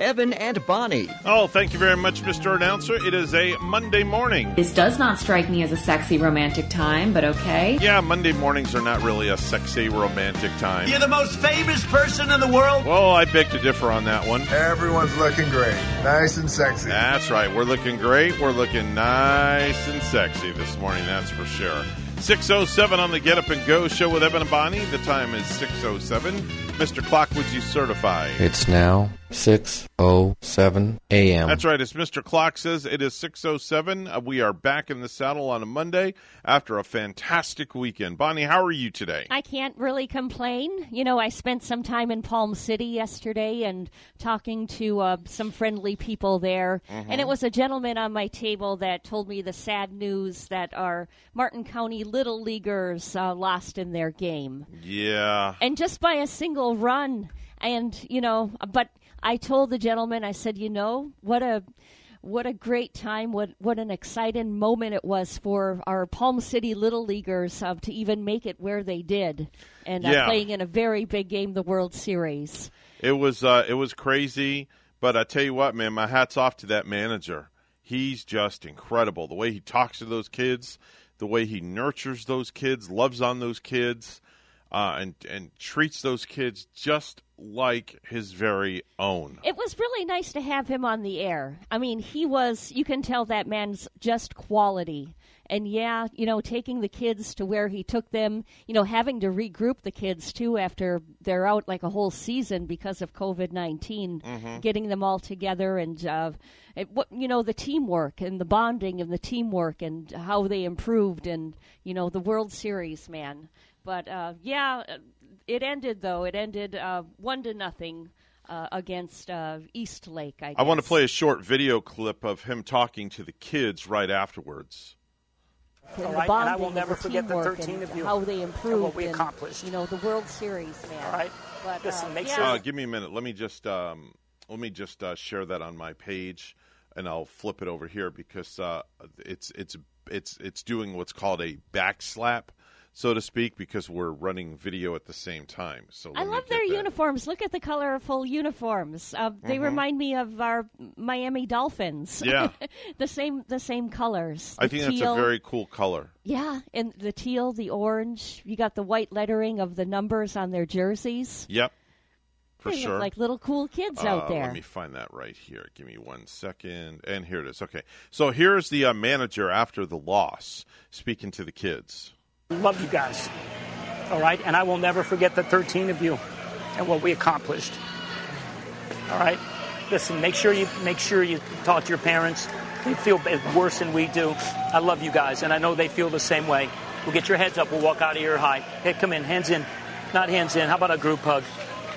Evan and Bonnie. Oh, thank you very much, Mr. Announcer. It is a Monday morning. This does not strike me as a sexy romantic time, but okay. Yeah, Monday mornings are not really a sexy romantic time. You're the most famous person in the world. Well, I beg to differ on that one. Everyone's looking great. Nice and sexy. That's right. We're looking great. We're looking nice and sexy this morning, that's for sure. 607 on the Get Up and Go show with Evan and Bonnie. The time is 607. Mr. Clock, would you certify? It's now 6:07 a.m. That's right. As Mr. Clock says, it is 607. Uh, we are back in the saddle on a Monday after a fantastic weekend. Bonnie, how are you today? I can't really complain. You know, I spent some time in Palm City yesterday and talking to uh, some friendly people there. Mm-hmm. And it was a gentleman on my table that told me the sad news that our Martin County Little Leaguers uh, lost in their game. Yeah. And just by a single run. And, you know, but I told the gentleman, I said, you know, what a what a great time! What what an exciting moment it was for our Palm City Little Leaguers uh, to even make it where they did, and uh, Yeah. playing in a very big game, the World Series. It was uh, it was crazy, but I tell you what, man, my hats off to that manager. He's just incredible. The way he talks to those kids, the way he nurtures those kids, loves on those kids, uh, and and treats those kids just like his very own. It was really nice to have him on the air. I mean, he was, you can tell that man's just quality. And yeah, you know, taking the kids to where he took them, you know, having to regroup the kids too after they're out like a whole season because of COVID 19, getting them all together and, uh, it, what, you know, the teamwork and the bonding and the teamwork and how they improved and, you know, the World Series, man. But uh, yeah, it ended though. It ended uh, one to nothing uh, against uh, Eastlake. I, I want to play a short video clip of him talking to the kids right afterwards. And All the right, and I will never the forget the 13 of you how they and improved what we and, accomplished. You know, the World Series, man. All right. But, Listen, uh, make yeah. sure- Uh, give me a minute. Let me just um, let me just uh, share that on my page, and I'll flip it over here because uh, it's it's it's it's doing what's called a backslap, so to speak, because we're running video at the same time. So I love their that. Mm-hmm. uniforms. Look at the colorful uniforms. Uh, they remind me of our Miami Dolphins. Yeah. the same the same colors. I The think that's a very cool color. yeah, and the teal, the orange. You got the white lettering of the numbers on their jerseys. Yep, for they sure. like little cool kids out Uh, there. Let me find that right here. Give me one second. And here it is. Okay. So here's the uh, manager after the loss speaking to the kids. Love you guys. All right, and I will never forget the 13 of you and what we accomplished. All right. Listen, make sure you make sure you talk to your parents. They feel worse than we do. I love you guys, and I know they feel the same way. We'll get your heads up. We'll walk out of here high. Hey, come in, hands in, not hands in. How about a group hug?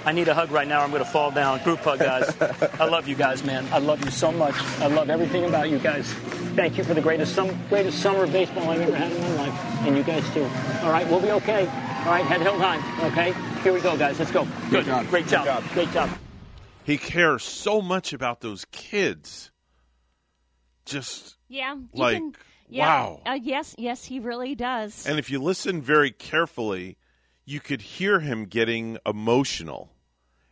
I need a hug right now. I'm going to fall down. Group hug, guys. I love you guys, man. I love you so much. I love everything about you guys. Thank you for the greatest sum- greatest summer of baseball I've ever had in my life, and you guys too. All right, we'll be okay. All right, head held high. Okay, here we go, guys. Let's go. Good. Job. Great job. Great job. He cares so much about those kids. Just yeah, like, can, yeah, wow. Uh, yes, yes, he really does. and if you listen very carefully, you could hear him getting emotional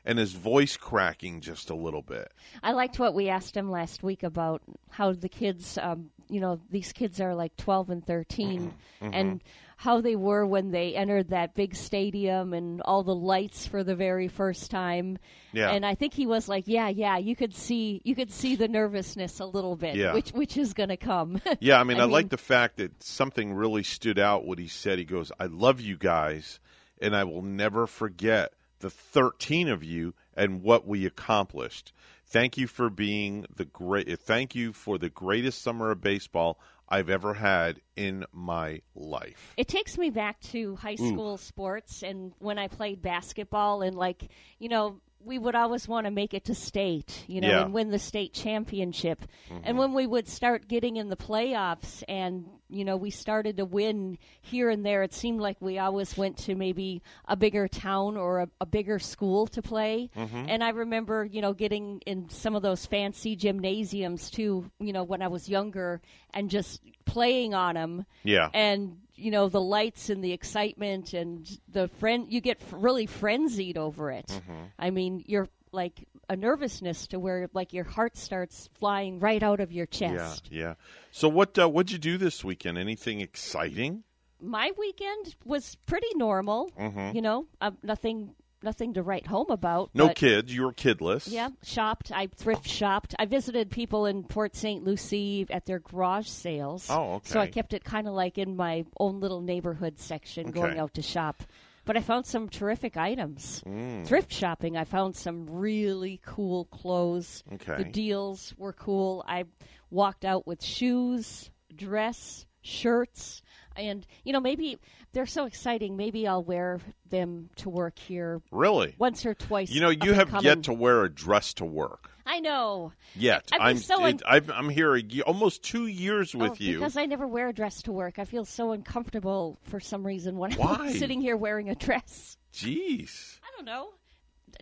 and his voice cracking just a little bit. I liked what we asked him last week about how the kids, um, you know, these kids are like 12 and 13, Mm-hmm. and how they were when they entered that big stadium and all the lights for the very first time. Yeah. And I think he was like, "Yeah, yeah, you could see, you could see the nervousness a little bit, Yeah. which which is going to come." Yeah, I mean, I, I like the fact that something really stood out. What he said, he goes, "I love you guys, and I will never forget the 13 of you and what we accomplished. Thank you for being the great. Thank you for the greatest summer of baseball I've ever had in my life." It takes me back to high school sports and when I played basketball and like, you know, we would always want to make it to state, you know, Yeah. and win the state championship. Mm-hmm. And when we would start getting in the playoffs and, you know, we started to win here and there, it seemed like we always went to maybe a bigger town or a, a bigger school to play. Mm-hmm. And I remember, you know, getting in some of those fancy gymnasiums too, you know, when I was younger and just playing on them Yeah. and you know the lights and the excitement and the friend you get really frenzied over it Mm-hmm. i mean you're like a nervousness to where like your heart starts flying right out of your chest Yeah. yeah So what uh, what'd you do this weekend? Anything exciting? my weekend was pretty normal you know uh, nothing nothing to write home about. No kids. You were kidless. yeah shopped i thrift shopped i visited people in port st lucie at their garage sales Oh, okay. so i kept it kind of like in my own little neighborhood section Okay. going out to shop but i found some terrific items Mm. thrift shopping i found some really cool clothes Okay. the deals were cool i walked out with shoes dress shirts and you know maybe they're so exciting maybe i'll wear them to work here Really? once or twice You know, you have coming. yet to wear a dress to work. I know. Yet. Be I'm so it, un- I've, I'm here a, almost two years with Oh, you. because I never wear a dress to work. I feel so uncomfortable for some reason when Why? I'm sitting here wearing a dress. Jeez. I don't know.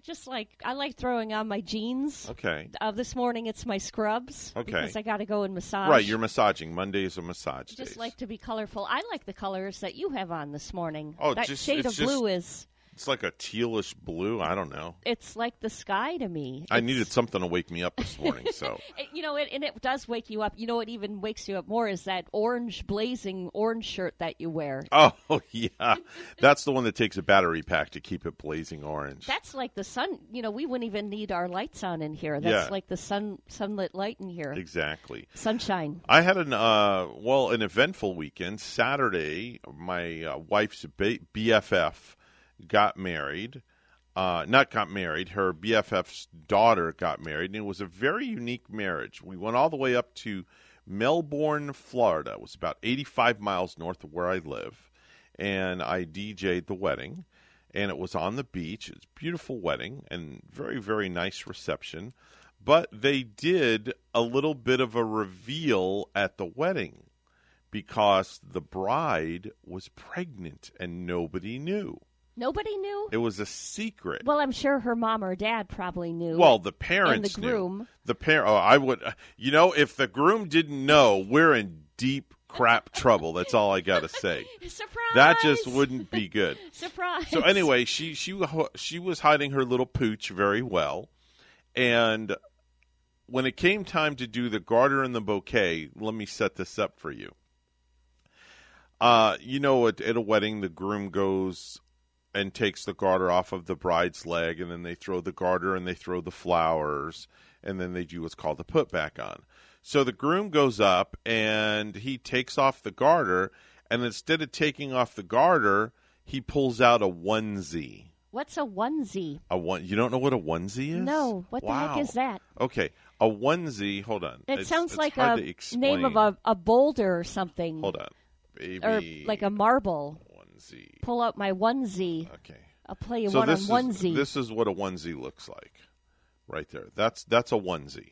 Just like I like throwing on my jeans. Okay. Uh, this morning it's my scrubs Okay. because I got to go and massage. Right, you're massaging. Monday is a massage just days. like to be colorful. I like the colors that you have on this morning. Oh, that just- shade of blue is It's like a tealish blue. I don't know. it's like the sky to me. I It's- needed something to wake me up this morning, so It- you know, it, and it does wake you up. You know, what even wakes you up more is that orange, blazing orange shirt that you wear. Oh yeah, that's the one that takes a battery pack to keep it blazing orange. That's like the sun. You know, we wouldn't even need our lights on in here. That's Yeah. like the sun, sunlit light in here. exactly. Sunshine. I had an uh, well, an eventful weekend. Saturday, my uh, wife's B- BFF got married. Uh, not got married. Her BFF's daughter got married, and it was a very unique marriage. We went all the way up to Melbourne, Florida. It was about 85 miles north of where I live, and I DJ'd the wedding, and it was on the beach. It's a beautiful wedding and very very nice reception. But they did a little bit of a reveal at the wedding because the bride was pregnant and nobody knew. Nobody knew. It was a secret. Well, I'm sure her mom or dad probably knew. Well, the parents the knew. groom. The parent. Oh, I would. You know, if the groom didn't know, we're in deep crap trouble. That's all I got to say. surprise. That just wouldn't be good. surprise. So anyway, she she she was hiding her little pooch very well, and when it came time to do the garter and the bouquet, let me set this up for you. Uh, you know, at, at a wedding, the groom goes and takes the garter off of the bride's leg, and then they throw the garter and they throw the flowers, and then they do what's called the put back on. So the groom goes up and he takes off the garter, and instead of taking off the garter, he pulls out a onesie. What's a onesie? A one. You don't know what a onesie is? No. What the heck is that? Okay, a onesie. Hold on. It It's- sounds it's like a name of a, a boulder or something. Hold on, baby. Or like a marble. Onesie. Pull out my onesie. Okay. I'll play you so one on this onesie. is this is what a onesie looks like, right there. That's that's a onesie.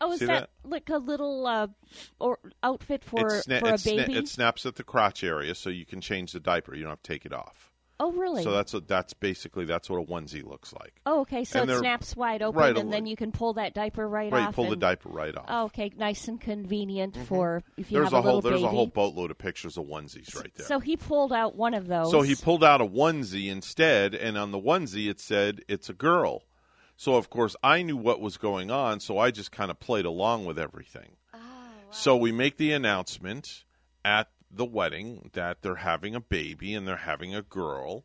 oh, is that, that? like a little uh, or outfit for sna- for a it sna- baby? it snaps at the crotch area, so you can change the diaper. You don't have to take it off. Oh, really? So that's a, that's basically that's what a onesie looks like. oh, okay. So and it snaps wide open, right, and then you can pull that diaper right, Right, off. pull the diaper right off. Oh, okay, nice and convenient mm-hmm. for if you there's have a a little whole there's baby. a whole boatload of pictures of onesies right there. So he pulled out one of those. So he pulled out a onesie instead, and on the onesie it said it's a girl. So of course I knew what was going on, so I just kind of played along with everything. Ah, so we make the announcement at the wedding that they're having a baby and they're having a girl,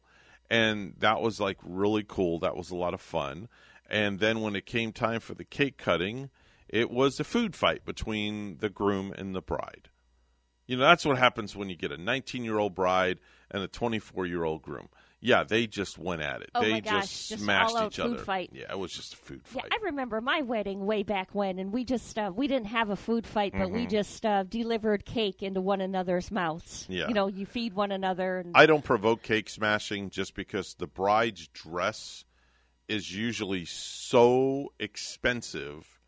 and that was like really cool. That was a lot of fun. And then when it came time for the cake cutting, it was a food fight between the groom and the bride. You know, that's what happens when you get a 19 year old bride and a 24 year old groom. Yeah, they just went at it. Oh they my gosh, just just smashed all-out each food other. fight. Yeah, it was just a food fight. Yeah. I remember my wedding way back when, and we just uh, we didn't have a food fight, but Mm-hmm. we just uh, delivered cake into one another's mouths. Yeah. you know, you feed one another. And, I don't provoke cake smashing just because the bride's dress is usually so expensive,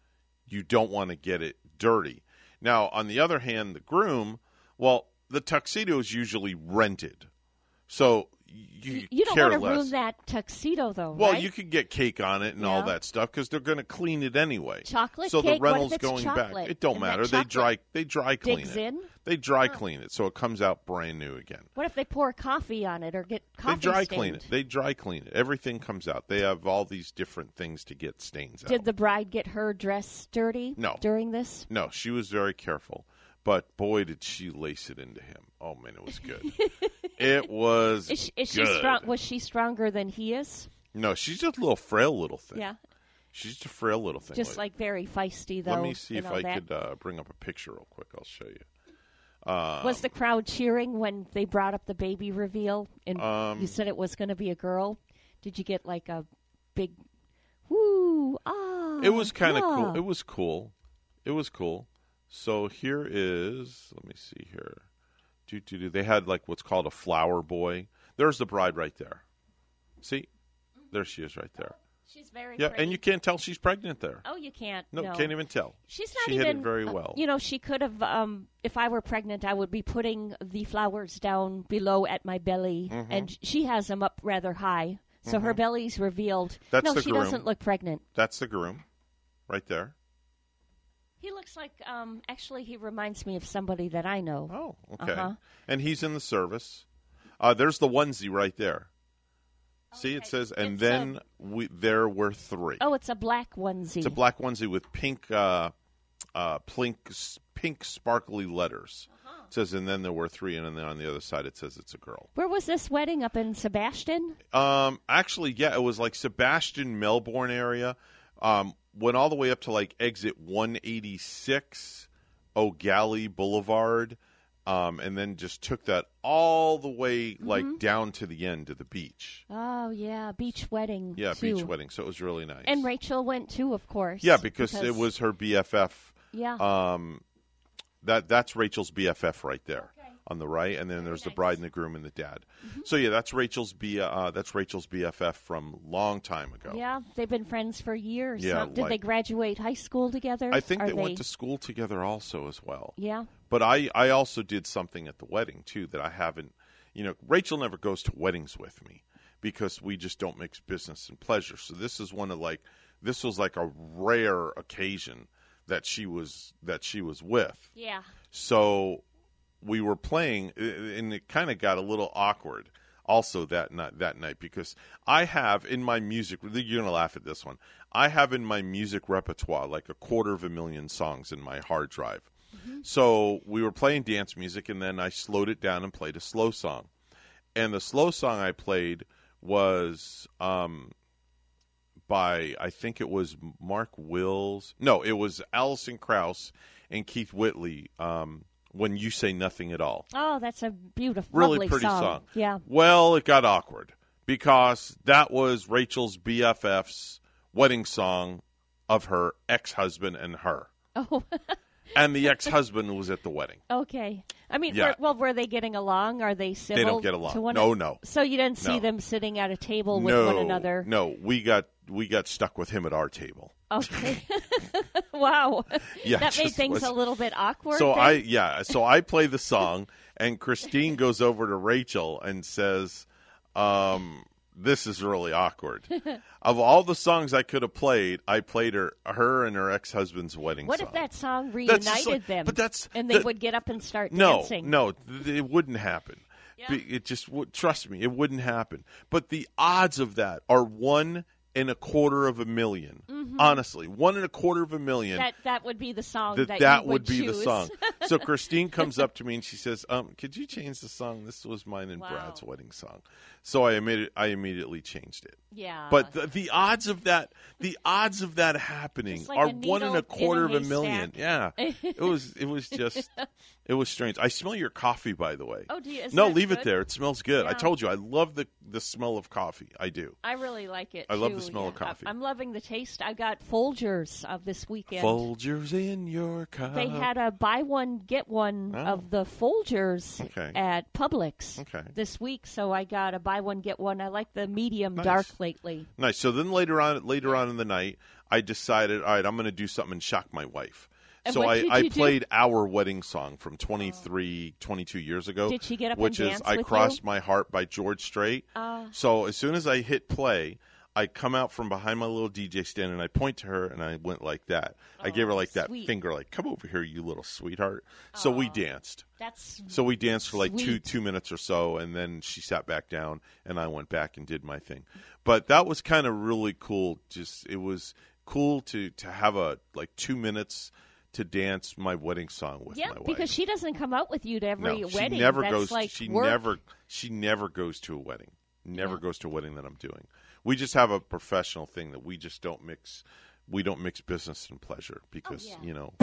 you don't want to get it dirty. Now, on the other hand, the groom, well, the tuxedo is usually rented, so you, You don't care want to less. ruin that tuxedo, though, Well, right? you could get cake on it and all that stuff because they're going to clean it anyway. Chocolate so cake? the What if rental's it's going back. It don't And matter. They dry they dry clean it. in? They dry clean it so it comes out brand new again. What if they pour coffee on it or get coffee they dry stained? clean it. They dry clean it. Everything comes out. They have all these different things to get stains out. Did the bride get her dress dirty No. during this? No, she was very careful. But boy, did she lace it into him. Oh man, it was good. it was. Is she, is she strong? Was she stronger than he is? No, she's just a little frail little thing. Yeah, She's just a frail little thing. just like very feisty though. Let me see if I that. could uh, bring up a picture real quick. I'll show you. Um, was the crowd cheering when they brought up the baby reveal and Um, you said it was going to be a girl? Did you get like a big woo ah? It was kind of yeah. cool. It was cool. It was cool. So here is. Let me see here. Do do do. They had like what's called a flower boy. There's the bride right there. See, there she is right there. She's very Yeah, pretty. and you can't tell she's pregnant there. Oh, you can't. No, no. can't even tell. She's not she even. hit it very uh, well. you know, she could have. Um, if I were pregnant, I would be putting the flowers down below at my belly, Mm-hmm. and she has them up rather high, so her belly's revealed. That's no, she groom. doesn't look pregnant. That's the groom, right there. He looks like. Um, actually, he reminds me of somebody that I know. Oh, okay. Uh-huh. And he's in the service. Uh, there's the onesie right there. See, it says, and It's then we there were three. Oh, it's a black onesie. It's a black onesie with pink, uh, uh, pink, pink sparkly letters. Uh-huh. It says, and then there were three, and then on the other side it says it's a girl. Where was this wedding? Up in Sebastian? Um, actually, yeah, it was like Sebastian, Melbourne area. Um, went all the way up to like exit 186, Eau Gallie Boulevard, um, and then just took that all the way like Mm-hmm. down to the end of the beach. Oh yeah, beach wedding. Yeah, too. beach wedding. So it was really nice. And Rachel went too, of course. yeah, because, it was her BFF. Yeah. Um, that that's Rachel's BFF right there. On the right, and then there's the bride and the groom and the dad. So yeah, that's Rachel's B. Uh, that's Rachel's BFF from long time ago. Yeah, they've been friends for years. Yeah, huh? Did like- they graduate high school together? I think Are they, went to school together also as well. Yeah. But I, I also did something at the wedding too that I haven't. You know, Rachel never goes to weddings with me because we just don't mix business and pleasure. So this is one of like this was like a rare occasion that she was that she was with. Yeah. So we were playing, and it kind of got a little awkward. Also that night, that night because I have in my music. You're gonna laugh at this one. I have in my music repertoire like a quarter of a million songs in my hard drive. So we were playing dance music, and then I slowed it down and played a slow song. And the slow song I played was um, by I think it was Mark Wills. No, it was Alison Krauss and Keith Whitley. Um, when you say nothing at all, Oh, that's a beautiful, really pretty song. Yeah. Well, it got awkward because that was Rachel's BFF's wedding song of her ex-husband and her, Oh, and the ex-husband was at the wedding. okay. I mean, Yeah. were, well, were they getting along? Are they civil? They don't get along. No, no. So you didn't see No. them sitting at a table with no, one another. no, we got we got stuck with him at our table. Okay. wow. Yeah, that made things was- a little bit awkward. So then? I yeah, so I play the song, and Christine goes over to Rachel and says, um, "This is really awkward." of all the songs I could have played, I played her her and her ex husband's wedding song. What song. if that song reunited like- them? but that's- and they that- would get up and start no, dancing. no, th- it wouldn't happen. Be- It just would. Trust me, it wouldn't happen. But the odds of that are one in a quarter of a 1000000 Honestly, one in a quarter of a million. Mm-hmm. That that would be the song that that, that you would be the song. So Christine comes up to me and she says, "Um, could you change the song? This was mine and Wow. Brad's wedding song." So I immediately I immediately changed it. Yeah. But the, the odds of that, the odds of that happening like are one in needle a in a quarter of a million. Yeah, it was it was just it was strange. I smell your coffee, by the way. Oh, do you- no, leave it there. It smells good. I told you, I love the the smell of coffee. I do. I really like it. I love the smell of yeah. I- coffee. I'm loving the taste. I've got Folgers of this weekend. Folgers in your cup. They had a buy one get one Oh. of the Folgers Okay. at Publix Okay. this week, so I got a buy one get one. I like the medium Nice. dark lately. Nice. So then later on, later on in the night, I decided, all right, I'm going to do something and shock my wife. And so I, I you do? played our wedding song from 23, 22 years ago. Did she get up and Which is I Crossed you? My Heart by George Strait. Ah. so as soon as I hit play, I come out from behind my little DJ stand and I point to her and I went like that. I gave her like that Oh, sweet. finger, like, come over here, you little sweetheart. So we danced. That's So we danced for like two Sweet. two minutes or so, and then she sat back down, and I went back and did my thing. But that was kind of really cool. Just it was cool to to have a like two minutes to dance my wedding song with yeah, my wife. because she doesn't come out with you to every no, wedding. she never That's goes. Like she work. never she never goes to a wedding. Never Yeah. goes to a wedding that I'm doing. We just have a professional thing that we just don't mix. We don't mix business and pleasure oh, because yeah. you know.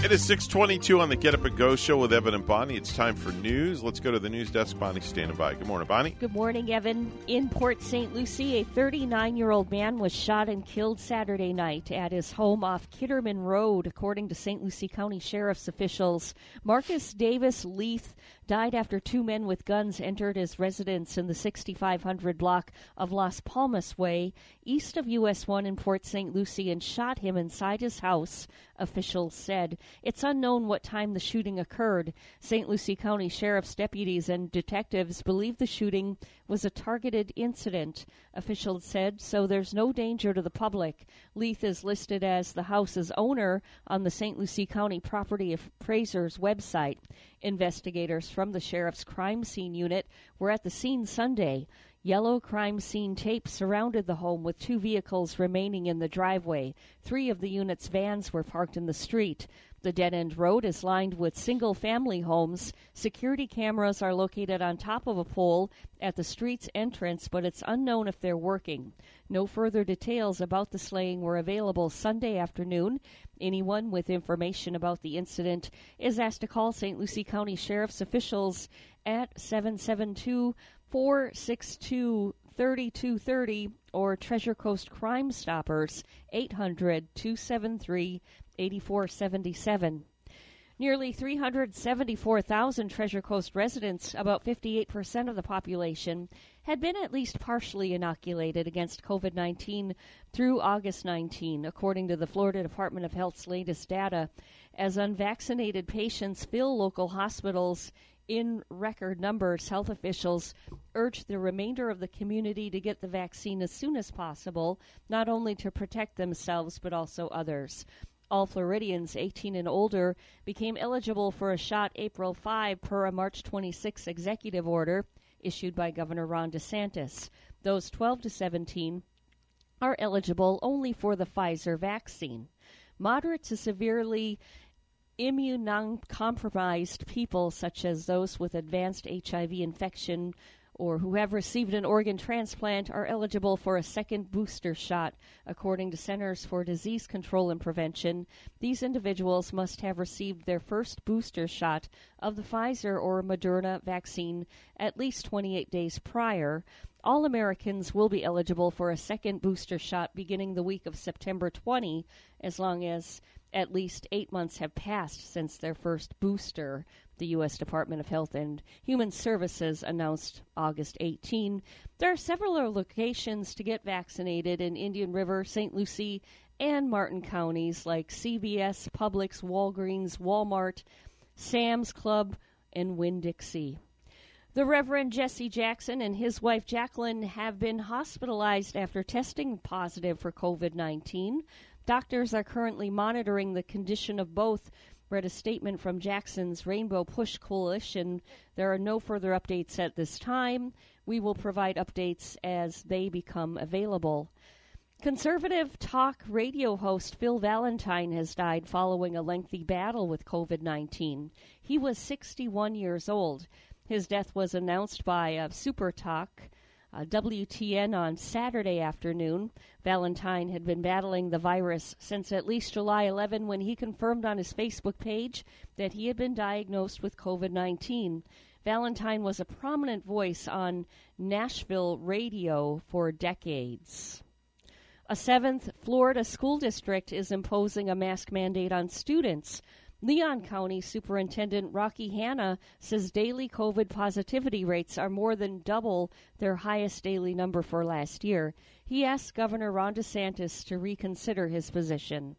It is 622 on the Get Up and Go show with Evan and Bonnie. It's time for news. Let's go to the news desk. Bonnie standing by. Good morning, Bonnie. Good morning, Evan. In Port St. Lucie, a 39 year old man was shot and killed Saturday night at his home off Kitterman Road, according to St. Lucie County Sheriff's officials. Marcus Davis Leith died after two men with guns entered his residence in the 6500 block of Las Palmas Way, east of US 1 in Port St. Lucie, and shot him inside his house, officials said. It's unknown what time the shooting occurred. St. Lucie County Sheriff's deputies and detectives believe the shooting was a targeted incident, officials said, so there's no danger to the public. Leith is listed as the house's owner on the St. Lucie County Property Appraiser's website. Investigators from the Sheriff's Crime Scene Unit were at the scene Sunday. Yellow crime scene tape surrounded the home with two vehicles remaining in the driveway. Three of the unit's vans were parked in the street. The dead end road is lined with single family homes. Security cameras are located on top of a pole at the street's entrance, but it's unknown if they're working. No further details about the slaying were available Sunday afternoon. Anyone with information about the incident is asked to call St. Lucie County Sheriff's officials at 772 462 3230 or Treasure Coast Crime Stoppers 800 273 8477. Nearly 374,000 Treasure Coast residents, about 58% of the population, had been at least partially inoculated against COVID 19 through August 19, according to the Florida Department of Health's latest data. As unvaccinated patients fill local hospitals in record numbers, health officials urge the remainder of the community to get the vaccine as soon as possible, not only to protect themselves but also others. All Floridians 18 and older became eligible for a shot April 5 per a March 26 executive order issued by Governor Ron DeSantis. Those 12 to 17 are eligible only for the Pfizer vaccine. Moderate to severely immunocompromised people, such as those with advanced HIV infection or who have received an organ transplant, are eligible for a second booster shot. According to Centers for Disease Control and Prevention, these individuals must have received their first booster shot of the Pfizer or Moderna vaccine at least 28 days prior. All Americans will be eligible for a second booster shot beginning the week of September 20, as long as at least eight months have passed since their first booster. The U.S. Department of Health and Human Services announced August 18. There are several locations to get vaccinated in Indian River, St. Lucie, and Martin counties like CVS, Publix, Walgreens, Walmart, Sam's Club, and Winn Dixie. The Reverend Jesse Jackson and his wife Jacqueline have been hospitalized after testing positive for COVID 19. Doctors are currently monitoring the condition of both. Read a statement from Jackson's Rainbow Push Coalition. There are no further updates at this time. We will provide updates as they become available. Conservative talk radio host Phil Valentine has died following a lengthy battle with COVID 19. He was 61 years old. His death was announced by uh, Super Talk uh, WTN on Saturday afternoon. Valentine had been battling the virus since at least July 11 when he confirmed on his Facebook page that he had been diagnosed with COVID 19. Valentine was a prominent voice on Nashville radio for decades. A seventh Florida school district is imposing a mask mandate on students. Leon County Superintendent Rocky Hanna says daily COVID positivity rates are more than double their highest daily number for last year. He asked Governor Ron DeSantis to reconsider his position.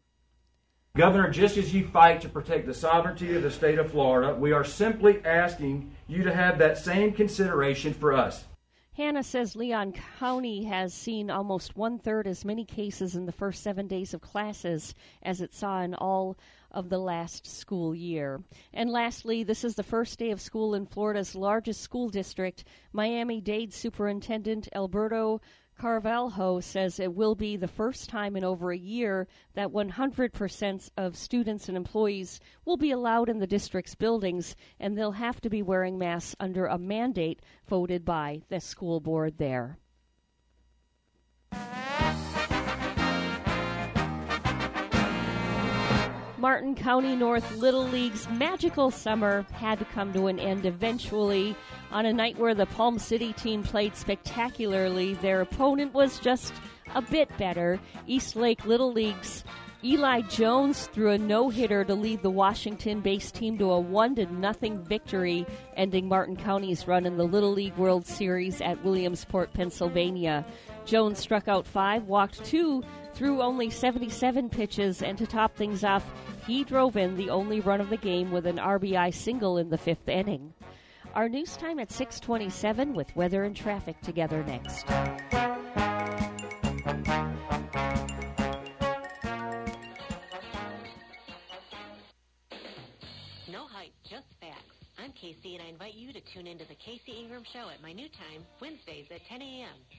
Governor, just as you fight to protect the sovereignty of the state of Florida, we are simply asking you to have that same consideration for us. Hanna says Leon County has seen almost one third as many cases in the first seven days of classes as it saw in all of the last school year. And lastly, this is the first day of school in Florida's largest school district. Miami Dade Superintendent Alberto Carvalho says it will be the first time in over a year that 100% of students and employees will be allowed in the district's buildings, and they'll have to be wearing masks under a mandate voted by the school board there. Martin County North Little League's magical summer had to come to an end eventually. On a night where the Palm City team played spectacularly, their opponent was just a bit better. Eastlake Little League's Eli Jones threw a no-hitter to lead the Washington-based team to a one to nothing victory, ending Martin County's run in the Little League World Series at Williamsport, Pennsylvania. Jones struck out five, walked two, threw only 77 pitches, and to top things off, he drove in the only run of the game with an RBI single in the fifth inning. Our news time at 627 with weather and traffic together next. No hype, just facts. I'm Casey, and I invite you to tune into the Casey Ingram Show at my new time, Wednesdays at 10 a.m.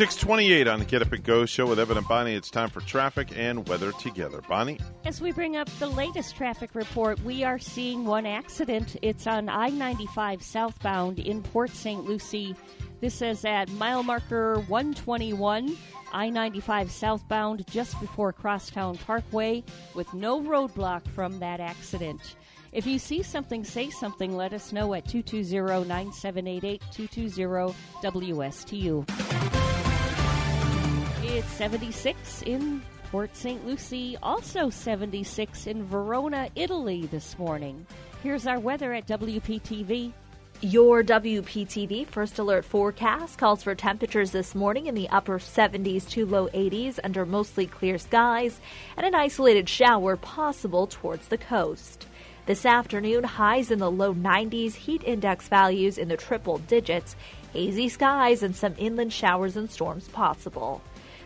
628 on the Get Up and Go show with Evan and Bonnie. It's time for traffic and weather together. Bonnie? As we bring up the latest traffic report, we are seeing one accident. It's on I 95 southbound in Port St. Lucie. This is at mile marker 121, I 95 southbound, just before Crosstown Parkway, with no roadblock from that accident. If you see something, say something. Let us know at 220 9788 220 WSTU. It's 76 in Port St. Lucie, also 76 in Verona, Italy this morning. Here's our weather at WPTV. Your WPTV First Alert forecast calls for temperatures this morning in the upper 70s to low 80s under mostly clear skies and an isolated shower possible towards the coast. This afternoon, highs in the low 90s, heat index values in the triple digits, hazy skies, and some inland showers and storms possible.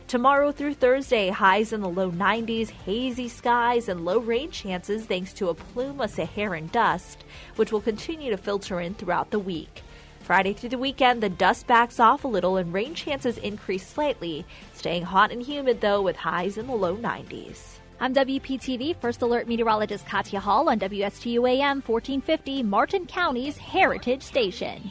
Tomorrow through Thursday, highs in the low 90s, hazy skies, and low rain chances thanks to a plume of Saharan dust, which will continue to filter in throughout the week. Friday through the weekend, the dust backs off a little and rain chances increase slightly, staying hot and humid though with highs in the low 90s. I'm WPTV First Alert Meteorologist Katya Hall on WSTU AM 1450, Martin County's Heritage Station.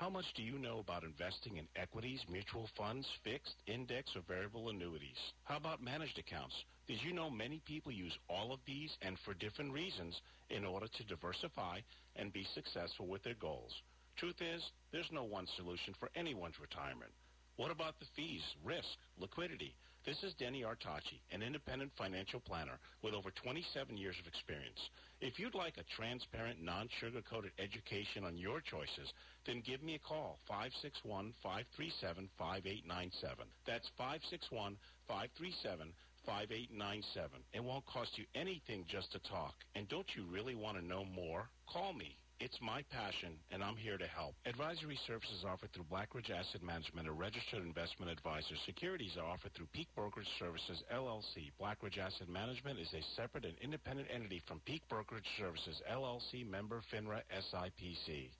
How much do you know about investing in equities, mutual funds, fixed, index, or variable annuities? How about managed accounts? Did you know many people use all of these and for different reasons in order to diversify and be successful with their goals? Truth is, there's no one solution for anyone's retirement. What about the fees, risk, liquidity? This is Denny Artachi, an independent financial planner with over 27 years of experience. If you'd like a transparent, non-sugar-coated education on your choices, then give me a call, 561-537-5897. That's 561-537-5897. It won't cost you anything just to talk. And don't you really want to know more? Call me. It's my passion, and I'm here to help. Advisory services offered through Blackridge Asset Management, a registered investment advisor. Securities are offered through Peak Brokerage Services, LLC. Blackridge Asset Management is a separate and independent entity from Peak Brokerage Services, LLC, member FINRA SIPC.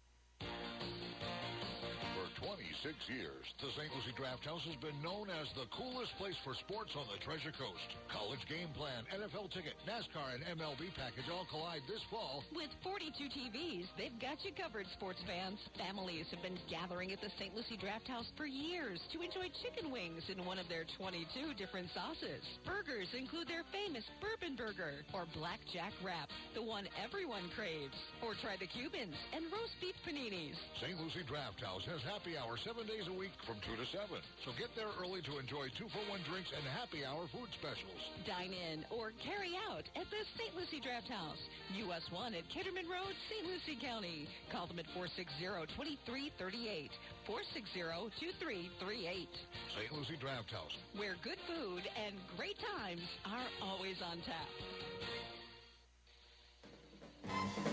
For 26 years, the St. Lucie Draft House has been known as the coolest place for sports on the Treasure Coast. College game plan, NFL ticket, NASCAR, and MLB package all collide this fall. With 42 TVs, they've got you covered, sports fans. Families have been gathering at the St. Lucie Draft House for years to enjoy chicken wings in one of their 22 different sauces. Burgers include their famous bourbon burger or blackjack wrap, the one everyone craves. Or try the Cubans and roast beef paninis. St. Lucie Draft House has happy hour seven days a week from 2 to 7. So get there early to enjoy two-for-one drinks and happy hour food specials. Dine in or carry out at the St. Lucie Draft House, US 1 at Kitterman Road, St. Lucie County. Call them at 460-2338, 460-2338. St. Lucie Draft House. Where good food and great times are always on tap.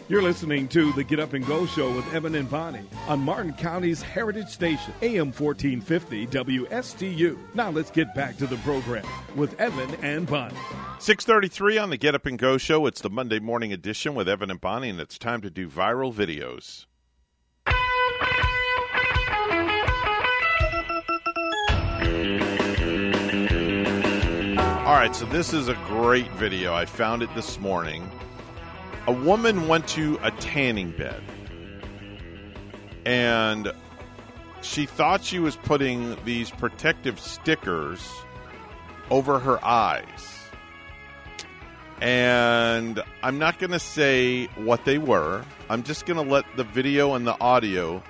You're listening to the Get Up and Go Show with Evan and Bonnie on Martin County's Heritage Station, AM 1450 WSTU. Now let's get back to the program with Evan and Bonnie. 633 on the Get Up and Go Show. It's the Monday morning edition with Evan and Bonnie, and it's time to do viral videos. All right, so this is a great video. I found it this morning. A woman went to a tanning bed and she thought she was putting these protective stickers over her eyes. And I'm not going to say what they were. I'm just going to let the video and the audio.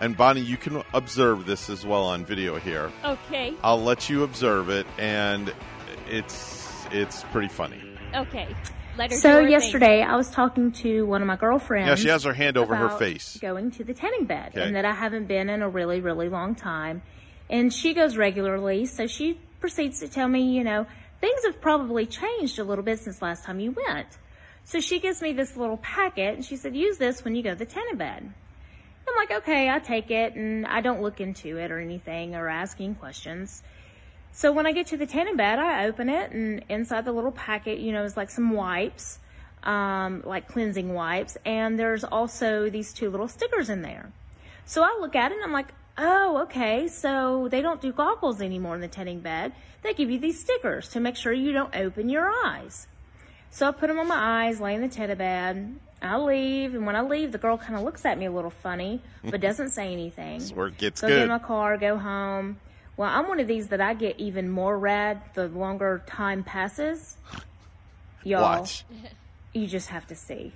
And Bonnie, you can observe this as well on video here. Okay. I'll let you observe it, and it's it's pretty funny. Okay. Let her So her thing. yesterday, I was talking to one of my girlfriends. Yeah, she has her hand over her face. Going to the tanning bed, Okay. and that I haven't been in a really, really long time. And she goes regularly, so she proceeds to tell me, you know, things have probably changed a little bit since last time you went. So she gives me this little packet, and she said, use this when you go to the tanning bed. I'm like, okay, I take it, and I don't look into it or anything or asking questions. So when I get to the tanning bed, I open it, and inside the little packet, you know, is like some wipes, um, like cleansing wipes, and there's also these two little stickers in there. So I look at it, and I'm like, oh, okay, so they don't do goggles anymore in the tanning bed. They give you these stickers to make sure you don't open your eyes. So I put them on my eyes, lay in the tanning bed. I leave, and when I leave, the girl kind of looks at me a little funny, but doesn't say anything. Where it gets So I get in my car, go home. Well, I'm one of these that I get even more red the longer time passes. Y'all, Watch. you just have to see.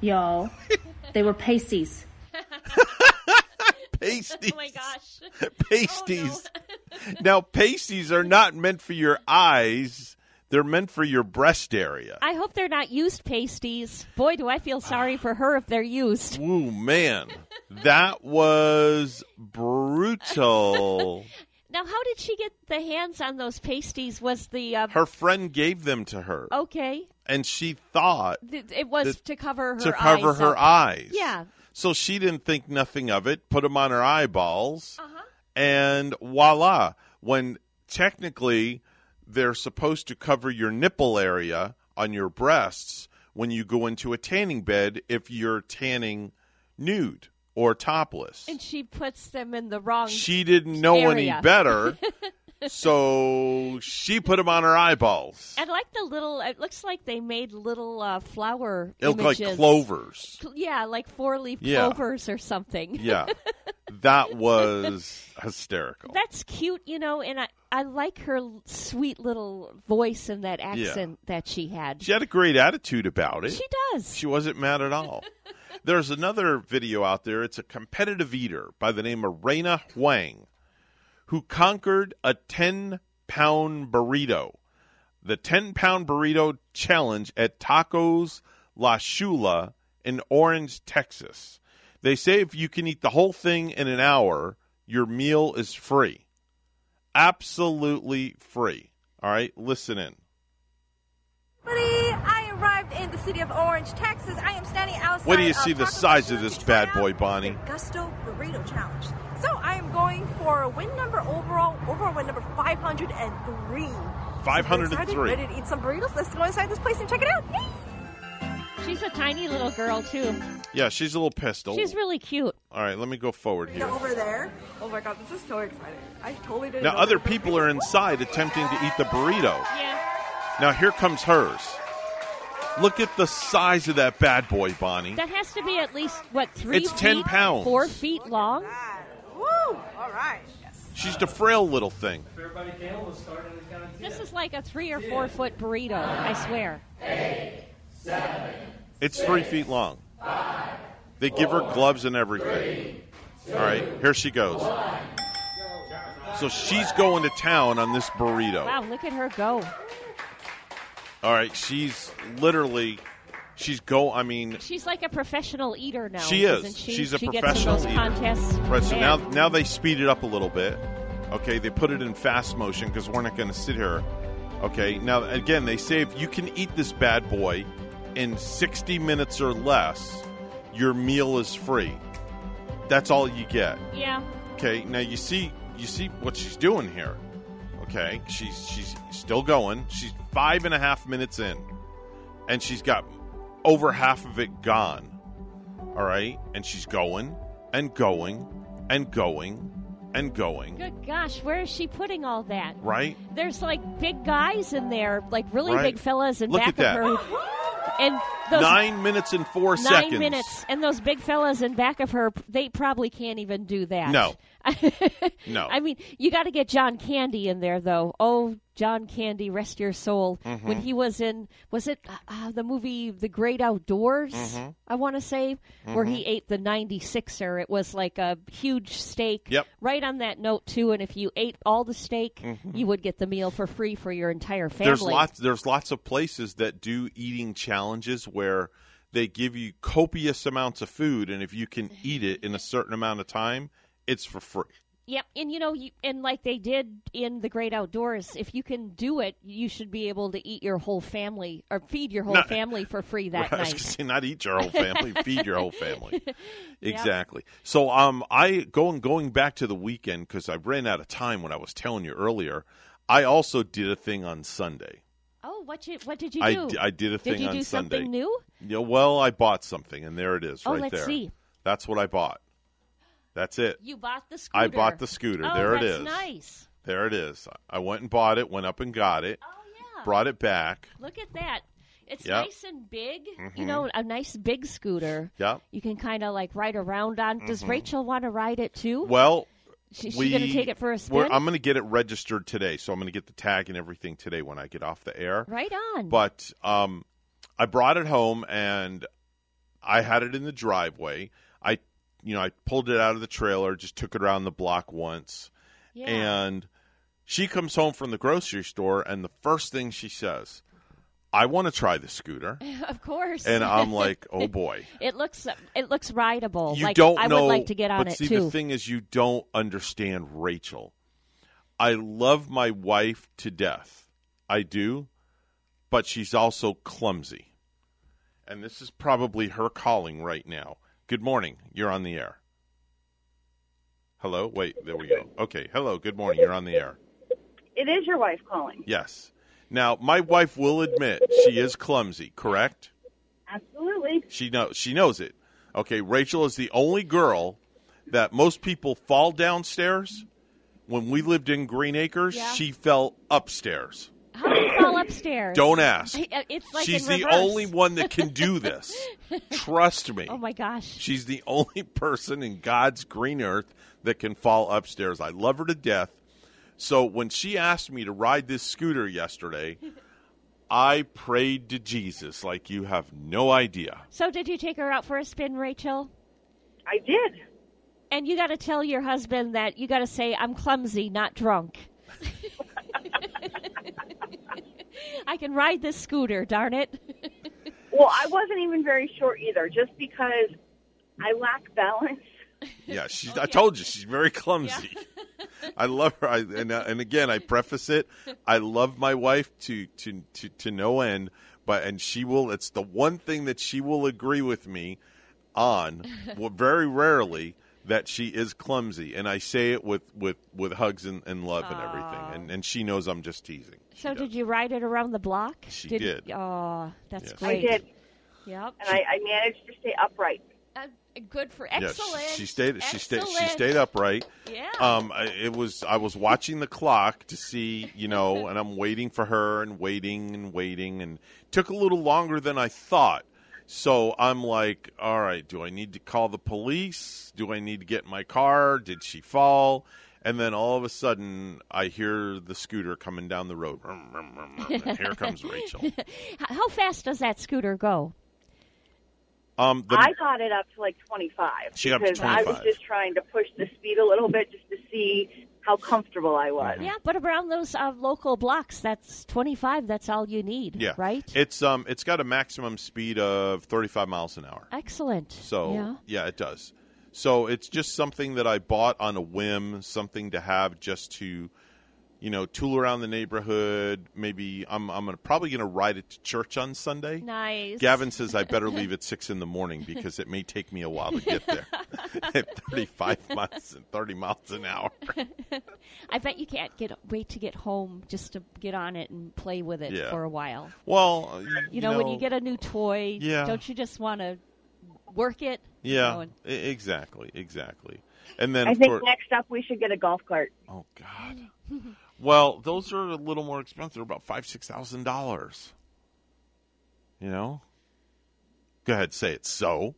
Y'all, they were pasties. Pasties. Oh my gosh. pasties. Oh, now, pasties are not meant for your eyes. They're meant for your breast area. I hope they're not used pasties. Boy, do I feel sorry for her if they're used. Ooh, man. That was brutal. Now, how did she get the hands on those pasties? Was the uh, Her friend gave them to her. okay? And she thought Th- It was that- to cover her to cover eyes her up. eyes. Yeah. So she didn't think nothing of it, put them on her eyeballs, Uh-huh. and voila. When technically they're supposed to cover your nipple area on your breasts when you go into a tanning bed if you're tanning nude or topless. And she puts them in the wrong. She didn't know area. any better. so she put them on her eyeballs. I like the little. It looks like they made little uh, flower. It looked like clovers. Yeah, like four leaf Yeah. clovers or something. Yeah, that was hysterical. That's cute, you know, and I, I like her sweet little voice and that accent that she had. She had a great attitude about it. She does. She wasn't mad at all. There's another video out there. It's a competitive eater by the name of Raina Huang who conquered a 10 pound burrito. The 10 pound burrito challenge at Tacos La Chula in Orange, Texas. They say if you can eat the whole thing in an hour, your meal is free. Absolutely free. All right, listen in. Everybody, I arrived in the city of Orange, Texas. I am standing outside. Wait do you see the size of this bad boy, Bonnie. Gusto Burrito Challenge. So I am going for win number overall, overall win number 503. 503. So ready to eat some burritos? Let's go inside this place and check it out. She's a tiny little girl too. Yeah, she's a little pistol. She's really cute. All right, let me go forward here. Over there. Oh my god, this is so exciting. I totally didn't Now, know other people are inside attempting to eat the burrito. Yeah. Now, here comes hers. Look at the size of that bad boy, Bonnie. That has to be at least what three? It's 10 pounds. Four feet long. Oh Woo! All right. She's the frail little thing. This is like a three or four foot burrito. I swear. It's three feet long. They give her gloves and everything. All right, here she goes. So she's going to town on this burrito. Wow, look at her go. All right, she's literally, she's go. I mean, She's like a professional eater now. She is. She? She's a she professional gets in eater. those contests. Right. So Man. now, now they speed it up a little bit. Okay, they put it in fast motion because we're not going to sit here. Okay. Now again, they say if you can eat this bad boy in 60 minutes or less, your meal is free. That's all you get. Yeah. Okay. Now you see, you see what she's doing here. Okay. She's she's still going. She's five and a half minutes in, and she's got over half of it gone. All right, and she's going and going and going and going. Good gosh, where is she putting all that? Right. There's like big guys in there, like really Right. big fellas in Look back at that. of her. And those Nine minutes and four nine seconds. minutes, and those big fellas in back of her, they probably can't even do that. No. No. I mean, you got to get John Candy in there, though. Oh, John Candy, rest your soul. Mhm. When he was in, was it uh, the movie The Great Outdoors? Mhm. I want to say, where he Mhm. ate the 96er. It was like a huge steak. Yep. Right on that note, too. And if you ate all the steak, Mhm. you would get the meal for free for your entire family. There's lots. There's lots of places that do eating challenges where they give you copious amounts of food, and if you can eat it in a certain amount of time, it's for free. Yep, and you know, you, and like they did in the Great Outdoors, if you can do it, you should be able to eat your whole family or feed your whole No. family for free that Right, night. say, not eat your whole family, feed your whole family. Yep. Exactly. So, um, I going going back to the weekend because I ran out of time when I was telling you earlier. I also did a thing on Sunday. Oh, what you what did you I, do? d- I did a thing Did you on do Sunday. something new? Yeah, well, I bought something, and there it is, Oh, right let's there. see. That's what I bought. That's it. You bought the scooter. I bought the scooter. Oh, there it is. Nice. There it is. I went and bought it. Went up and got it. Oh yeah. Brought it back. Look at that. It's Yep. nice and big. Mhm. You know, a nice big scooter. Yeah. You can kind of like ride around on. Does Mhm. Rachel want to ride it too? Well, She- we, gonna take it for a spin? I'm going to get it registered today, so I'm going to get the tag and everything today when I get off the air. Right on. But um, I brought it home and I had it in the driveway. I, you know, I pulled it out of the trailer, just took it around the block once, Yeah. and she comes home from the grocery store, and the first thing she says, "I want to try the scooter." of course. And I'm like, "Oh boy." It looks it looks rideable. You like don't I know. would like to get on but it see, too. the thing is, you don't understand Rachel. I love my wife to death. I do, but she's also clumsy, and this is probably her calling right now. Good morning. You're on the air. Hello. Wait. There we go. Okay. Hello. Good morning. You're on the air. It is your wife calling. Yes. Now, my wife will admit she is clumsy. Correct. Absolutely. She knows she knows it. Okay, Rachel is the only girl that most people fall downstairs. when we lived in Green Acres, Yeah. she fell upstairs. How do you fall upstairs? Don't ask. Uh, it's like She's in the only one that can do this. Trust me. Oh my gosh. She's the only person in God's green earth that can fall upstairs. I love her to death. So when she asked me to ride this scooter yesterday, I prayed to Jesus like you have no idea. So did you take her out for a spin, Rachel? I did. And you got to tell your husband that you got to say, "I'm clumsy, not drunk." I can ride this scooter, darn it. Well, I wasn't even very sure either, just because I lack balance. Yeah, she's. I told you she's very clumsy. I love her, I, and uh, and again, I preface it. I love my wife to to to to no end, but and she will. It's the one thing that she will agree with me on. well, very rarely that she is clumsy, and I say it with with with hugs and, and love and everything, and and she knows I'm just teasing. So did you ride it around the block? She did. Oh, that's Yes. great. I did, Yep. and I, I managed to stay upright. Uh, good for Yeah, she- excellent. she, stayed. She stayed. She stayed upright. Yeah. Um, I- it was. I was watching the clock to see, you know, and I'm waiting for her and waiting and waiting, and took a little longer than I thought. So I'm like, all right, do I need to call the police? Do I need to get in my car? Did she fall? And then all of a sudden, I hear the scooter coming down the road. Vroom, vroom, vroom, vroom, and here comes Rachel. How fast does that scooter go? Um, the, I got it up to like 25 She got up to because I was just trying to push the speed a little bit just to see how comfortable I was. Yeah, but around those uh, local blocks, that's 25. That's all you need, yeah, right? It's um, it's got a maximum speed of 35 miles an hour. Excellent. So yeah. it does. So it's just something that I bought on a whim, something to have just to, you know, tool around the neighborhood. Maybe I'm I'm gonna, probably going to ride it to church on Sunday. Nice. Gavin says I better leave at six in the morning because it may take me a while to get there at 35 miles and 30 miles an hour. I bet you can't get wait to get home just to get on it and play with it Yeah. for a while. Well, uh, you, You know, when you get a new toy, Yeah. don't you just want to work it? You yeah, know, and- exactly, exactly. And then I think course, next up we should get a golf cart. Oh God. Well, those are a little more expensive. They're about five, six thousand dollars. You know. Go ahead, say it. So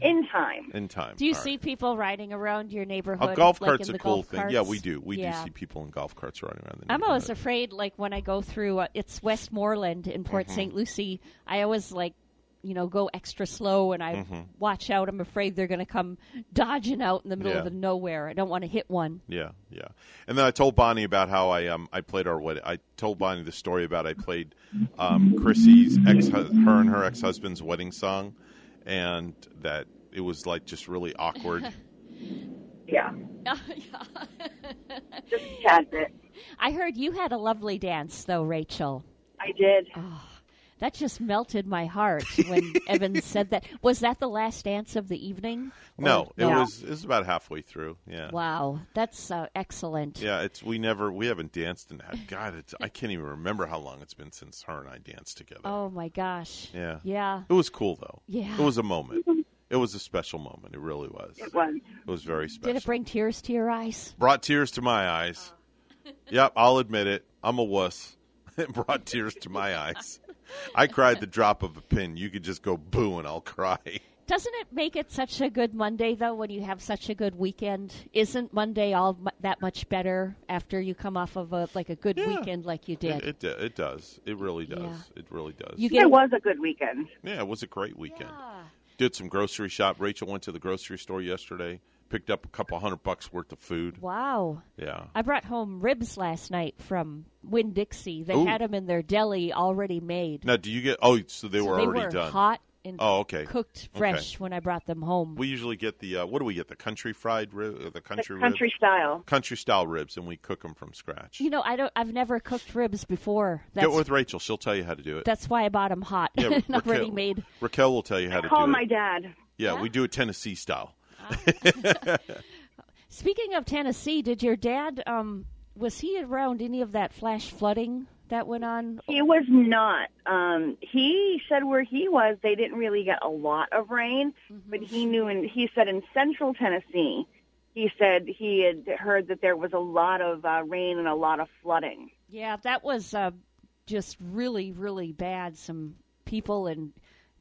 In time. in time. Do you All see right. people riding around your neighborhood? a golf like cart's in a cool thing? carts? Yeah, we do. We Yeah. do see people in golf carts riding around the neighborhood. I'm always afraid, like when I go through, uh, it's Westmoreland in Port Mhm. St. Lucie. I always like, you know, go extra slow, and I Mhm. watch out. I'm afraid they're going to come dodging out in the middle Yeah. of the nowhere. I don't want to hit one. Yeah, yeah. And then I told Bonnie about how I um I played our wedding. I told Bonnie the story about I played um Chrissy's ex her and her ex husband's wedding song, and that it was like just really awkward. Yeah. Just a tad bit. I heard you had a lovely dance, though, Rachel. I did. Oh, that just melted my heart when Evan said that. Was that the last dance of the evening? no, Or- it was it was about halfway through. Yeah. Wow, that's uh, excellent. Yeah, it's we never we haven't danced in that. God. It's I can't even remember how long it's been since her and I danced together. Oh my gosh. Yeah, Yeah. It was cool though. Yeah. it was a moment. It was a special moment. It really was. It was. It was very special. Did it bring tears to your eyes? Brought tears to my eyes. Yep, I'll admit it. I'm a wuss. It brought tears to my eyes. I cried the drop of a pin. You could just go boo and I'll cry. Doesn't it make it such a good Monday though when you have such a good weekend? Isn't Monday all mu- that much better after you come off of a like a good weekend like you did? It, it it does. It really does. Yeah. It really does. You get- It was a good weekend. Yeah, it was a great weekend. Did some grocery shop. Rachel went to the grocery store yesterday, picked up a couple hundred bucks worth of food. Wow. Yeah. I brought home ribs last night from Winn Dixie. They Ooh. had them in their deli already made. Now, do you get? Oh, so they So were they already were done. hot and oh, okay. cooked Okay. fresh when I brought them home. We usually get the uh, what do we get? The country fried rib, uh, the country country rib? style. country style ribs, and we cook them from scratch. You know, I don't. I've never cooked ribs before. That's, Get with Rachel; she'll tell you how to do it. that's why I bought them hot, Yeah, and Raquel- already made. Raquel will tell you how to Call do it. Call my it. dad. Yeah, we do it Tennessee style. Speaking of Tennessee, did your dad? Um, was he around any of that flash flooding that went on? He was not. Um, he said where he was, they didn't really get a lot of rain, but he knew, and he said in central Tennessee, he said he had heard that there was a lot of uh, rain and a lot of flooding. Yeah, that was uh, just really, really bad. Some people and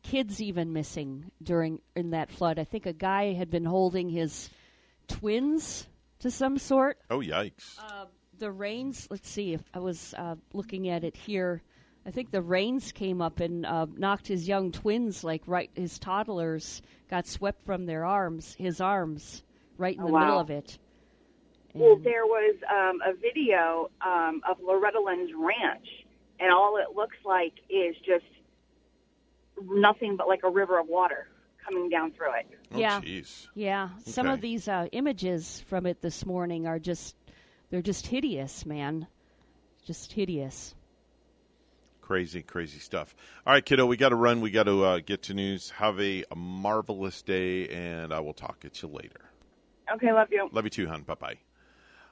kids even missing during in that flood. I think a guy had been holding his twins to some sort. Oh, yikes! Uh, the rains. Let's see if I was uh, looking at it here. I think the rains came up and uh, knocked his young twins, like right, his toddlers, got swept from their arms, his arms, right in Oh, the wow. middle of it. Well, there was um, a video um, of Loretta Lynn's ranch, and all it looks like is just nothing but like a river of water coming down through it. yeah, yeah. Some of these uh, images from it this morning are just, they're just hideous, man, just hideous. Crazy, crazy stuff. All right, kiddo, we got to run. We got to uh, get to news. Have a, a marvelous day, and I will talk at you later. Okay, love you. Love you too, hon. Bye bye.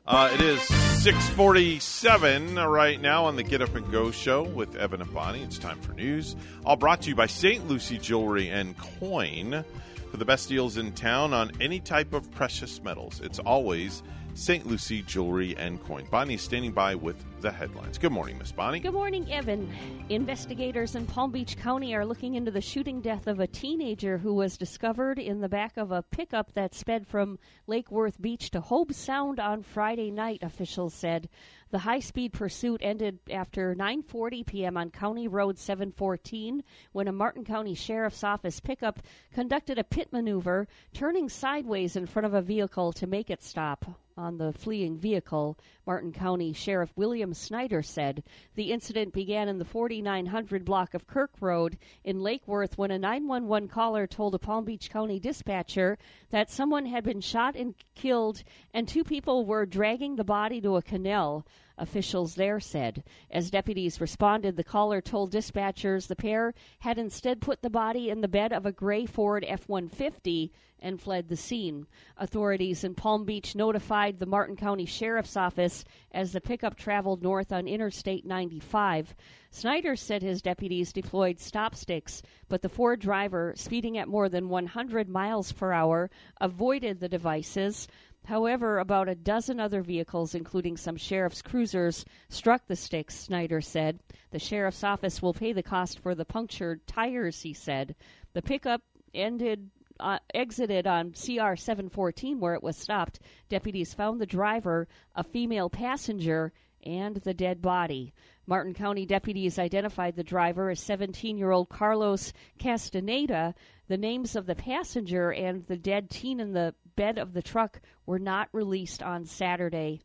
Uh, it is 647 right now on the Get Up and Go show with Evan and Bonnie. It's time for news. All brought to you by St. Lucie Jewelry and Coin. For the best deals in town on any type of precious metals, it's always St. Lucie Jewelry and Coin. Bonnie is standing by with the headlines. Good morning, Miss Bonnie. Good morning, Evan. Investigators in Palm Beach County are looking into the shooting death of a teenager who was discovered in the back of a pickup that sped from Lake Worth Beach to Hobe Sound on Friday night, officials said. The high-speed pursuit ended after 9:40 p.m. on County Road 714 when a Martin County Sheriff's Office pickup conducted a pit maneuver, turning sideways in front of a vehicle to make it stop on the fleeing vehicle, Martin County Sheriff William Snyder said. The incident began in the 4900 block of Kirk Road in Lake Worth when a 911 caller told a Palm Beach County dispatcher that someone had been shot and killed and two people were dragging the body to a canal. Officials there said. As deputies responded, the caller told dispatchers the pair had instead put the body in the bed of a gray Ford F 150 and fled the scene. Authorities in Palm Beach notified the Martin County Sheriff's Office as the pickup traveled north on Interstate 95. Snyder said his deputies deployed stop sticks, but the Ford driver, speeding at more than 100 miles per hour, avoided the devices. However, about a dozen other vehicles, including some sheriff's cruisers, struck the sticks, Snyder said. The sheriff's office will pay the cost for the punctured tires, he said. The pickup ended uh, exited on CR 714 where it was stopped. Deputies found the driver, a female passenger, and the dead body. Martin County deputies identified the driver as 17 year old Carlos Castaneda. The names of the passenger and the dead teen in the bed of the truck were not released on Saturday.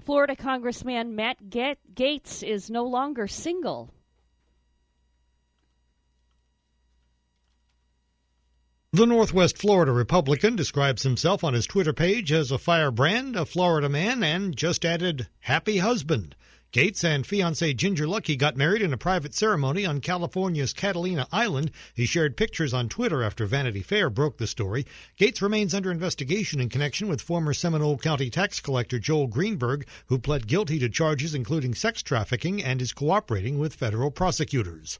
Florida Congressman Matt Ga- Gaetz is no longer single. The Northwest Florida Republican describes himself on his Twitter page as a firebrand, a Florida man, and just added, happy husband. Gaetz and fiancee Ginger Luckey got married in a private ceremony on California's Catalina Island. He shared pictures on Twitter after Vanity Fair broke the story. Gaetz remains under investigation in connection with former Seminole County tax collector Joel Greenberg, who pled guilty to charges including sex trafficking and is cooperating with federal prosecutors.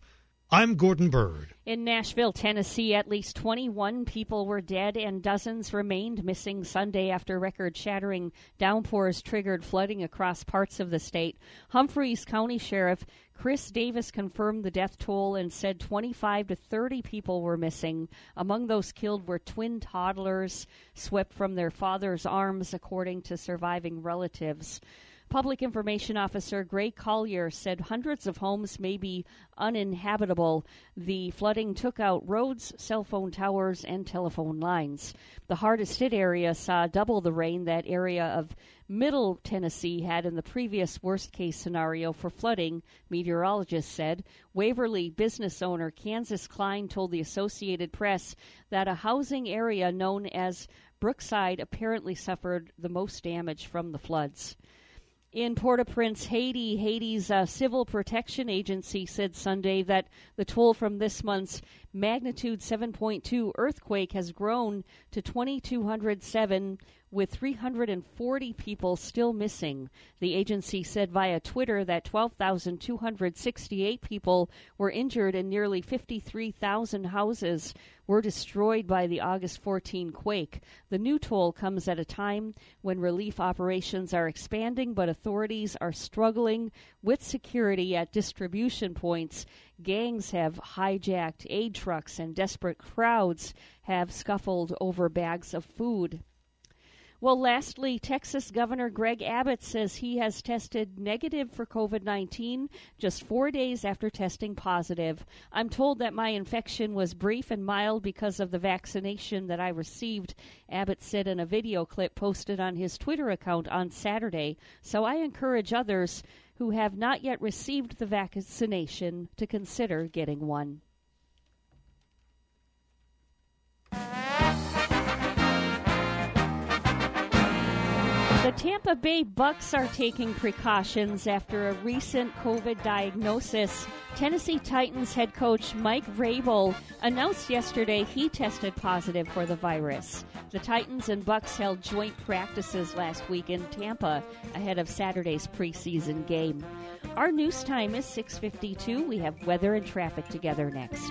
I'm Gordon Bird. In Nashville, Tennessee, at least 21 people were dead and dozens remained missing Sunday after record shattering downpours triggered flooding across parts of the state. Humphreys County Sheriff Chris Davis confirmed the death toll and said 25 to 30 people were missing. Among those killed were twin toddlers swept from their father's arms, according to surviving relatives. Public Information Officer Gray Collier said hundreds of homes may be uninhabitable. The flooding took out roads, cell phone towers, and telephone lines. The hardest hit area saw double the rain that area of Middle Tennessee had in the previous worst case scenario for flooding, meteorologists said. Waverly business owner Kansas Klein told the Associated Press that a housing area known as Brookside apparently suffered the most damage from the floods. In Port au Prince, Haiti, Haiti's uh, Civil Protection Agency said Sunday that the toll from this month's magnitude 7.2 earthquake has grown to 2,207 with 340 people still missing. The agency said via Twitter that 12,268 people were injured and nearly 53,000 houses were destroyed by the August 14 quake. The new toll comes at a time when relief operations are expanding, but authorities are struggling with security at distribution points. Gangs have hijacked aid trucks, and desperate crowds have scuffled over bags of food. Well, lastly, Texas Governor Greg Abbott says he has tested negative for COVID 19 just four days after testing positive. I'm told that my infection was brief and mild because of the vaccination that I received, Abbott said in a video clip posted on his Twitter account on Saturday. So I encourage others who have not yet received the vaccination to consider getting one. The Tampa Bay Bucks are taking precautions after a recent COVID diagnosis. Tennessee Titans head coach Mike Vrabel announced yesterday he tested positive for the virus. The Titans and Bucks held joint practices last week in Tampa ahead of Saturday's preseason game. Our news time is 6:52. We have weather and traffic together next.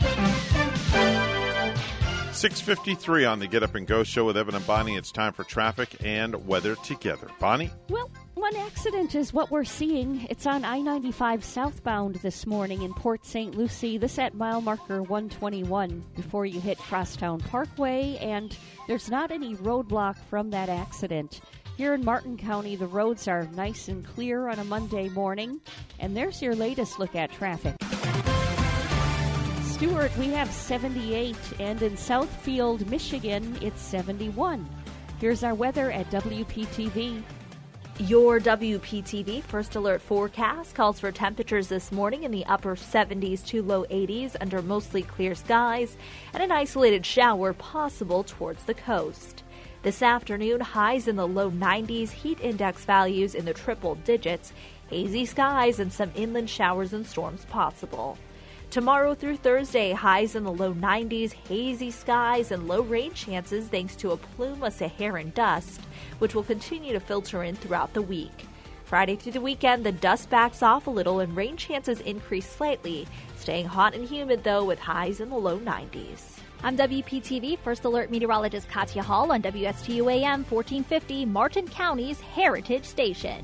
653 on the Get Up and Go show with Evan and Bonnie. It's time for traffic and weather together. Bonnie? Well, one accident is what we're seeing. It's on I 95 southbound this morning in Port St. Lucie. This at mile marker 121 before you hit Crosstown Parkway, and there's not any roadblock from that accident. Here in Martin County, the roads are nice and clear on a Monday morning, and there's your latest look at traffic. Stuart, we have 78, and in Southfield, Michigan, it's 71. Here's our weather at WPTV. Your WPTV First Alert forecast calls for temperatures this morning in the upper 70s to low 80s under mostly clear skies and an isolated shower possible towards the coast. This afternoon, highs in the low 90s, heat index values in the triple digits, hazy skies, and some inland showers and storms possible. Tomorrow through Thursday, highs in the low 90s, hazy skies, and low rain chances thanks to a plume of Saharan dust, which will continue to filter in throughout the week. Friday through the weekend, the dust backs off a little and rain chances increase slightly, staying hot and humid though with highs in the low 90s. I'm WPTV First Alert Meteorologist Katya Hall on WSTU AM 1450, Martin County's Heritage Station.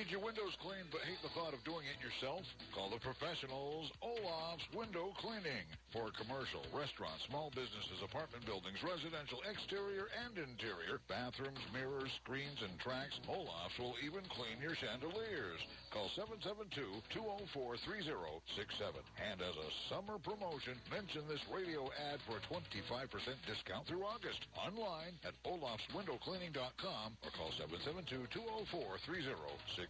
Need your windows cleaned but hate the thought of doing it yourself? Call the professionals, Olaf's Window Cleaning. For commercial, restaurants, small businesses, apartment buildings, residential, exterior and interior, bathrooms, mirrors, screens, and tracks, Olaf's will even clean your chandeliers. Call 772-204-3067. And as a summer promotion, mention this radio ad for a 25% discount through August. Online at olafswindowcleaning.com or call 772-204-3067.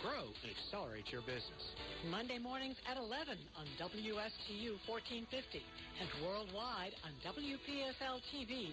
grow, and accelerate your business. Monday mornings at 11 on WSTU 1450 and worldwide on WPSLTV.com.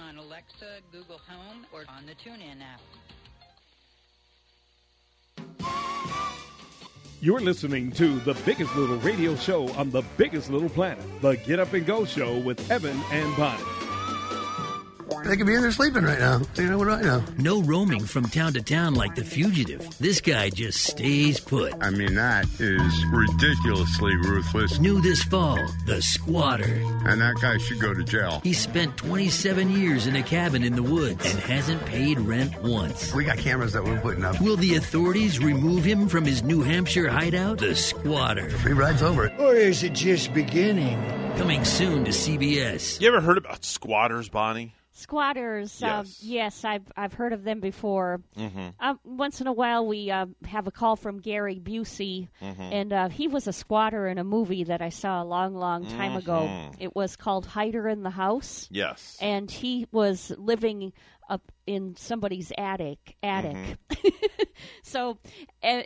on Alexa, Google Home, or on the TuneIn app. You're listening to the biggest little radio show on the biggest little planet, the Get Up and Go Show with Evan and Bonnie. They could be in there sleeping right now. You know what do I know? No roaming from town to town like the fugitive. This guy just stays put. I mean, that is ridiculously ruthless. New this fall, the squatter. And that guy should go to jail. He spent 27 years in a cabin in the woods and hasn't paid rent once. We got cameras that we're putting up. Will the authorities remove him from his New Hampshire hideout? The squatter. Free rides over. Or is it just beginning? Coming soon to CBS. You ever heard about squatters, Bonnie? Squatters, yes, um, yes I've I've heard of them before. Mm-hmm. Um, once in a while, we uh, have a call from Gary Busey, mm-hmm. and uh, he was a squatter in a movie that I saw a long, long time mm-hmm. ago. It was called Hider in the House. Yes, and he was living up in somebody's attic. Attic. Mm-hmm. so, uh,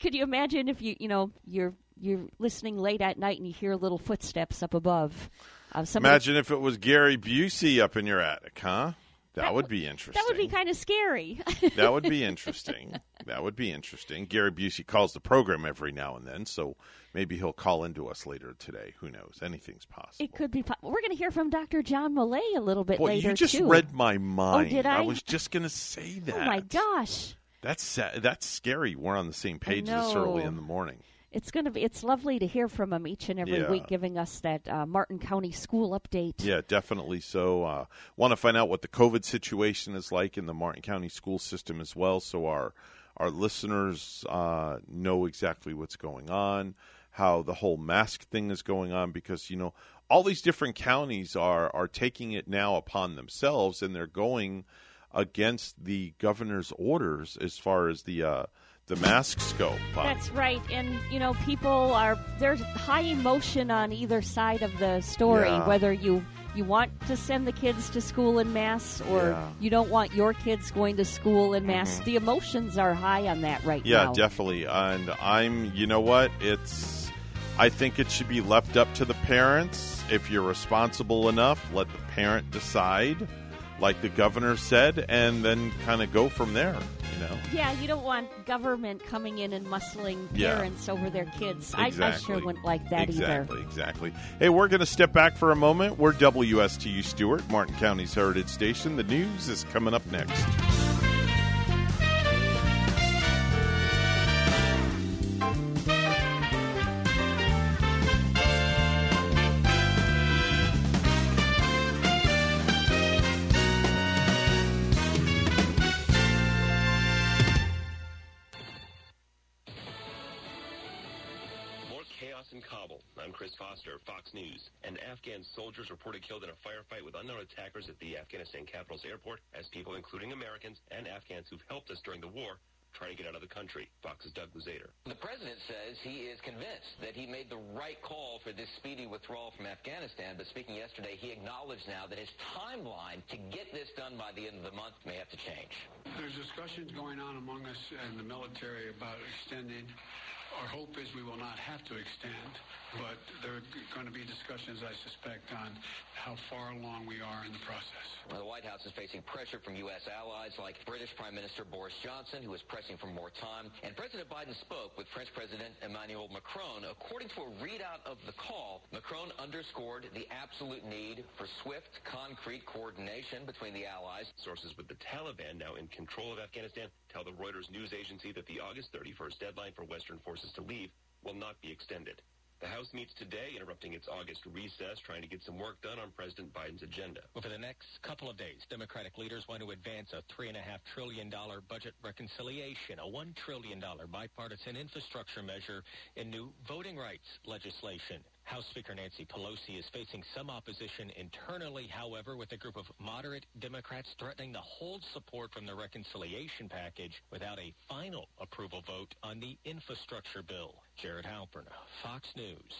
could you imagine if you you know you're you're listening late at night and you hear little footsteps up above? Uh, Imagine if it was Gary Busey up in your attic, huh? That, that would be interesting. That would be kind of scary. that would be interesting. That would be interesting. Gary Busey calls the program every now and then, so maybe he'll call into us later today. Who knows? Anything's possible. It could be. Po- We're going to hear from Dr. John Millay a little bit Boy, later you just too. read my mind. Oh, did I? I was just going to say that. Oh my gosh. That's that's scary. We're on the same page this early in the morning it's going to be it's lovely to hear from him each and every yeah. week giving us that uh, martin county school update yeah definitely so uh, want to find out what the covid situation is like in the martin county school system as well so our our listeners uh, know exactly what's going on how the whole mask thing is going on because you know all these different counties are are taking it now upon themselves and they're going against the governor's orders as far as the the masks go. That's right, and you know people are there's high emotion on either side of the story. Yeah. Whether you you want to send the kids to school in mass or Yeah. you don't want your kids going to school in mass, Mhm. the emotions are high on that right Yeah, now. Yeah, definitely. And I'm, you know what? It's, I think it should be left up to the parents. If you're responsible enough, let the parent decide, like the governor said, and then kind of go from there, you know? Yeah, you don't want government coming in and muscling Yeah. parents over their kids. I, I sure wouldn't like that exactly, either. Exactly. Hey, we're going to step back for a moment. We're WSTU Stuart, Martin County's Heritage Station. The news is coming up next. Afghan soldiers reported killed in a firefight with unknown attackers at the Afghanistan capital's airport as people, including Americans and Afghans who've helped us during the war, trying to get out of the country. Fox's Doug Luzader. The president says he is convinced that he made the right call for this speedy withdrawal from Afghanistan, but speaking yesterday, he acknowledged now that his timeline to get this done by the end of the month may have to change. There's discussions going on among us and the military about extending. Our hope is we will not have to extend, but there are going to be discussions, I suspect, on how far along we are in the process. Well, the White House is facing pressure from U.S. allies like British Prime Minister Boris Johnson, who is pressing for more time. And President Biden spoke with French President Emmanuel Macron. According to a readout of the call, Macron underscored the absolute need for swift, concrete coordination between the allies. Sources with the Taliban now in control of Afghanistan tell the Reuters news agency that the August 31st deadline for Western forces to leave will not be extended. The House meets today, interrupting its August recess, trying to get some work done on President Biden's agenda. Well, for the next couple of days, Democratic leaders want to advance a $3.5 trillion budget reconciliation, a $1 trillion bipartisan infrastructure measure, and new voting rights legislation. House Speaker Nancy Pelosi is facing some opposition internally, however, with a group of moderate Democrats threatening to hold support from the reconciliation package without a final approval vote on the infrastructure bill. Jared Halpern, Fox News.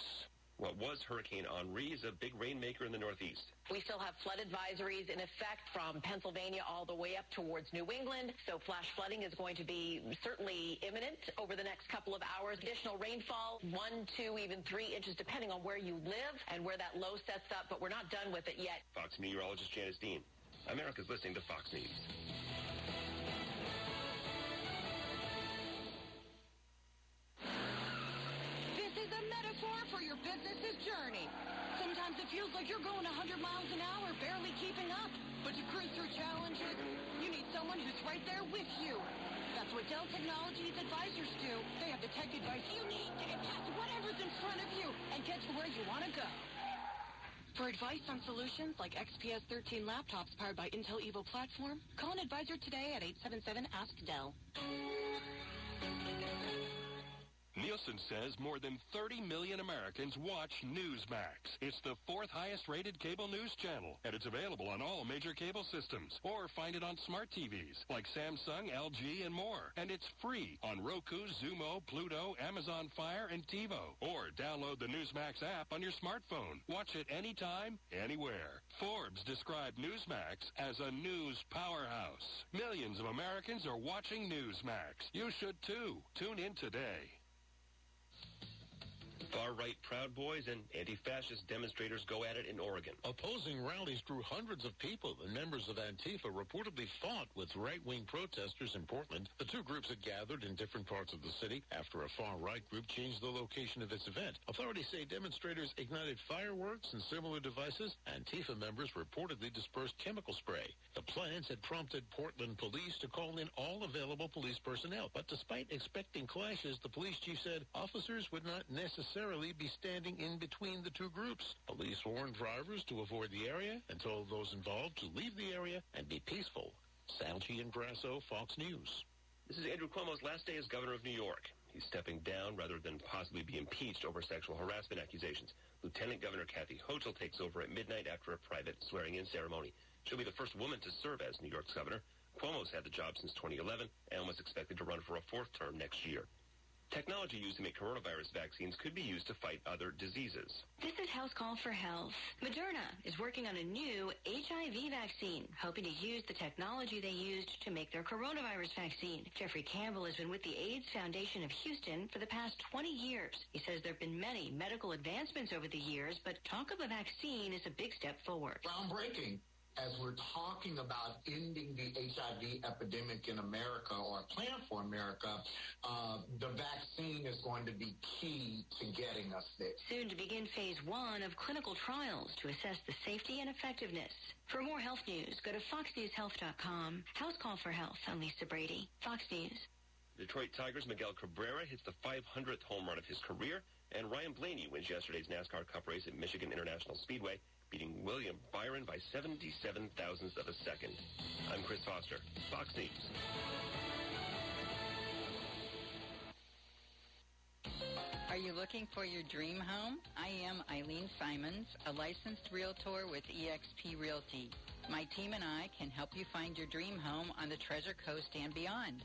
What was Hurricane Henri is a big rainmaker in the Northeast. We still have flood advisories in effect from Pennsylvania all the way up towards New England. So flash flooding is going to be certainly imminent over the next couple of hours. Additional rainfall, one, two, even three inches, depending on where you live and where that low sets up. But we're not done with it yet. Fox meteorologist Janice Dean. America's listening to Fox News. Your business's journey. Sometimes it feels like you're going 100 miles an hour, barely keeping up. But to cruise through challenges, you need someone who's right there with you. That's what Dell Technologies advisors do. They have the tech advice you need to get past whatever's in front of you and get to where you want to go. For advice on solutions like XPS 13 laptops powered by Intel Evo platform, call an advisor today at 877-ASK-DELL. Nielsen says more than 30 million Americans watch Newsmax. It's the fourth highest rated cable news channel, and it's available on all major cable systems. Or find it on smart TVs like Samsung, LG, and more. And it's free on Roku, Xumo, Pluto, Amazon Fire, and TiVo. Or download the Newsmax app on your smartphone. Watch it anytime, anywhere. Forbes described Newsmax as a news powerhouse. Millions of Americans are watching Newsmax. You should too. Tune in today. Far-right Proud Boys and anti-fascist demonstrators go at it in Oregon. Opposing rallies drew hundreds of people, and members of Antifa reportedly fought with right-wing protesters in Portland. The two groups had gathered in different parts of the city after a far-right group changed the location of its event. Authorities say demonstrators ignited fireworks and similar devices. Antifa members reportedly dispersed chemical spray. The plans had prompted Portland police to call in all available police personnel. But despite expecting clashes, the police chief said officers would not necessarily be standing in between the two groups. Police warned drivers to avoid the area and told those involved to leave the area and be peaceful. Salchi and Grasso, Fox News. This is Andrew Cuomo's last day as governor of New York. He's stepping down rather than possibly be impeached over sexual harassment accusations. Lieutenant Governor Kathy Hochul takes over at midnight after a private swearing-in ceremony. She'll be the first woman to serve as New York's governor. Cuomo's had the job since 2011 and was expected to run for a fourth term next year. Technology used to make coronavirus vaccines could be used to fight other diseases. This is House Call for Health. Moderna is working on a new HIV vaccine, hoping to use the technology they used to make their coronavirus vaccine. Jeffrey Campbell has been with the AIDS Foundation of Houston for the past 20 years. He says there have been many medical advancements over the years, but talk of a vaccine is a big step forward. Groundbreaking as we're talking about ending the HIV epidemic in America or a plan for America, uh, the vaccine is going to be key to getting us there. Soon to begin phase one of clinical trials to assess the safety and effectiveness. For more health news, go to foxnewshealth.com. House Call for Health. I'm Lisa Brady. Fox News. Detroit Tigers Miguel Cabrera hits the 500th home run of his career, and Ryan Blaney wins yesterday's NASCAR Cup race at Michigan International Speedway beating William Byron by 77 thousandths of a second. I'm Chris Foster, Fox News. Are you looking for your dream home? I am Eileen Simons, a licensed realtor with eXp Realty. My team and I can help you find your dream home on the Treasure Coast and beyond.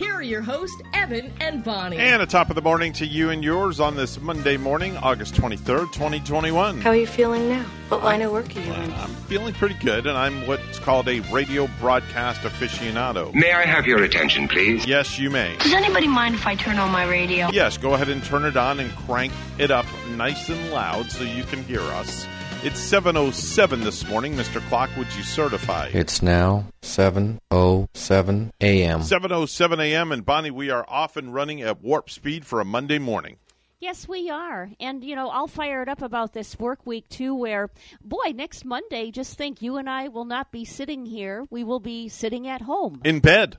here are your hosts, Evan and Bonnie. And a top of the morning to you and yours on this Monday morning, August 23rd, 2021. How are you feeling now? What line of work are you in? I'm feeling pretty good, and I'm what's called a radio broadcast aficionado. May I have your attention, please? Yes, you may. Does anybody mind if I turn on my radio? Yes, go ahead and turn it on and crank it up nice and loud so you can hear us. It's 7.07 this morning. Mr. Clock, would you certify? It's now 7.07 a.m. 7.07 a.m. And Bonnie, we are off and running at warp speed for a Monday morning. Yes, we are. And, you know, I'll fire it up about this work week, too, where, boy, next Monday, just think you and I will not be sitting here. We will be sitting at home. In bed.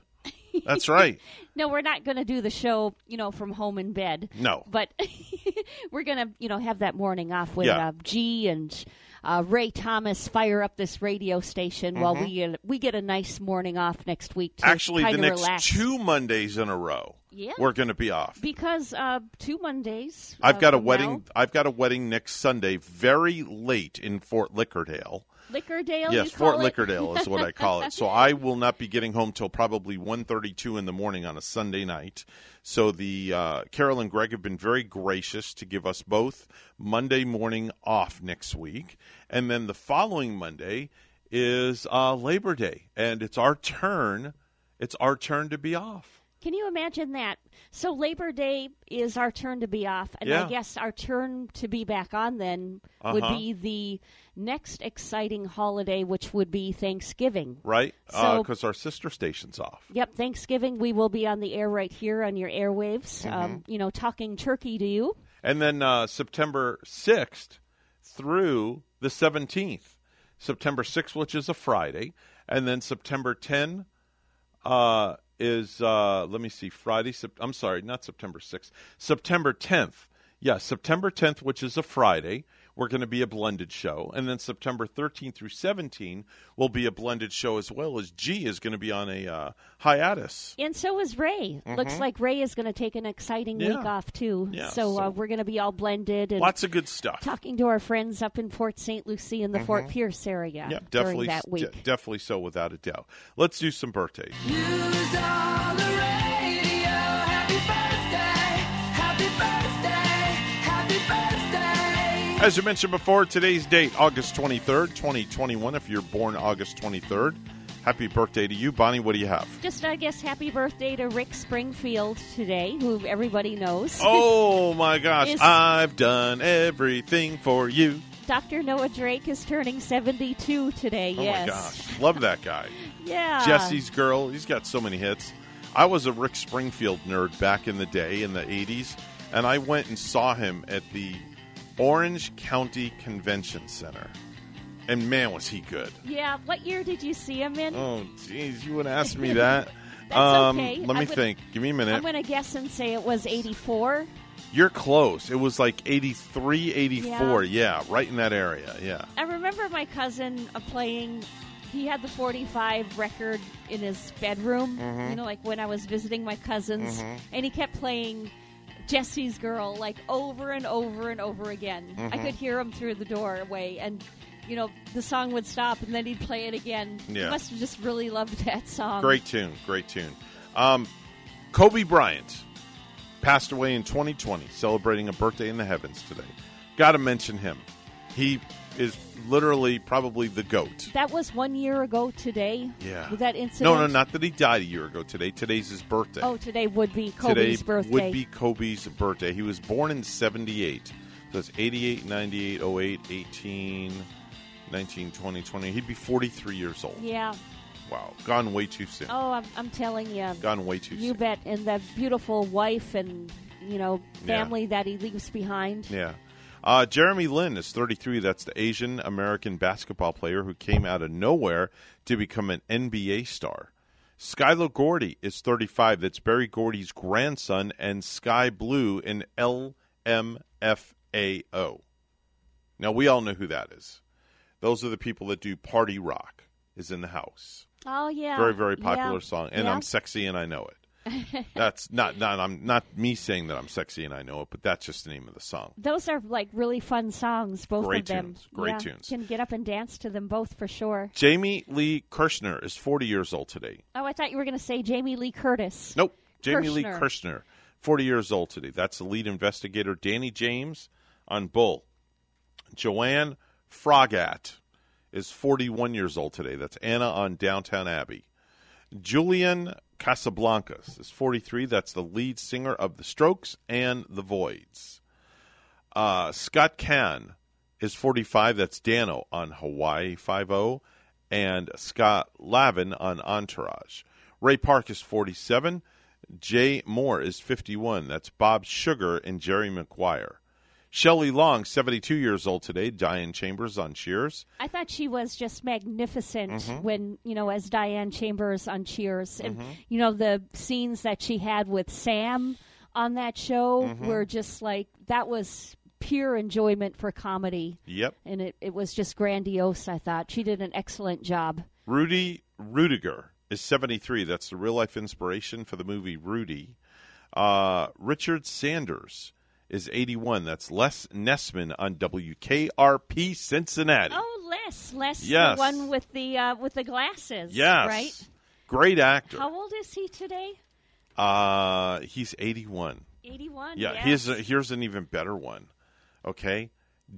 That's right. no, we're not going to do the show, you know, from home in bed. No. But we're going to, you know, have that morning off with Yeah. uh, G and uh, Ray Thomas fire up this radio station while Mhm. we get, we get a nice morning off next week to Actually, the next relax. two Mondays in a row, Yeah. we're going to be off. because uh, two Mondays. I've uh, got a wedding. now- I've got a wedding next Sunday, very late in Fort Lickerdale. Lickerdale. yes, Fort? Lickerdale is what I call it. So I will not be getting home till probably 1.32 in the morning on a Sunday night. So the uh, Carol and Greg have been very gracious to give us both Monday morning off next week, and then the following Monday is uh, Labor Day, and it's our turn. It's our turn to be off. Can you imagine that? So Labor Day is our turn to be off, and I guess our turn to be back on then would Uh-huh. be the next exciting holiday, which would be Thanksgiving. Right? So- Because our sister station's off. Yep, Thanksgiving we will be on the air right here on your airwaves. Mm-hmm. Um, you know, talking turkey to you. And then uh, September 6th through the 17th. September 6th, which is a Friday. And then September 10 uh, is, uh, let me see, Friday. Sep- I'm sorry, not September 6th. September 10th. Yeah, September 10th, which is a Friday. We're going to be a blended show. And then September 13 through 17 will be a blended show as well as G is going to be on a uh, hiatus. And so is Ray. Looks Mhm. like Ray is going to take an exciting week off too. Yeah, so, so- Uh, we're going to be all blended and Lots of good stuff. talking to our friends up in Fort St. Lucie in the Fort Mhm. Pierce area Yeah, during definitely, that week. de- definitely so, without a doubt. Let's do some birthdays. As you mentioned before, today's date, August 23rd, 2021. If you're born August 23rd, happy birthday to you. Bonnie, what do you have? Just, I guess, happy birthday to Rick Springfield today, who everybody knows. Oh, my gosh. I've done everything for you. Dr. Noah Drake is turning 72 today, Oh, yes. my gosh. Love that guy. Yeah. Jesse's Girl. He's got so many hits. I was a Rick Springfield nerd back in the day in the 80s, and I went and saw him at the Orange County Convention Center. And man, was he good. Yeah. What year did you see him in? Oh, jeez, you would ask me that. That's um, okay. Let me would- think. Give me a minute. I'm going to guess and say it was 84. You're close. It was like 83, 84. Yeah. Yeah, right in that area. Yeah. I remember my cousin playing. He had the 45 record in his bedroom, Mhm. you know, like when I was visiting my cousins, Mhm. and he kept playing Jesse's Girl like over and over and over again. I Mhm. could hear him through the doorway, and you know, the song would stop, and then he'd play it again. Yeah. He must have just really loved that song. Great tune. Great tune. Um, Kobe Bryant passed away in 2020, celebrating a birthday in the heavens today. Got to mention him. He is literally probably the GOAT. That was one year ago today. Yeah. With that incident. No, no, not that he died a year ago today. Today's his birthday. Oh, today would be Kobe's today birthday. would be Kobe's birthday. He was born in 78. So it's 88, 98, 08, 18, 19, 20, 20. He'd be 43 years old. Yeah. Wow. Gone way too soon. Oh, I'm, I'm telling you. Gone way too You soon. You bet. And that beautiful wife and, you know, Yeah. family that he leaves behind. Yeah. Uh, Jeremy Lin is 33. That's the Asian American basketball player who came out of nowhere to become an NBA star. Skyler Gordy is 35. That's Berry Gordy's grandson and Sky Blu in LMFAO. Now, we all know who that is. Those are the people that do Party Rock is in the house. Oh, yeah. Very, very popular Yeah. song. And Yeah. I'm sexy and I know it. That's not, not I'm not me saying that I'm sexy and I know it, but that's just the name of the song. Those are like really fun songs, both Great of them. tunes, great Yeah, tunes. Can get up and dance to them both for sure. Jamie Lee Kirchner is 40 years old today. Oh, I thought you were going to say Jamie Lee Curtis. Nope. Jamie Lee Kirchner. Kirchner, 40 years old today. That's the lead investigator, Danny James, on Bull. Joanne Froggatt is 41 years old today. That's Anna on Downton Abbey. Julian Casablancas is 43. That's the lead singer of The Strokes and The Voids. Uh, Scott Caan is 45. That's Danno on Hawaii 5 and Scott Lavin on Entourage. Ray Park is 47. Jay Mohr is 51. That's Bob Sugar and Jerry Maguire. Shelley Long, 72 years old today. Diane Chambers on Cheers. I thought she was just magnificent Mhm. when, you know, as Diane Chambers on Cheers. And, Mhm. you know, the scenes that she had with Sam on that show Mhm. were just like, that was pure enjoyment for comedy. Yep. And it, it was just grandiose, I thought. She did an excellent job. Rudy Ruettiger is 73. That's the real life inspiration for the movie Rudy. Uh, Richard Sanders is 81. That's Les Nessman on WKRP Cincinnati. Oh, Les. Les, Yes. the one with the, uh, with the glasses. yes. Right? Great actor. How old is he today? Uh, he's 81. 81. Yeah, yes. here's a, here's an even better one. Okay,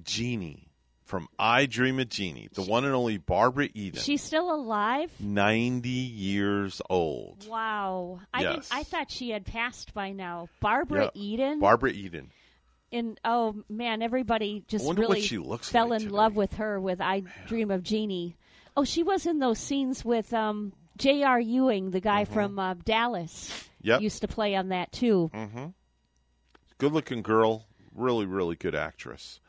Jeannie from I Dream of Jeannie, the one and only Barbara Eden, She's still alive? ninety years old. Wow. I Yes. I thought she had passed by now. Barbara Yeah, Eden? Barbara Eden. And oh man, everybody just really fell like in love with her with I Dream of Jeannie. Oh, she was in those scenes with um, J.R. Ewing, the guy from uh, Dallas. Mm-hmm. Yep. Used to play on that too. Mm-hmm. Good looking girl, really, really good actress.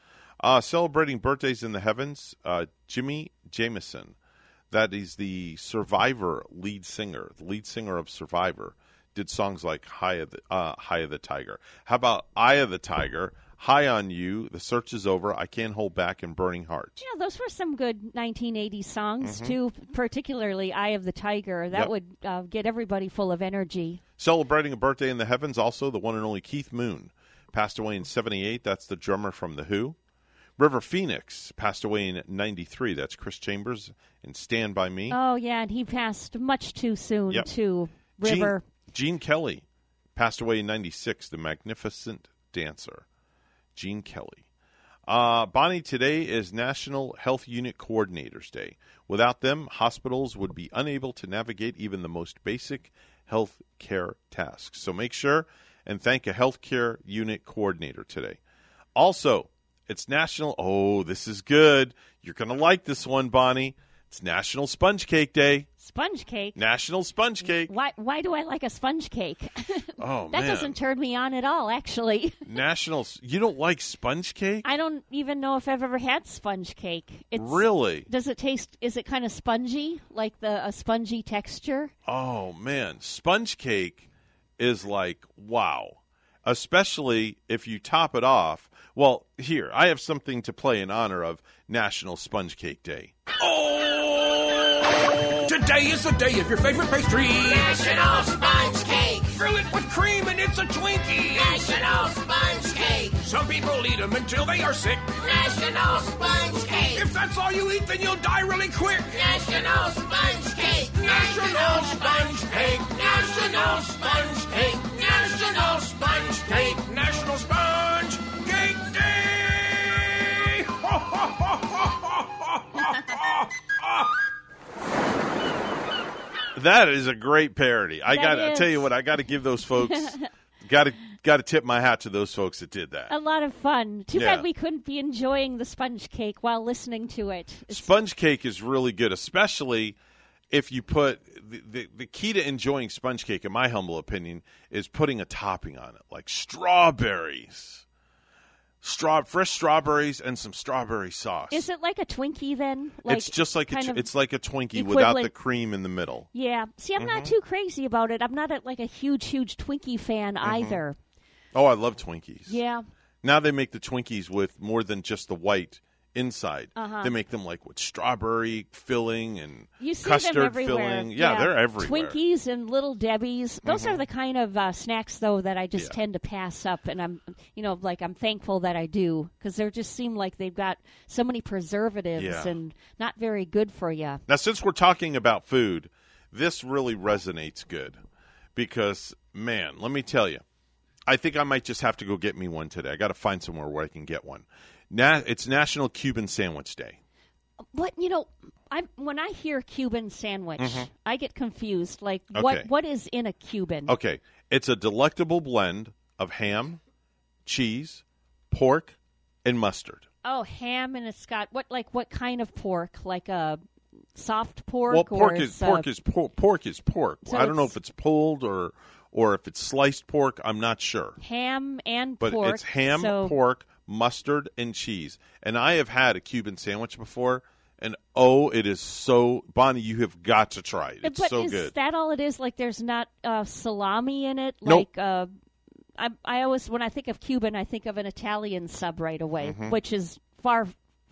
Uh, celebrating birthdays in the heavens, uh, Jimi Jamison. That is the Survivor lead singer, the lead singer of Survivor. Did songs like High of the, uh, High of the Tiger. How about Eye of the Tiger? High on You, The Search is Over, I Can't Hold Back, and Burning Heart. Yeah, those were some good 1980s songs Mhm. too. Particularly "Eye of the Tiger." That Yep. would uh, get everybody full of energy. Celebrating a birthday in the heavens, also the one and only Keith Moon passed away in 78. That's the drummer from The Who. River Phoenix passed away in 93. That's Chris Chambers and Stand By Me. Oh yeah, and he passed much too soon Yep. too. River. Gene Kelly passed away in 96. The Magnificent Dancer. Gene Kelly. Uh, Bonnie, today is National Health Unit Coordinators Day. Without them, hospitals would be unable to navigate even the most basic health care tasks. So make sure and thank a healthcare unit coordinator today. Also, it's National. Oh, this is good. You're going to like this one, Bonnie. It's National Sponge Cake Day. Sponge cake. National Sponge Cake. Why? Why do I like a sponge cake? Oh that man. doesn't turn me on at all. Actually, National. You don't like sponge cake? I don't even know if I've ever had sponge cake. It's, Really? Does it taste? Is it kind of spongy, like the a spongy texture? Oh man, sponge cake is like wow. Especially if you top it off. Well, here, I have something to play in honor of National Sponge Cake Day. Oh! Today is the day of your favorite pastry. National Sponge Cake. Fill it with cream and it's a Twinkie. National Sponge Cake. Some people eat them until they are sick. National Sponge Cake. If that's all you eat, then you'll die really quick. National Sponge Cake. National Sponge Cake. National Sponge Cake. National Sponge Cake. National Sponge That is a great parody. I got to tell you what, I got to give those folks got to got to tip my hat to those folks that did that. A lot of fun. Too Yeah. bad we couldn't be enjoying the sponge cake while listening to it. It's- Sponge cake is really good, especially if you put the, the, the key to enjoying sponge cake, in my humble opinion, is putting a topping on it, like strawberries, straw fresh strawberries, and some strawberry sauce. Is it like a Twinkie then? Like it's just like a, tw- it's like a Twinkie without the cream in the middle. Yeah. See, I'm not Mhm. too crazy about it. I'm not a, like a huge, huge Twinkie fan Mm-hmm. either. Oh, I love Twinkies. Yeah. Now they make the Twinkies with more than just the white inside. Uh-huh. They make them like with strawberry filling and You see custard them everywhere. filling. Yeah, they're everywhere. Twinkies and Little Debbie's. Those Mhm. are the kind of uh, snacks, though, that I just Yeah. tend to pass up, and I'm, you know, like I'm thankful that I do because they just seem like they've got so many preservatives Yeah. and not very good for you. Now, since we're talking about food, this really resonates good because, man, let me tell you, I think I might just have to go get me one today. I got to find somewhere where I can get one. Na- it's National Cuban Sandwich Day. What you know, I when I hear Cuban sandwich, Mhm. I get confused. Like, Okay. what what is in a Cuban? Okay, it's a delectable blend of ham, cheese, pork, and mustard. Oh, ham, and it's got what like what kind of pork? Like a soft pork? well, or pork is it's, uh, pork is por- pork is pork. So I don't know if it's pulled or or if it's sliced pork. I'm not sure. ham and pork. But pork. it's ham, so pork, mustard, and cheese. And I have had a Cuban sandwich before, and oh, it is so Bonnie. You have got to try it. It's but so is good. that all it is? Like, there's not uh, salami in it. Nope. Like, uh, I, I always when I think of Cuban, I think of an Italian sub right away, Mhm. which is far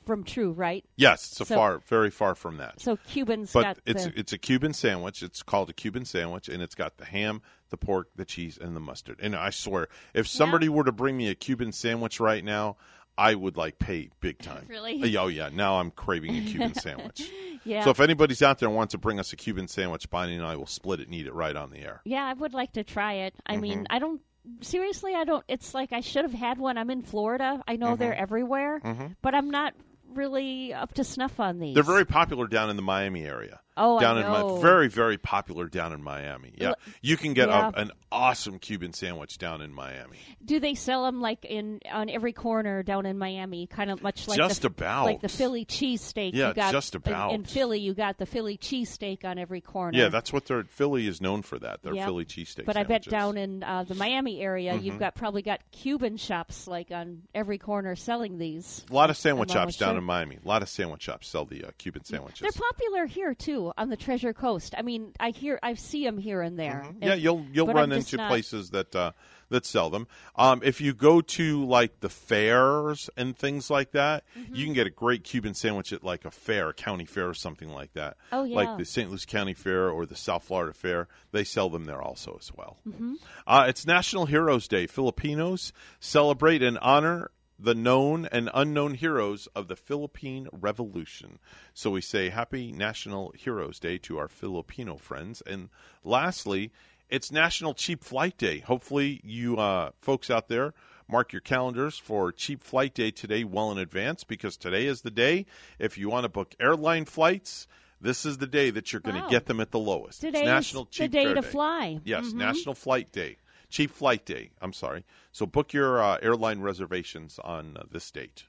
from true, right? yes, it's So- far, very far from that. So Cubans but got it's the, it's a Cuban sandwich. It's called a Cuban sandwich, and it's got the ham, the pork, the cheese, and the mustard. And I swear, if somebody were to bring me a Cuban sandwich right now, I would like pay big time. Really? Oh yeah. Now I'm craving a Cuban sandwich. Yeah. So if anybody's out there and wants to bring us a Cuban sandwich, Bonnie and I will split it and eat it right on the air. Yeah, I would like to try it. I mean, Mhm. I don't seriously. I don't. It's like I should have had one. I'm in Florida. I know they're Mhm. everywhere, Mhm. but I'm not really up to snuff on these. They're very popular down in the Miami area. Oh, I down in my very very popular down in Miami. Yeah, you can get yeah. a, an awesome Cuban sandwich down in Miami. Do they sell them like in on every corner down in Miami? Kind of much like Just the, about. like the Philly cheesesteak. Yeah, you got, just about. In, Philly, you got the Philly cheesesteak on every corner. Yeah, that's what their Philly is known for. That their Yep. Philly cheesesteak. But I bet down in uh, the Miami area, you've Mhm. got probably got Cuban shops like on every corner selling these. a lot of sandwich shops down in Miami. A lot of sandwich shops sell the uh, Cuban sandwiches. They're popular here too on the Treasure Coast. I mean, I hear I see them here and there. Mm-hmm. Yeah, you'll you'll run into not- places that uh, that sell them. Um, if you go to like the fairs and things like that, Mm-hmm. you can get a great Cuban sandwich at like a fair, a county fair or something like that. Oh, yeah. like the St. Lucie County Fair or the South Florida Fair. They sell them there also as well. Mhm. Uh, it's National Heroes Day. Filipinos celebrate and honor the known and unknown heroes of the Philippine Revolution. So we say Happy National Heroes Day to our Filipino friends. And lastly, it's National Cheap Flight Day. Hopefully, you uh, folks out there mark your calendars for Cheap Flight Day today well in advance because today is the day. If you want to book airline flights, this is the day that you're going to Wow. get them at the lowest. Today it's is National the Cheap day Fare to fly. Yes, Mhm. National Flight Day. Cheap Flight Day. I'm sorry. So book your uh, airline reservations on uh, this date.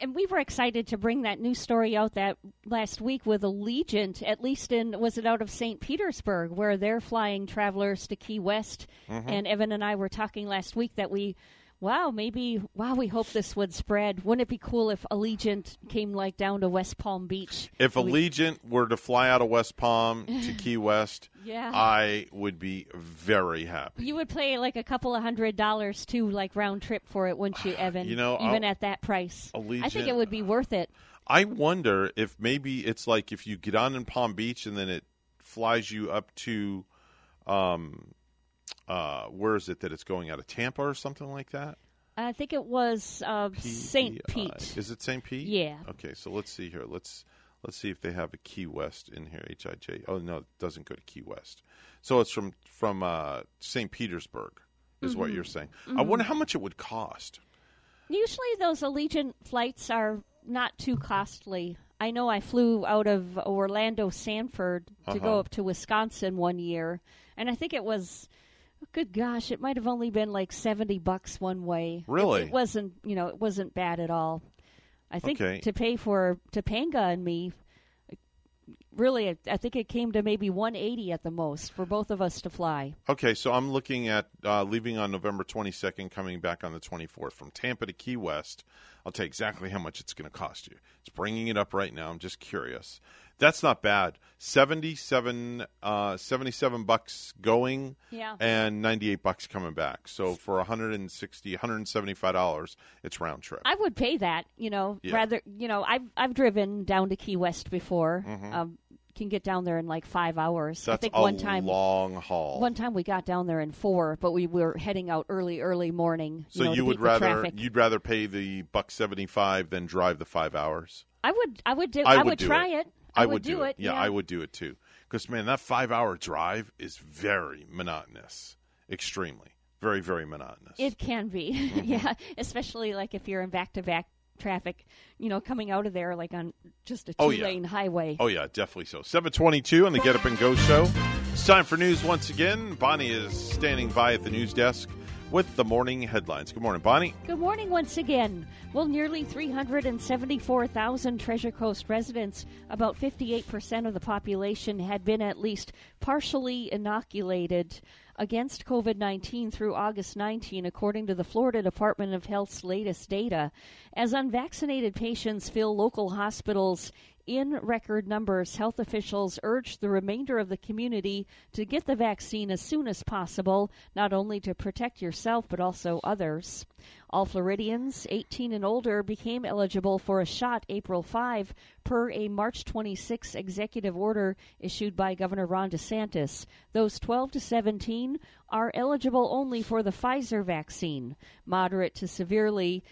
and we were excited to bring that new story out that last week with Allegiant, at least in was it out of St. Petersburg, where they're flying travelers to Key West. Mhm. And Evan and I were talking last week that we, wow, maybe wow, we hope this would spread. Wouldn't it be cool if Allegiant came like down to West Palm Beach? If We- Allegiant were to fly out of West Palm to Key West, Yeah. I would be very happy. You would pay like a couple of hundred dollars too, like round trip for it, wouldn't you, Evan? You know, even I'll- at that price, I think it would be worth it. I wonder if maybe it's like if you get on in Palm Beach and then it flies you up to, um, uh, where is it that it's going out of Tampa or something like that? I think it was uh, St. Pete. Is it St. Pete? Yeah. Okay, so let's see here. Let's let's see if they have a Key West in here. H I J. Oh no, it doesn't go to Key West. So it's from from uh, St. Petersburg, is what Mhm. you're saying. I Mhm. wonder how much it would cost. Usually, those Allegiant flights are not too costly. I know I flew out of Orlando Sanford to Uh-huh. go up to Wisconsin one year, and I think it was, good gosh, it might have only been like seventy bucks one way. It- Really? it, wasn't. You know, it wasn't bad at all. I think Okay. to pay for Topanga and me, really, I think it came to maybe one eighty at the most for both of us to fly. Okay, so I'm looking at uh, leaving on November 22nd, coming back on the 24th from Tampa to Key West. I'll tell you exactly how much it's going to cost you. It's bringing it up right now. I'm just curious. That's not bad. 77, uh, 77 bucks going Yeah. and 98 bucks coming back. So for 160, 175 dollars, it's round trip. I would pay that, you know, Yeah. rather, you know, I've I've driven down to Key West before. Mhm. Um, can get down there in like five hours. I That's think a one time, long haul. one time we got down there in four, but we were heading out early, early morning. so know, you would rather you'd rather pay the buck 75 than drive the 5 hours? I would, I would do, I I would would try it. it. I, would, do it. Yeah, I would do it too. Because man, that five-hour drive is very monotonous. Extremely, very, very monotonous. It can be, Mhm. yeah, especially like if you're in back-to-back traffic, you know, coming out of there like on just a Oh, yeah. two-lane highway. Oh yeah, definitely so. Seven twenty-two on the Get Up and Go show. It's time for news once again. Bonnie is standing by at the news desk with the morning headlines. Good morning, Bonnie. Good morning once again. Well, nearly 374,000 Treasure Coast residents, about 58% of the population, had been at least partially inoculated against COVID 19 through August 19, according to the Florida Department of Health's latest data. As unvaccinated patients fill local hospitals in record numbers, health officials urged the remainder of the community to get the vaccine as soon as possible, not only to protect yourself but also others. All Floridians 18 and older became eligible for a shot April 5 per a March 26 executive order issued by Governor Ron DeSantis. Those 12 to 17 are eligible only for the Pfizer vaccine. Moderate to severely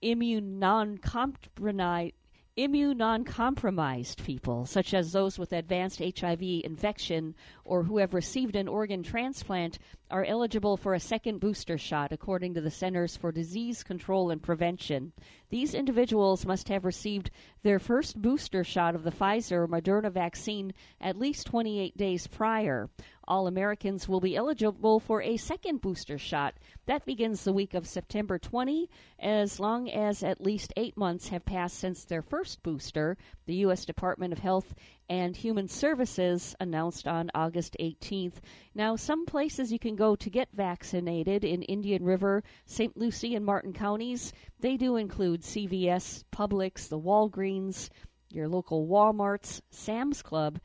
immune non-compromised immune non-compromised people such as those with advanced HIV infection or who have received an organ transplant are eligible for a second booster shot according to the Centers for Disease Control and Prevention. These individuals must have received their first booster shot of the Pfizer or Moderna vaccine at least 28 days prior. All Americans will be eligible for a second booster shot. That begins the week of September 20, as long as at least eight months have passed since their first booster, the U.S. Department of Health and Human Services announced on August 18th. Now, some places you can go to get vaccinated in Indian River, St. Lucie, and Martin counties, they do include CVS, Publix, the Walgreens, your local Walmarts, Sam's Club,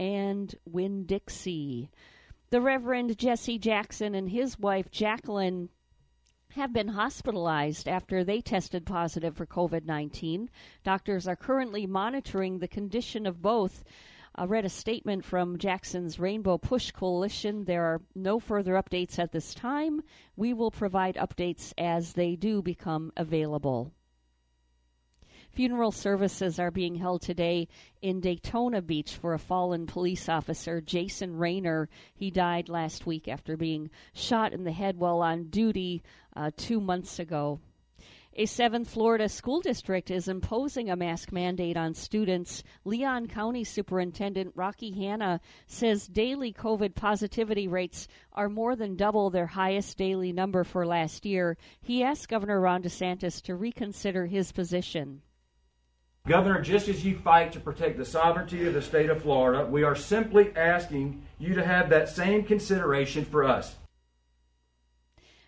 and Winn Dixie. The Reverend Jesse Jackson and his wife Jacqueline have been hospitalized after they tested positive for COVID 19. Doctors are currently monitoring the condition of both. I read a statement from Jackson's Rainbow Push Coalition. There are no further updates at this time. We will provide updates as they do become available. Funeral services are being held today in Daytona Beach for a fallen police officer, Jason Raynor. He died last week after being shot in the head while on duty uh, two months ago. A 7th Florida school district is imposing a mask mandate on students. Leon County Superintendent Rocky Hanna says daily COVID positivity rates are more than double their highest daily number for last year. He asked Governor Ron DeSantis to reconsider his position. Governor, just as you fight to protect the sovereignty of the state of Florida, we are simply asking you to have that same consideration for us.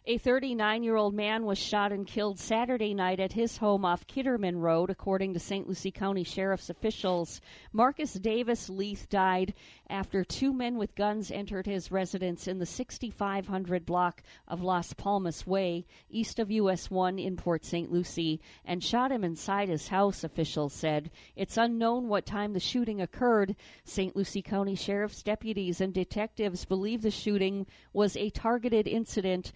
A 39 year old man was shot and killed Saturday night at his home off Kitterman Road, according to St. Lucie County Sheriff's officials. Marcus Davis Leith died after two men with guns entered his residence in the 6500 block of Las Palmas Way, east of US 1 in Port St. Lucie, and shot him inside his house, officials said. It's unknown what time the shooting occurred. St. Lucie County Sheriff's deputies and detectives believe the shooting was a targeted incident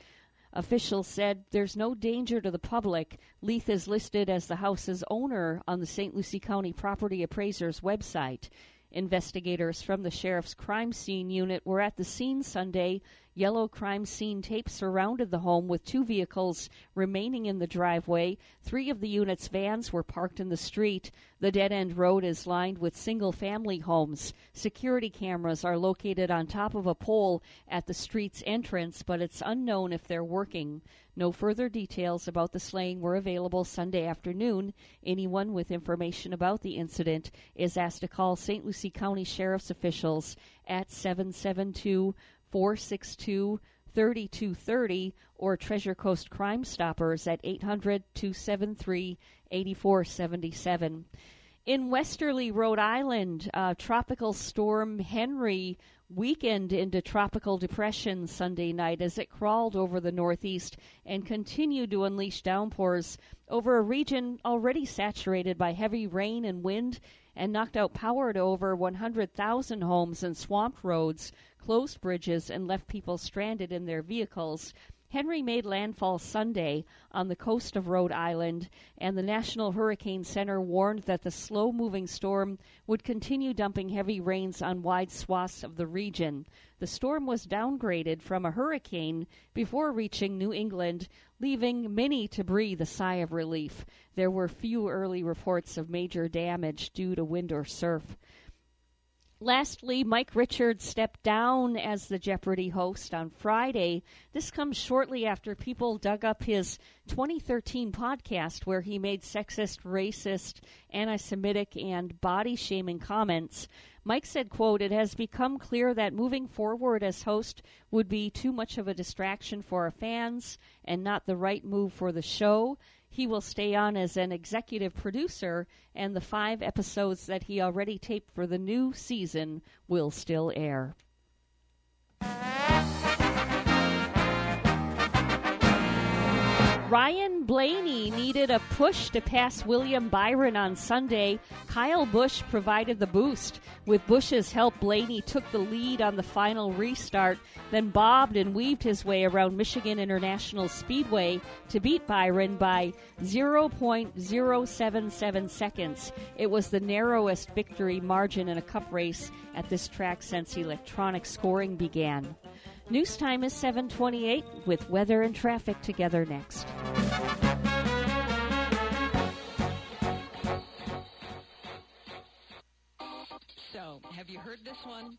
Officials said there's no danger to the public. Leith is listed as the house's owner on the St. Lucie County Property Appraiser's website. Investigators from the sheriff's crime scene unit were at the scene Sunday Yellow crime scene tape surrounded the home with two vehicles remaining in the driveway. Three of the unit's vans were parked in the street. The dead end road is lined with single family homes. Security cameras are located on top of a pole at the street's entrance, but it's unknown if they're working. No further details about the slaying were available Sunday afternoon. Anyone with information about the incident is asked to call St. Lucie County Sheriff's officials at 772 462 3230 or Treasure Coast Crime Stoppers at 800 273 8477. In Westerly, Rhode Island, uh, Tropical Storm Henri weakened into tropical depression Sunday night as it crawled over the Northeast and continued to unleash downpours over a region already saturated by heavy rain and wind and knocked out power to over 100,000 homes and swamped roads, closed bridges, and left people stranded in their vehicles. Henri made landfall Sunday on the coast of Rhode Island, and the National Hurricane Center warned that the slow moving storm would continue dumping heavy rains on wide swaths of the region. The storm was downgraded from a hurricane before reaching New England, leaving many to breathe a sigh of relief. There were few early reports of major damage due to wind or surf. Lastly, Mike Richards stepped down as the Jeopardy host on Friday. This comes shortly after people dug up his 2013 podcast where he made sexist, racist, anti-Semitic, and body-shaming comments. Mike said, quote, It has become clear that moving forward as host would be too much of a distraction for our fans and not the right move for the show. He will stay on as an executive producer, and the five episodes that he already taped for the new season will still air. Ryan Blaney needed a push to pass William Byron on Sunday. Kyle Busch provided the boost. With Busch's help, Blaney took the lead on the final restart, then bobbed and weaved his way around Michigan International Speedway to beat Byron by 0.077 seconds. It was the narrowest victory margin in a cup race at this track since electronic scoring began. News time is 728 with weather and traffic together next. So, have you heard this one?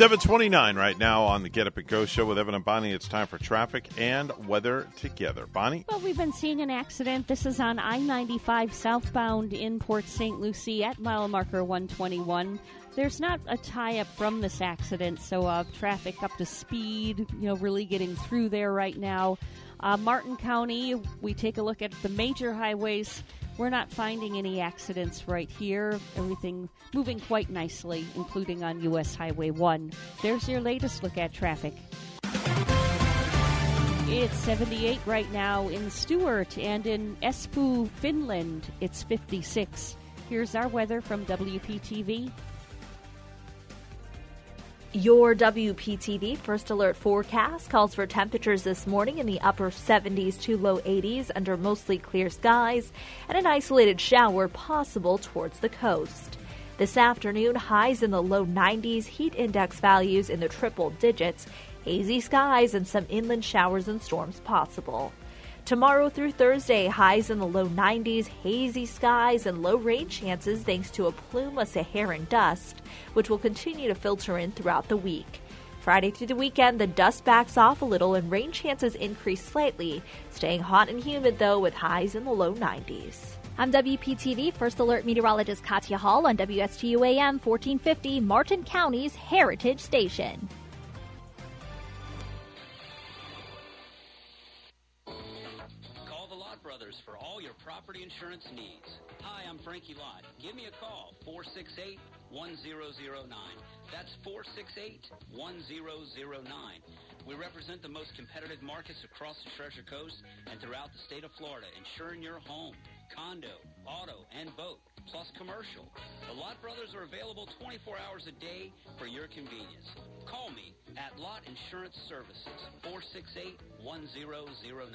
729 right now on the Get Up and Go show with Evan and Bonnie. It's time for traffic and weather together. Bonnie? Well, we've been seeing an accident. This is on I 95 southbound in Port St. Lucie at mile marker 121. There's not a tie up from this accident, so uh, traffic up to speed, you know, really getting through there right now. Uh, Martin County, we take a look at the major highways. We're not finding any accidents right here. Everything moving quite nicely, including on U.S. Highway 1. There's your latest look at traffic. It's 78 right now in Stuart and in Espoo, Finland. It's 56. Here's our weather from WPTV. Your WPTV First Alert forecast calls for temperatures this morning in the upper 70s to low 80s under mostly clear skies and an isolated shower possible towards the coast. This afternoon, highs in the low 90s, heat index values in the triple digits, hazy skies, and some inland showers and storms possible. Tomorrow through Thursday, highs in the low 90s, hazy skies, and low rain chances thanks to a plume of Saharan dust, which will continue to filter in throughout the week. Friday through the weekend, the dust backs off a little and rain chances increase slightly, staying hot and humid though with highs in the low 90s. I'm WPTV First Alert Meteorologist Katya Hall on WSTU AM 1450, Martin County's Heritage Station. Property insurance needs. Hi, I'm Frankie Lott. Give me a call, 468 1009. That's 468 1009. We represent the most competitive markets across the Treasure Coast and throughout the state of Florida, insuring your home, condo, auto, and boat, plus commercial. The Lott Brothers are available 24 hours a day for your convenience. Call me at Lott Insurance Services, 468 1009.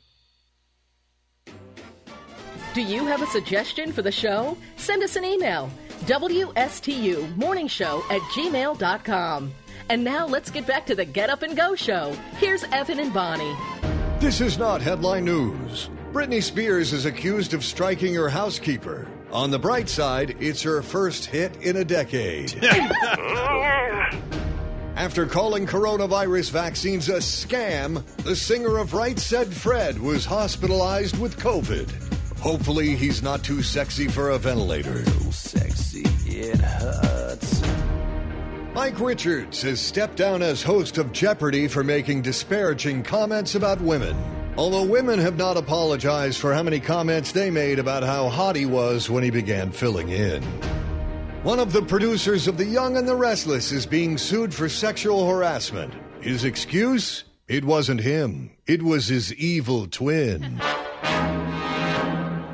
Do you have a suggestion for the show? Send us an email. WSTU Morning Show at gmail.com. And now let's get back to the Get Up and Go show. Here's Evan and Bonnie. This is not headline news. Britney Spears is accused of striking her housekeeper. On the bright side, it's her first hit in a decade. After calling coronavirus vaccines a scam, the singer of Right Said Fred was hospitalized with COVID. Hopefully, he's not too sexy for a ventilator. So sexy, it hurts. Mike Richards has stepped down as host of Jeopardy for making disparaging comments about women. Although women have not apologized for how many comments they made about how hot he was when he began filling in. One of the producers of The Young and the Restless is being sued for sexual harassment. His excuse? It wasn't him, it was his evil twin.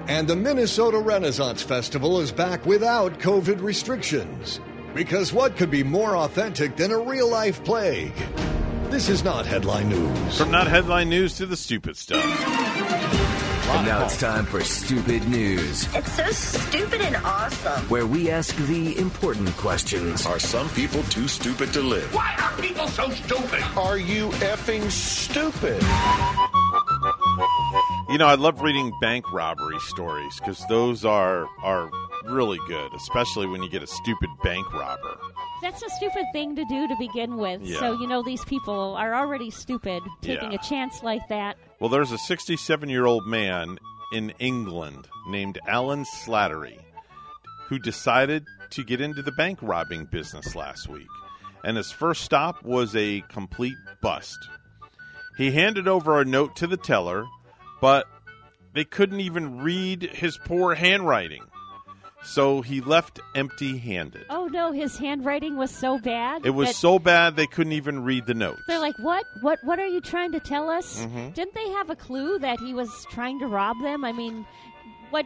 And the Minnesota Renaissance Festival is back without COVID restrictions. Because what could be more authentic than a real life plague? This is not headline news. From not headline news to the stupid stuff. And now it's time for Stupid News, It's so stupid and awesome. where we ask the important questions. Are some people too stupid to live? Why are people so stupid? Are you effing stupid? You know, I love reading bank robbery stories because those are are really good, especially when you get a stupid bank robber. That's a stupid thing to do to begin with. Yeah. So, you know, these people are already stupid taking Yeah. a chance like that. Well, there's a 67 year old man in England named Alan Slattery who decided to get into the bank robbing business last week. and his first stop was a complete bust. He handed over a note to the teller, but they couldn't even read his poor handwriting. So he left empty handed. Oh no, his handwriting was so bad. It was so bad they couldn't even read the notes. They're like, "What? What? What are you trying to tell us?" Mhm. Didn't they have a clue that he was trying to rob them? I mean, what?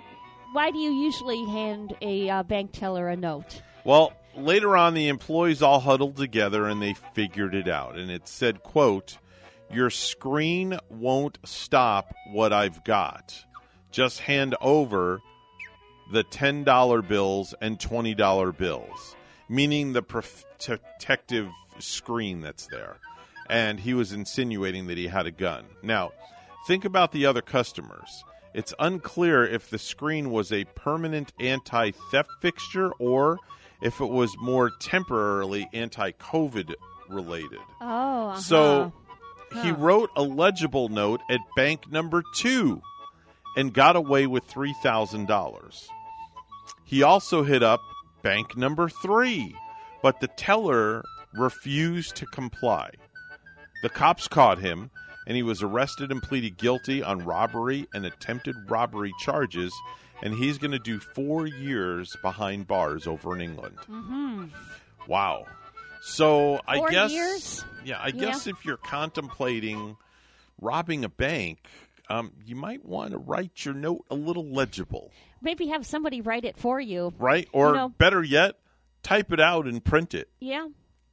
Why do you usually hand a uh, bank teller a note? Well, later on, the employees all huddled together and they figured it out. And it said, "quote Your screen won't stop what I've got. Just hand over the ten dollar bills and twenty dollar bills, meaning the protective screen that's there." And he was insinuating that he had a gun. Now, think about the other customers. It's unclear if the screen was a permanent anti theft fixture or if it was more temporarily anti COVID related. Oh, uh-huh. So he wrote a legible note at bank number two and got away with $3,000. He also hit up bank number three, but the teller refused to comply. The cops caught him, and he was arrested and pleaded guilty on robbery and attempted robbery charges, and he's going to do four years behind bars over in England. Mm-hmm. Wow. So I guess, years? yeah, I Yeah. guess if you're contemplating robbing a bank, um, you might want to write your note a little legible, Maybe have somebody write it for you. right? Or You know- better yet, type it out and print it. Yeah.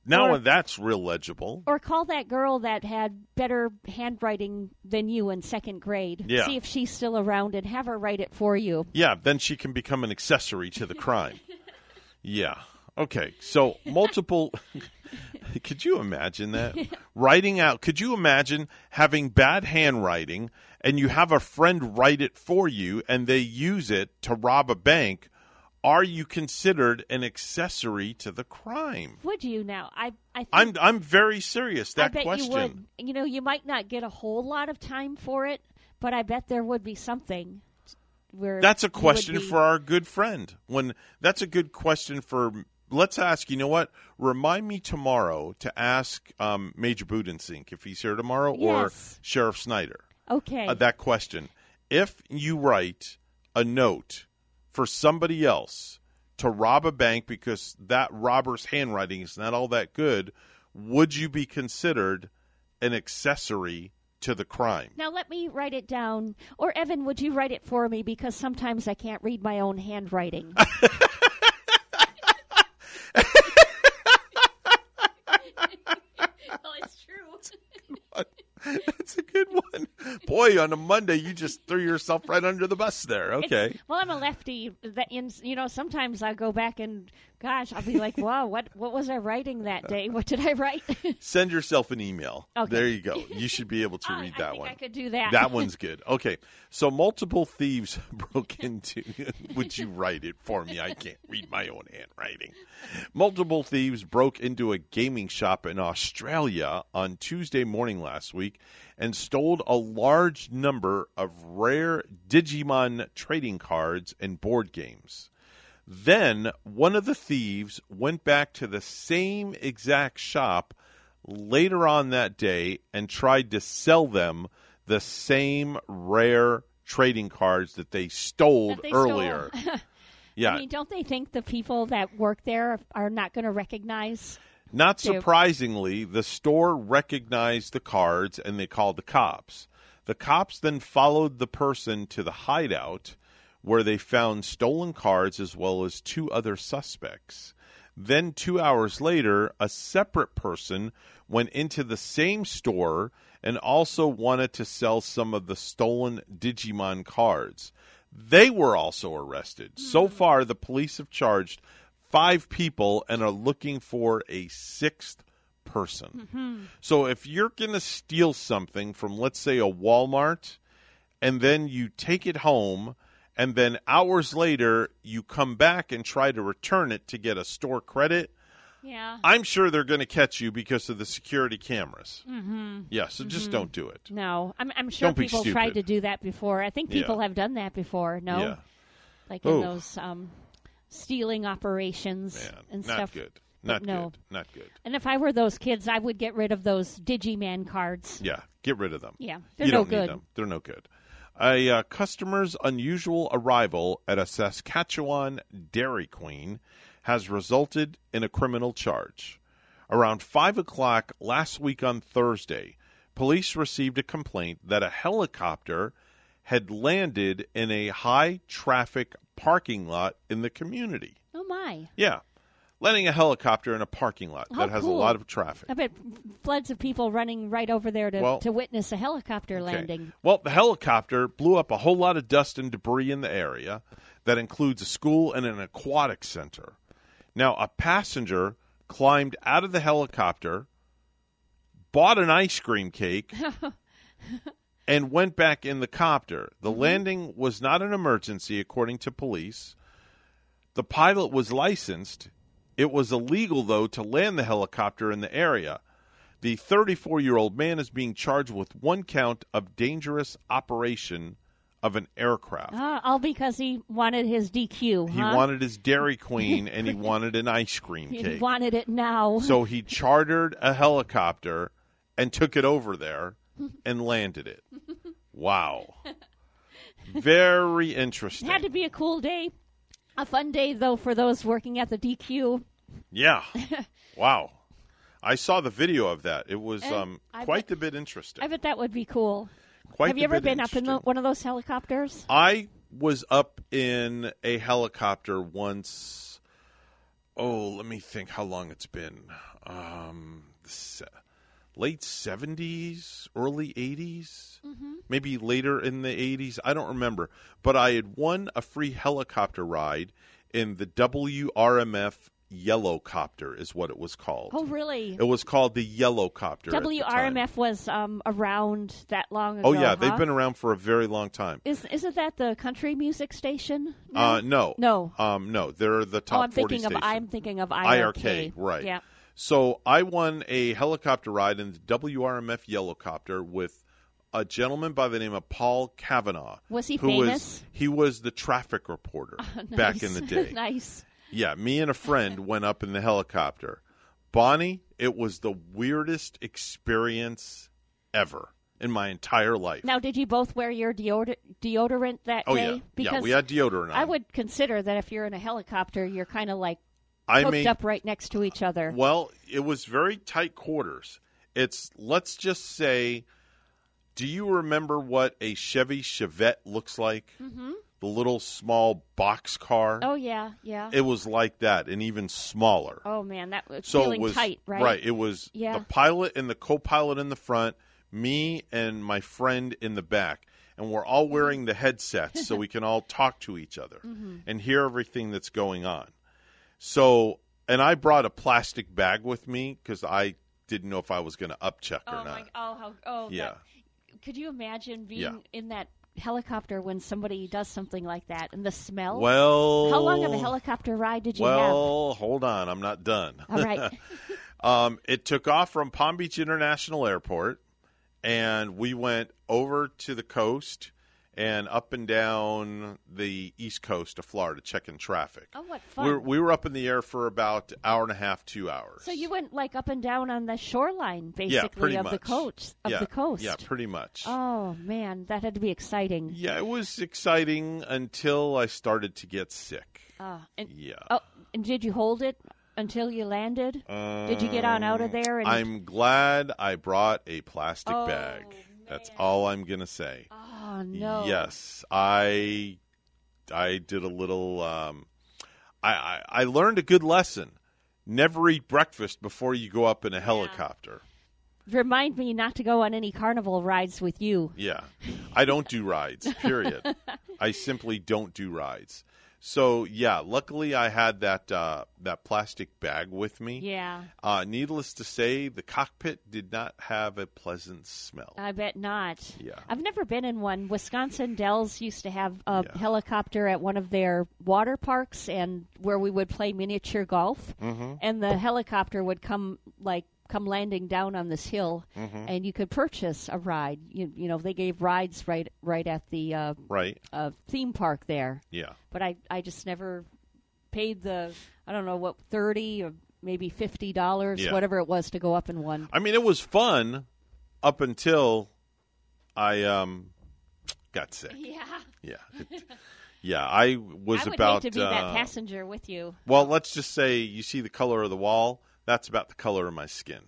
Now Or- that's real legible. Or call that girl that had better handwriting than you in second grade. Yeah. See if she's still around and have her write it for you. Yeah, then she can become an accessory to the crime. yeah. Okay. So multiple. could you imagine that? Writing out. Could you imagine having bad handwriting and you have a friend write it for you and they use it to rob a bank? Are you considered an accessory to the crime? Would you now? I I think, I'm I'm very serious. That I bet question. you would. You know, you might not get a whole lot of time for it, but I bet there would be something where That's a question be- for our good friend. When that's a good question for. Let's ask. You know what? Remind me tomorrow to ask um, Major Budensink if he's here tomorrow, or Sheriff Snyder. Okay. Uh, that question. If you write a note for somebody else to rob a bank because that robber's handwriting is not all that good, would you be considered an accessory to the crime? Now let me write it down. Or Evan, would you write it for me because sometimes I can't read my own handwriting. well, it's true. That's a good one. Boy, on a Monday, you just threw yourself right under the bus there. Okay. It's- well, I'm a lefty. That in, you know, sometimes I go back and, gosh, I'll be like, wow, what what was I writing that day? What did I write? Send yourself an email. Okay. There you go. You should be able to read I that think one. I could do that. That one's good. Okay. So multiple thieves broke into would you write it for me? I can't read my own handwriting. Multiple thieves broke into a gaming shop in Australia on Tuesday morning last week and stole a large number of rare Digimon trading cards and board games. Then one of the thieves went back to the same exact shop later on that day and tried to sell them the same rare trading cards that they stole That they stole. earlier. yeah. I mean, don't they think the people that work there are not going to recognize? Not surprisingly, the store recognized the cards and they called the cops. The cops then followed the person to the hideout where they found stolen cards as well as two other suspects. Then, two hours later, a separate person went into the same store and also wanted to sell some of the stolen Digimon cards. They were also arrested. So far, the police have charged five people and are looking for a sixth person. Mhm. So if you're going to steal something from, let's say, a Walmart, and then you take it home, and then hours later you come back and try to return it to get a store credit, Yeah. I'm sure they're going to catch you because of the security cameras. Mm-hmm. Yeah, so just Mhm. don't do it. No, I'm, I'm sure Don't people tried to do that before. I think Yeah. people have done that before. No, Yeah. like in Ooh. those um, stealing operations and Not stuff. good. Not no. good. Not good. And if I were those kids, I would get rid of those Digimon cards. Yeah, get rid of them. Yeah, they're you no don't good. Need them. They're no good. A uh, customer's unusual arrival at a Saskatchewan Dairy Queen has resulted in a criminal charge. Around 5 o'clock last week on Thursday, police received a complaint that a helicopter had landed in a high traffic parking lot in the community. Oh my! Yeah, landing a helicopter in a parking lot How that has cool. a lot of traffic. I bet floods of people running right over there to, Well- to witness a helicopter Okay. landing. Well, the helicopter blew up a whole lot of dust and debris in the area. That includes a school and an aquatic center. Now, a passenger climbed out of the helicopter, bought an ice cream cake, and went back in the copter. The mm-hmm. landing was not an emergency, according to police. The pilot was licensed. It was illegal, though, to land the helicopter in the area. The 34 year old man is being charged with one count of dangerous operation of an aircraft. Ah, all because he wanted his DQ. He wanted his Dairy Queen and he wanted an ice cream cake. He wanted it now. So he chartered a helicopter and took it over there and landed it. Wow. Very interesting. It had to be a cool day. A fun day, though, for those working at the DQ. Yeah. Wow. I saw the video of that. It was um, quite bet- a bit interesting. I bet that would be cool. Quite Have you ever been up in the, one of those helicopters? I was up in a helicopter once. Oh, let me think how long it's been. Um, late 70s, early 80s, maybe later in the 80s. I don't remember. But I had won a free helicopter ride in the WRMF Yellow Copter, is what it was called. Oh, really? It was called the Yellow Copter. at the time. WRMF was um, around that long ago. Oh, yeah. They've been around for a very long time. Is isn't that the country music station? Uh, no, No. um, no. They're the top. oh, I'm 40 thinking of. I'm thinking of IRK. IRK, right? Yeah. So I won a helicopter ride in the WRMF Yellowcopter with a gentleman by the name of Paul Kavanaugh. Was he who famous? Was, he was the traffic reporter oh, back in the day. nice. Yeah, me and a friend went up in the helicopter. Bonnie, it was the weirdest experience ever in my entire life. Now, did you both wear your deodor- deodorant that Oh, day? yeah. Yeah, Because we had deodorant I would consider that if you're in a helicopter, you're kind of like I hooked made- up right next to each other. Well, it was very tight quarters. It's let's just say, do you remember what a Chevy Chevette looks like? hmm The little small box car. Oh yeah, yeah. It was like that, and even smaller. oh man, that was so feeling it was tight, right? Right. It was Yeah. the pilot and the co-pilot in the front, me and my friend in the back, and we're all wearing the headsets so we can all talk to each other Mhm. and hear everything that's going on. So, and I brought a plastic bag with me because I didn't know if I was going to upchuck or Oh not. my! Oh, how, oh, Yeah. that- could you imagine being Yeah. in that helicopter when somebody does something like that and the smell? Well, how long of a helicopter ride did you have? well, hold on, I'm not done. All right. um, it took off from Palm Beach International Airport, and we went over to the coast and up and down the east coast of Florida, checking traffic. Oh, what We fun! were, we were up in the air for about hour and a half, two hours. so you went like up and down on the shoreline, basically yeah, of much. the coast. Of yeah, the coast. Yeah, pretty much. Oh man, that had to be exciting. Yeah, it was exciting until I started to get sick. Ah, and, Yeah. Oh, and did you hold it until you landed? did you get on out of there? And Um, I'm glad I brought a plastic Oh, bag. That's all I'm gonna say. Oh no. Yes, I I did a little. Um, I, I I learned a good lesson. Never eat breakfast before you go up in a helicopter. Remind me not to go on any carnival rides with you. Yeah, I don't do rides. Period. I simply don't do rides. So yeah, luckily I had that uh, that plastic bag with me. Yeah. Uh, needless to say, the cockpit did not have a pleasant smell. I bet not. Yeah. I've never been in one. Wisconsin Dells used to have a helicopter at one of their water parks and where we would play miniature golf. Mhm. And the helicopter would come like come landing down on this hill Mhm. and you could purchase a ride. You, you know, they gave rides right right at the uh, Right. uh, theme park there. Yeah. But I I just never paid the I don't know what 30 or maybe fifty dollars, Yeah. whatever it was, to go up in one. I mean, it was fun up until I um got sick. Yeah. Yeah. It- yeah, I was I about to be uh, that passenger with you. Well, let's just say you see the color of the wall. That's about the color of my skin.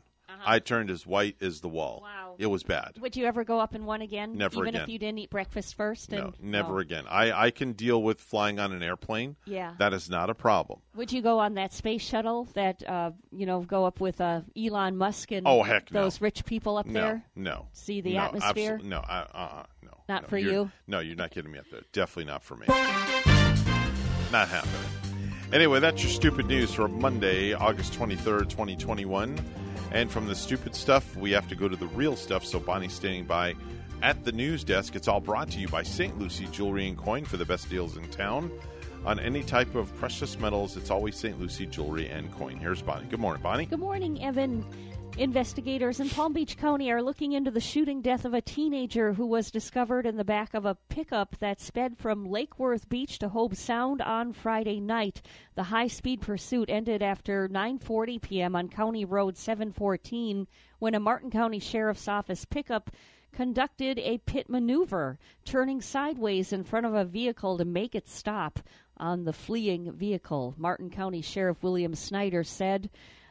I turned as white as the wall. Uh-huh. Wow. It was bad. Would you ever go up in one again? Never even again. if you didn't eat breakfast first. No, never oh. again. I, I can deal with flying on an airplane. Yeah. That is not a problem. Would you go on that space shuttle that uh, you know go up with uh, Elon Musk and Oh, heck no. those rich people up no, there? No. See the no, atmosphere? absolute- no, I, uh-uh, no. Not no, for you? No, you're not getting me up there. Definitely not for me. not happening. Anyway, that's your stupid news for Monday, August 23rd, 2021. And from the stupid stuff, we have to go to the real stuff. So Bonnie's standing by at the news desk. It's all brought to you by St. Lucie Jewelry and Coin for the best deals in town. On any type of precious metals, it's always St. Lucie Jewelry and Coin. Here's Bonnie. Good morning, Bonnie. Good morning, Evan. Investigators in Palm Beach County are looking into the shooting death of a teenager who was discovered in the back of a pickup that sped from Lake Worth Beach to Hobe Sound on Friday night. The high-speed pursuit ended after 9:40 p.m. on County Road 714 when a Martin County Sheriff's Office pickup conducted a pit maneuver, turning sideways in front of a vehicle to make it stop on the fleeing vehicle. Martin County Sheriff William Snyder said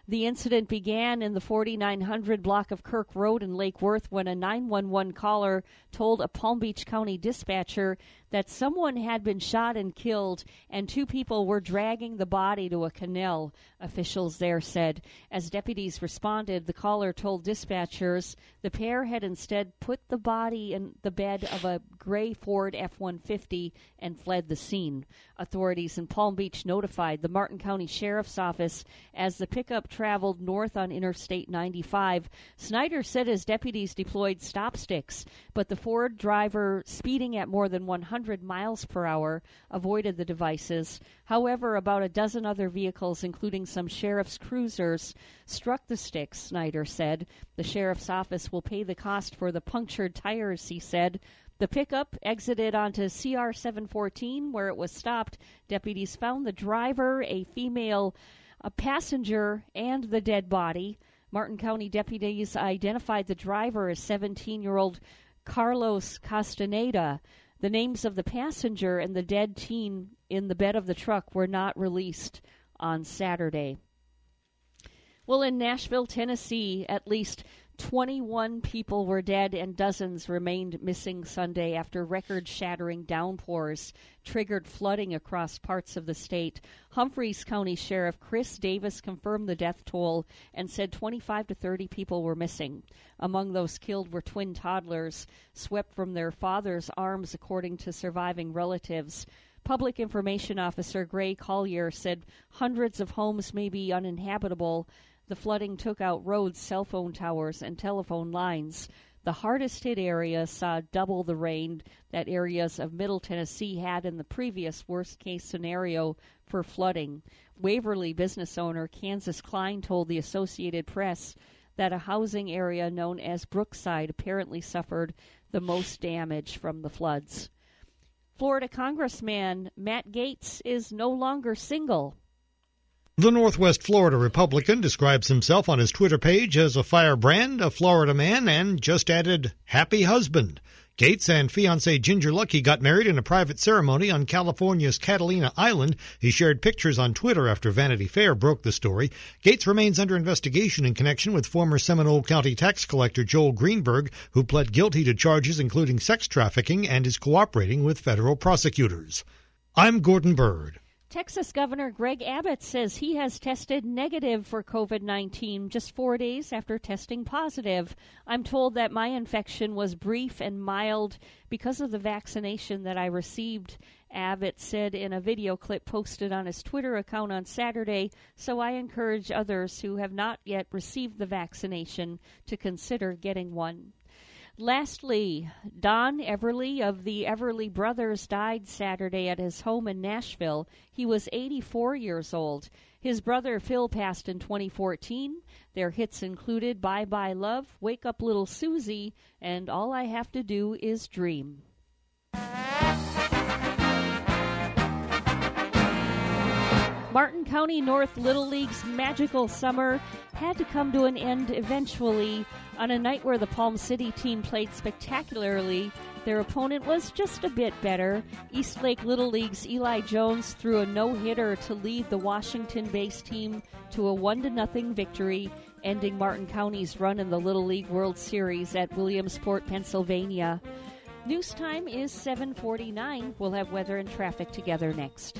the incident began in the 4900 block of Kirk Road in Lake Worth when a 911 caller told a Palm Beach County dispatcher that someone had been shot and killed and two people were dragging the body to a canal, officials there said. As deputies responded, the caller told dispatchers the pair had instead put the body in the bed of a gray Ford F 150 and fled the scene. Authorities in Palm Beach notified the Martin County Sheriff's Office as the pickup traveled north on Interstate 95. Snyder said his deputies deployed stop sticks, but the Ford driver, speeding at more than 100 miles per hour, avoided the devices. However, about a dozen other vehicles, including some sheriff's cruisers, struck the sticks, Snyder said. The sheriff's office will pay the cost for the punctured tires, he said. The pickup exited onto CR 714, where it was stopped. Deputies found the driver, a female a passenger, and the dead body. Martin County deputies identified the driver as 17 year old Carlos Castaneda. The names of the passenger and the dead teen in the bed of the truck were not released on Saturday. Well, in Nashville, Tennessee, at least 21 people were dead and dozens remained missing Sunday after record shattering downpours triggered flooding across parts of the state. Humphreys County Sheriff Chris Davis confirmed the death toll and said 25 to 30 people were missing. Among those killed were twin toddlers swept from their father's arms, according to surviving relatives. Public Information Officer Gray Collier said hundreds of homes may be uninhabitable. The flooding took out roads, cell phone towers, and telephone lines. The hardest hit area saw double the rain that areas of Middle Tennessee had in the previous worst case scenario for flooding. Waverly business owner Kansas Klein told the Associated Press that a housing area known as Brookside apparently suffered the most damage from the floods. Florida Congressman Matt Gaetz is no longer single. The Northwest Florida Republican describes himself on his Twitter page as a firebrand, a Florida man, and just added, happy husband. Gaetz and fiancee Ginger Luckey got married in a private ceremony on California's Catalina Island. He shared pictures on Twitter after Vanity Fair broke the story. Gaetz remains under investigation in connection with former Seminole County tax collector Joel Greenberg, who pled guilty to charges including sex trafficking and is cooperating with federal prosecutors. I'm Gordon Bird. Texas Governor Greg Abbott says he has tested negative for COVID 19 just four days after testing positive. I'm told that my infection was brief and mild because of the vaccination that I received. Abbott said in a video clip posted on his Twitter account on Saturday, so I encourage others who have not yet received the vaccination to consider getting one. Lastly, Don Everly of the Everly Brothers died Saturday at his home in Nashville. He was 84 years old. His brother Phil passed in 2014. Their hits included Bye Bye Love, Wake Up Little Susie, and All I Have to Do Is Dream. Martin County North Little League's magical summer had to come to an end eventually on a night where the Palm City team played spectacularly. Their opponent was just a bit better. Eastlake Little League's Eli Jones threw a no-hitter to lead the Washington-based team to a 1 to nothing victory, ending Martin County's run in the Little League World Series at Williamsport, Pennsylvania. News time is 7:49. We'll have weather and traffic together next.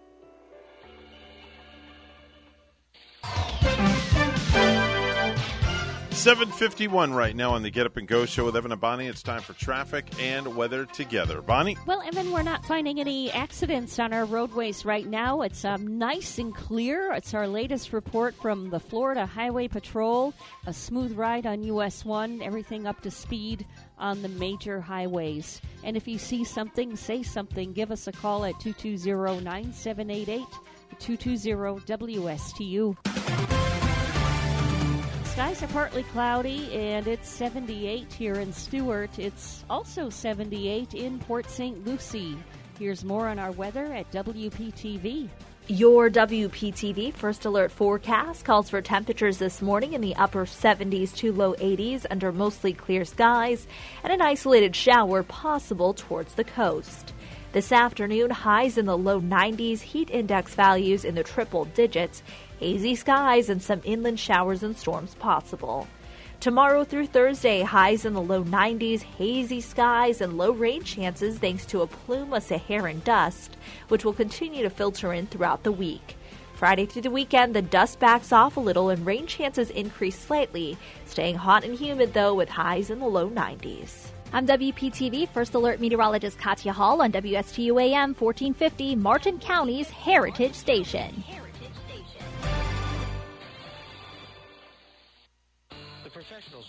751 right now on the Get Up and Go show with Evan and Bonnie. It's time for traffic and weather together. Bonnie? Well, Evan, we're not finding any accidents on our roadways right now. It's um, nice and clear. It's our latest report from the Florida Highway Patrol. A smooth ride on US 1, everything up to speed on the major highways. And if you see something, say something. Give us a call at 220 9788 220 WSTU. Skies are partly cloudy and it's 78 here in Stuart. It's also 78 in Port St. Lucie. Here's more on our weather at WPTV. Your WPTV First Alert forecast calls for temperatures this morning in the upper 70s to low 80s under mostly clear skies and an isolated shower possible towards the coast. This afternoon, highs in the low 90s, heat index values in the triple digits, hazy skies, and some inland showers and storms possible. Tomorrow through Thursday, highs in the low 90s, hazy skies, and low rain chances thanks to a plume of Saharan dust, which will continue to filter in throughout the week. Friday through the weekend, the dust backs off a little and rain chances increase slightly, staying hot and humid though with highs in the low 90s. I'm WPTV First Alert meteorologist Katya Hall on WSTU AM 1450, Martin County's Heritage Station.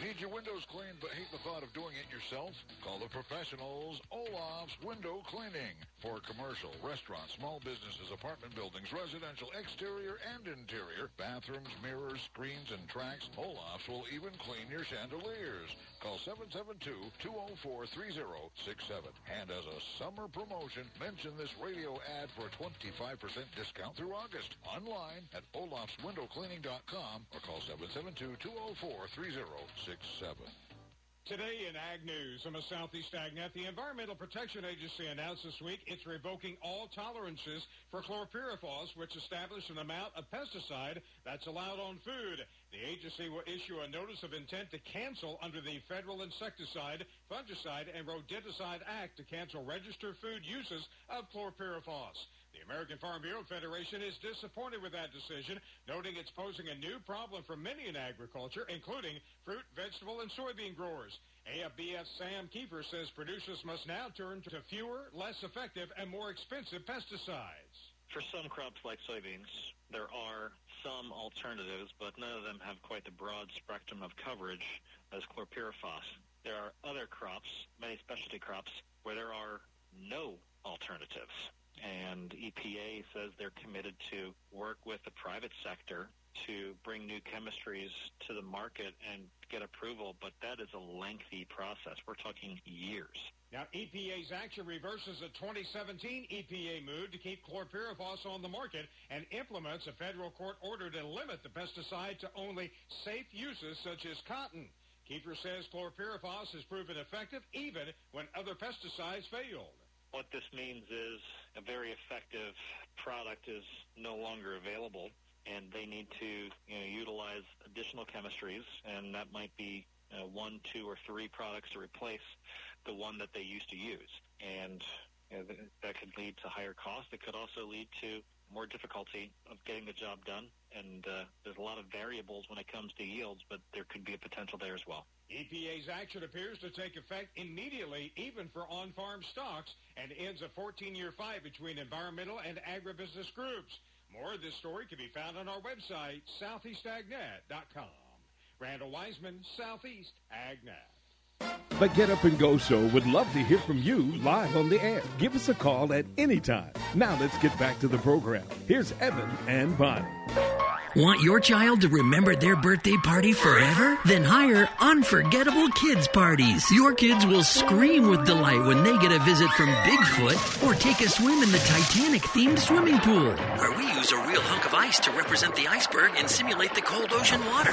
Need your windows cleaned but hate the thought of doing it yourself? Call the professionals, Olaf's Window Cleaning. For commercial, restaurants, small businesses, apartment buildings, residential, exterior and interior, bathrooms, mirrors, screens, and tracks, Olaf's will even clean your chandeliers. Call 772-204-3067. And as a summer promotion, mention this radio ad for a 25% discount through August. Online at olafswindowcleaning.com or call 772-204-3067. Today in Ag News from the Southeast AgNet, the Environmental Protection Agency announced this week it's revoking all tolerances for chlorpyrifos, which establish an amount of pesticide that's allowed on food. The agency will issue a notice of intent to cancel under the Federal Insecticide, Fungicide, and Rodenticide Act to cancel registered food uses of chlorpyrifos. American Farm Bureau Federation is disappointed with that decision, noting it's posing a new problem for many in agriculture, including fruit, vegetable, and soybean growers. AFBF Sam Kieffer says producers must now turn to fewer, less effective, and more expensive pesticides. For some crops like soybeans, there are some alternatives, but none of them have quite the broad spectrum of coverage as chlorpyrifos. There are other crops, many specialty crops, where there are no alternatives. And EPA says they're committed to work with the private sector to bring new chemistries to the market and get approval, but that is a lengthy process. We're talking years. Now, EPA's action reverses a 2017 EPA move to keep chlorpyrifos on the market and implements a federal court order to limit the pesticide to only safe uses such as cotton. Kieffer says chlorpyrifos has proven effective even when other pesticides failed. What this means is a very effective product is no longer available, and they need to you know, utilize additional chemistries, and that might be uh, one, two, or three products to replace the one that they used to use. And you know, that could lead to higher costs. It could also lead to more difficulty of getting the job done. And uh, there's a lot of variables when it comes to yields, but there could be a potential there as well. EPA's action appears to take effect immediately, even for on-farm stocks, and ends a 14-year fight between environmental and agribusiness groups. More of this story can be found on our website, southeastagnet.com. Randall Weiseman, Southeast AgNet. The Get Up and Go Show would love to hear from you live on the air. Give us a call at any time. Now let's get back to the program. Here's Evan and Bonnie. Want your child to remember their birthday party forever? Then hire Unforgettable Kids Parties. Your kids will scream with delight when they get a visit from Bigfoot or take a swim in the Titanic themed swimming pool. Where we use a real hunk of ice to represent the iceberg and simulate the cold ocean water.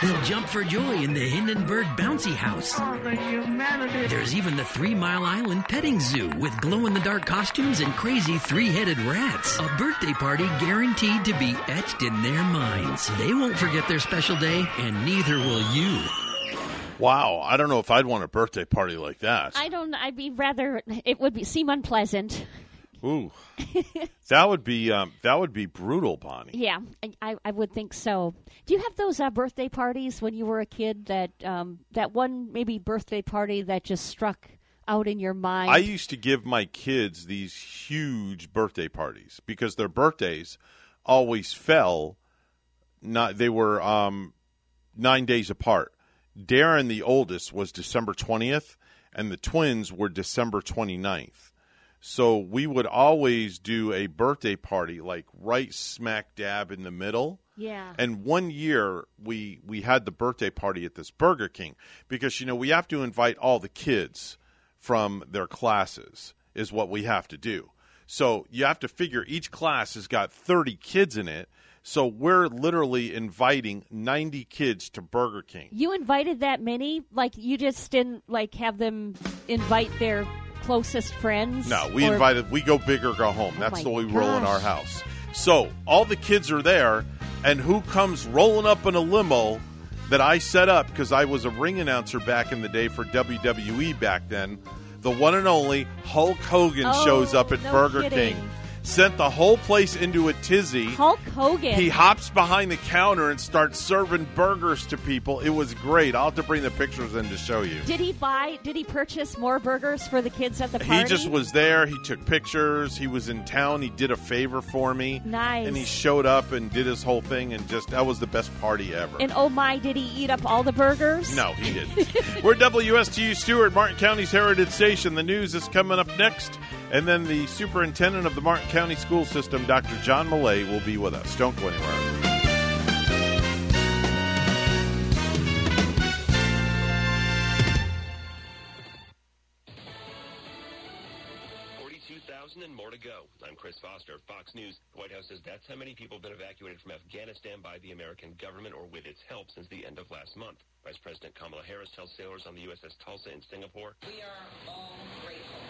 They'll jump for joy in the Hindenburg Bouncy House. Oh, There's even the Three Mile Island Petting Zoo with glow in the dark costumes and crazy three headed rats. A birthday party guaranteed to be etched in their minds. They won't forget their special day, and neither will you. Wow, I don't know if I'd want a birthday party like that. I don't. I'd be rather. It would be seem unpleasant. Ooh, that would be um, that would be brutal, Bonnie. Yeah, I, I would think so. Do you have those uh, birthday parties when you were a kid? That um, that one maybe birthday party that just struck out in your mind. I used to give my kids these huge birthday parties because their birthdays always fell. Not they were um, nine days apart. Darren, the oldest, was December twentieth, and the twins were December 29th. So we would always do a birthday party like right smack dab in the middle. Yeah. And one year we we had the birthday party at this Burger King because you know we have to invite all the kids from their classes is what we have to do. So you have to figure each class has got 30 kids in it. So we're literally inviting 90 kids to Burger King. You invited that many? Like you just didn't like have them invite their closest friends? No, we Or- invited. We go big or go home. Oh That's my the way we roll in our gosh. house. So all the kids are there, and who comes rolling up in a limo that I set up because I was a ring announcer back in the day for WWE back then. The one and only Hulk Hogan Oh, shows up at no Burger kidding. King. Sent the whole place into a tizzy. Hulk Hogan. He hops behind the counter and starts serving burgers to people. It was great. I'll have to bring the pictures in to show you. Did he buy? Did he purchase more burgers for the kids at the party? He just was there. He took pictures. He was in town. He did a favor for me. Nice. And he showed up and did his whole thing, and just that was the best party ever. And oh my, did he eat up all the burgers? no, he didn't. We're WSTU Stuart, Martin County's Heritage Station. The news is coming up next, and then the superintendent of the Martin County School System, Dr. John Millay, will be with us. Don't go anywhere. 42,000 and more to go. I'm Chris Foster, Fox News. The White House says that's how many people have been evacuated from Afghanistan by the American government or with its help since the end of last month. Vice President Kamala Harris tells sailors on the USS Tulsa in Singapore. We are all grateful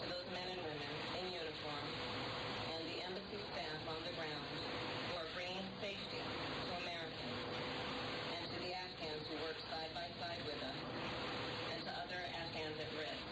to those men and women in uniform and the embassy staff on the ground who are bringing safety to Americans and to the Afghans who work side by side with us and to other Afghans at risk.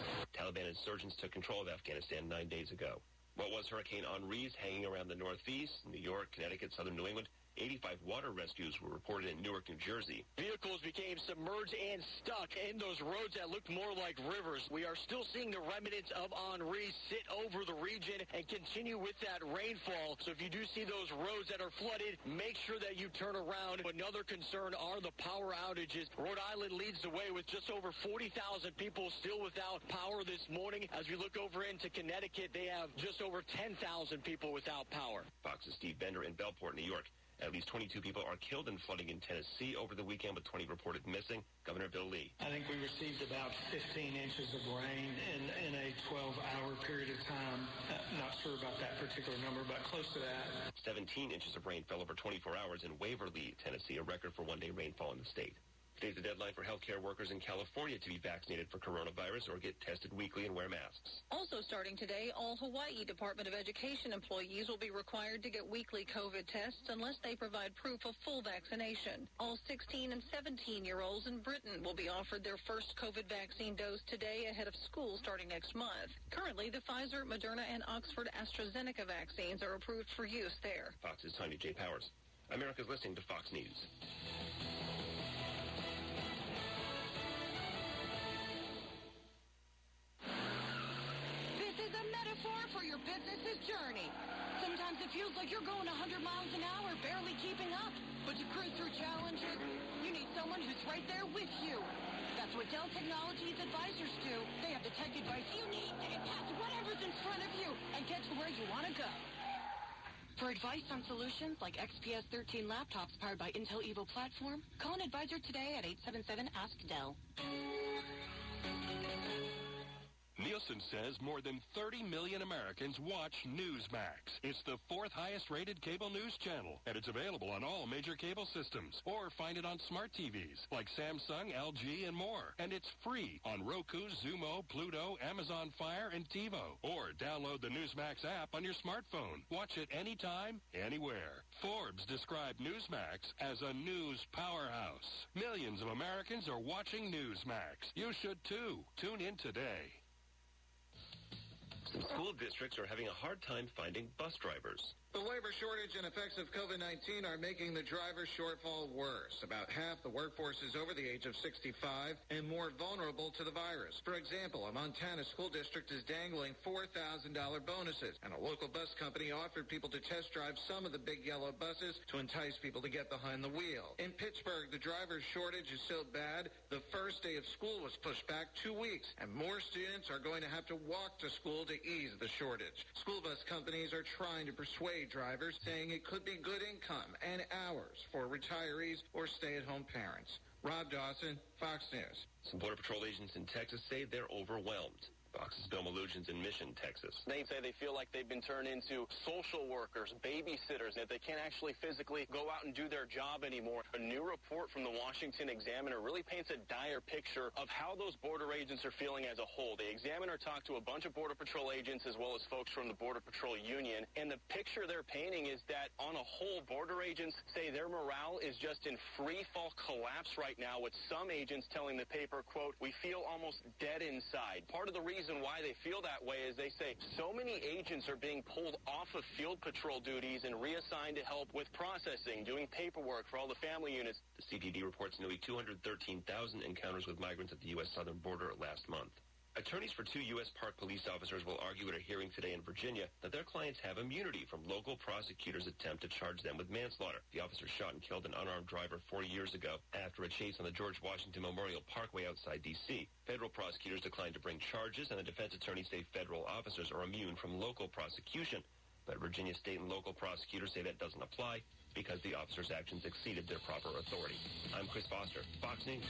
Taliban insurgents took control of Afghanistan nine days ago. What was Hurricane Henri's hanging around the Northeast, New York, Connecticut, southern New England? 85 water rescues were reported in Newark, New Jersey. Vehicles became submerged and stuck in those roads that looked more like rivers. We are still seeing the remnants of Henri sit over the region and continue with that rainfall. So if you do see those roads that are flooded, make sure that you turn around. Another concern are the power outages. Rhode Island leads the way with just over 40,000 people still without power this morning. As we look over into Connecticut, they have just over 10,000 people without power. Fox's Steve Bender in Bellport, New York. At least 22 people are killed in flooding in Tennessee over the weekend, with 20 reported missing. Governor Bill Lee. I think we received about 15 inches of rain in, in a 12-hour period of time. Uh, not sure about that particular number, but close to that. 17 inches of rain fell over 24 hours in Waverly, Tennessee, a record for one-day rainfall in the state. Today's the deadline for healthcare workers in California to be vaccinated for coronavirus or get tested weekly and wear masks. Also starting today, all Hawaii Department of Education employees will be required to get weekly COVID tests unless they provide proof of full vaccination. All 16 and 17 year olds in Britain will be offered their first COVID vaccine dose today ahead of school starting next month. Currently, the Pfizer, Moderna, and Oxford AstraZeneca vaccines are approved for use there. Fox's Tanya J. Powers. America's listening to Fox News. Metaphor for your business's journey. Sometimes it feels like you're going 100 miles an hour, barely keeping up. But to cruise through challenges, you need someone who's right there with you. That's what Dell Technologies advisors do. They have the tech advice you need to get past whatever's in front of you and get to where you want to go. For advice on solutions like XPS 13 laptops powered by Intel Evo platform, call an advisor today at 877-ASK-DELL. Nielsen says more than 30 million Americans watch Newsmax. It's the fourth highest rated cable news channel, and it's available on all major cable systems. Or find it on smart TVs like Samsung, LG, and more. And it's free on Roku, Xumo, Pluto, Amazon Fire, and TiVo. Or download the Newsmax app on your smartphone. Watch it anytime, anywhere. Forbes described Newsmax as a news powerhouse. Millions of Americans are watching Newsmax. You should too. Tune in today. School districts are having a hard time finding bus drivers. The labor shortage and effects of COVID-19 are making the driver shortfall worse. About half the workforce is over the age of 65 and more vulnerable to the virus. For example, a Montana school district is dangling $4,000 bonuses, and a local bus company offered people to test drive some of the big yellow buses to entice people to get behind the wheel. In Pittsburgh, the driver shortage is so bad, the first day of school was pushed back two weeks, and more students are going to have to walk to school to ease the shortage. School bus companies are trying to persuade drivers, saying it could be good income and hours for retirees or stay-at-home parents. Rob Dawson, Fox News. Some Border Patrol agents in Texas say they're overwhelmed. Fox's Bill Melugin's in Mission, Texas. They say they feel like they've been turned into social workers, babysitters, that they can't actually physically go out and do their job anymore. A new report from the Washington Examiner really paints a dire picture of how those border agents are feeling as a whole. The Examiner talked to a bunch of Border Patrol agents as well as folks from the Border Patrol Union, and the picture they're painting is that on a whole, border agents say their morale is just in free fall collapse right now, with some agents telling the paper, quote, we feel almost dead inside. Part of the reason why they feel that way is they say so many agents are being pulled off of field patrol duties and reassigned to help with processing, doing paperwork for all the family units. The CPD reports nearly 213,000 encounters with migrants at the U.S. southern border last month. Attorneys for two U.S. Park police officers will argue at a hearing today in Virginia that their clients have immunity from local prosecutors' attempt to charge them with manslaughter. The officer shot and killed an unarmed driver four years ago after a chase on the George Washington Memorial Parkway outside D.C. Federal prosecutors declined to bring charges, and the defense attorneys say federal officers are immune from local prosecution. But Virginia state and local prosecutors say that doesn't apply because the officers' actions exceeded their proper authority. I'm Chris Foster, Fox News.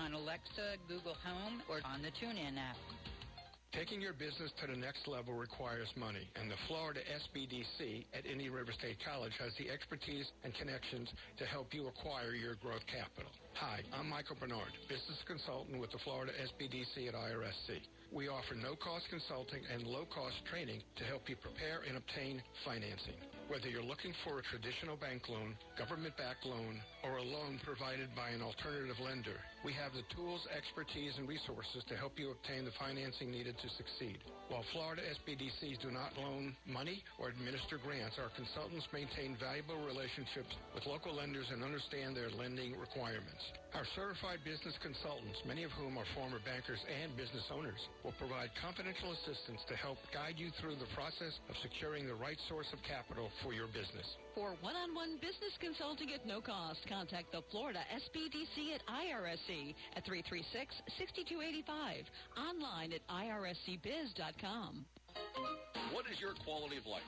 Alexa, Google Home, or on the TuneIn app. Taking your business to the next level requires money, and the Florida SBDC at Indian River State College has the expertise and connections to help you acquire your growth capital. Hi, I'm Michael Bernard, business consultant with the Florida SBDC at IRSC. We offer no-cost consulting and low-cost training to help you prepare and obtain financing. Whether you're looking for a traditional bank loan, government-backed loan, or a loan provided by an alternative lender, we have the tools, expertise, and resources to help you obtain the financing needed to succeed. While Florida SBDCs do not loan money or administer grants, our consultants maintain valuable relationships with local lenders and understand their lending requirements. Our certified business consultants, many of whom are former bankers and business owners, will provide confidential assistance to help guide you through the process of securing the right source of capital for your business. For one-on-one business consulting at no cost, contact the Florida SBDC at IRSC at 336-6285. Online at irscbiz.com. What is your quality of life?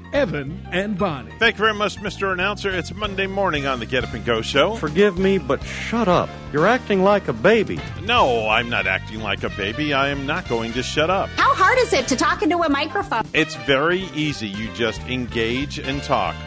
Evan and Bonnie. Thank you very much, Mr. Announcer. It's Monday morning on the Get Up and Go show. Forgive me, but shut up. You're acting like a baby. No, I'm not acting like a baby. I am not going to shut up. How hard is it to talk into a microphone? It's very easy. You just engage and talk.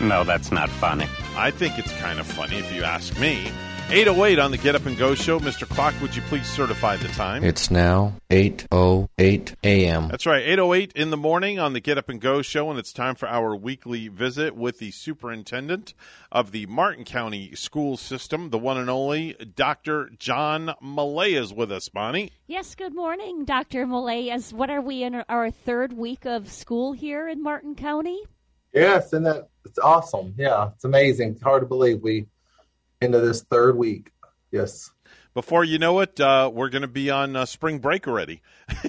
No, that's not funny. I think it's kind of funny if you ask me. 808 on the Get Up and Go show. Mr. Clock, would you please certify the time? It's now 8.08 a.m. That's right, 808 in the morning on the Get Up and Go show, and it's time for our weekly visit with the superintendent of the Martin County school system, the one and only Dr. John Millay is with us, Bonnie. Yes, good morning, Dr. Malayas. What are we in our third week of school here in Martin County? Yes, and that it's awesome. Yeah, it's amazing. It's hard to believe we into this third week. Yes. Before you know it, uh, we're going to be on uh, spring break already.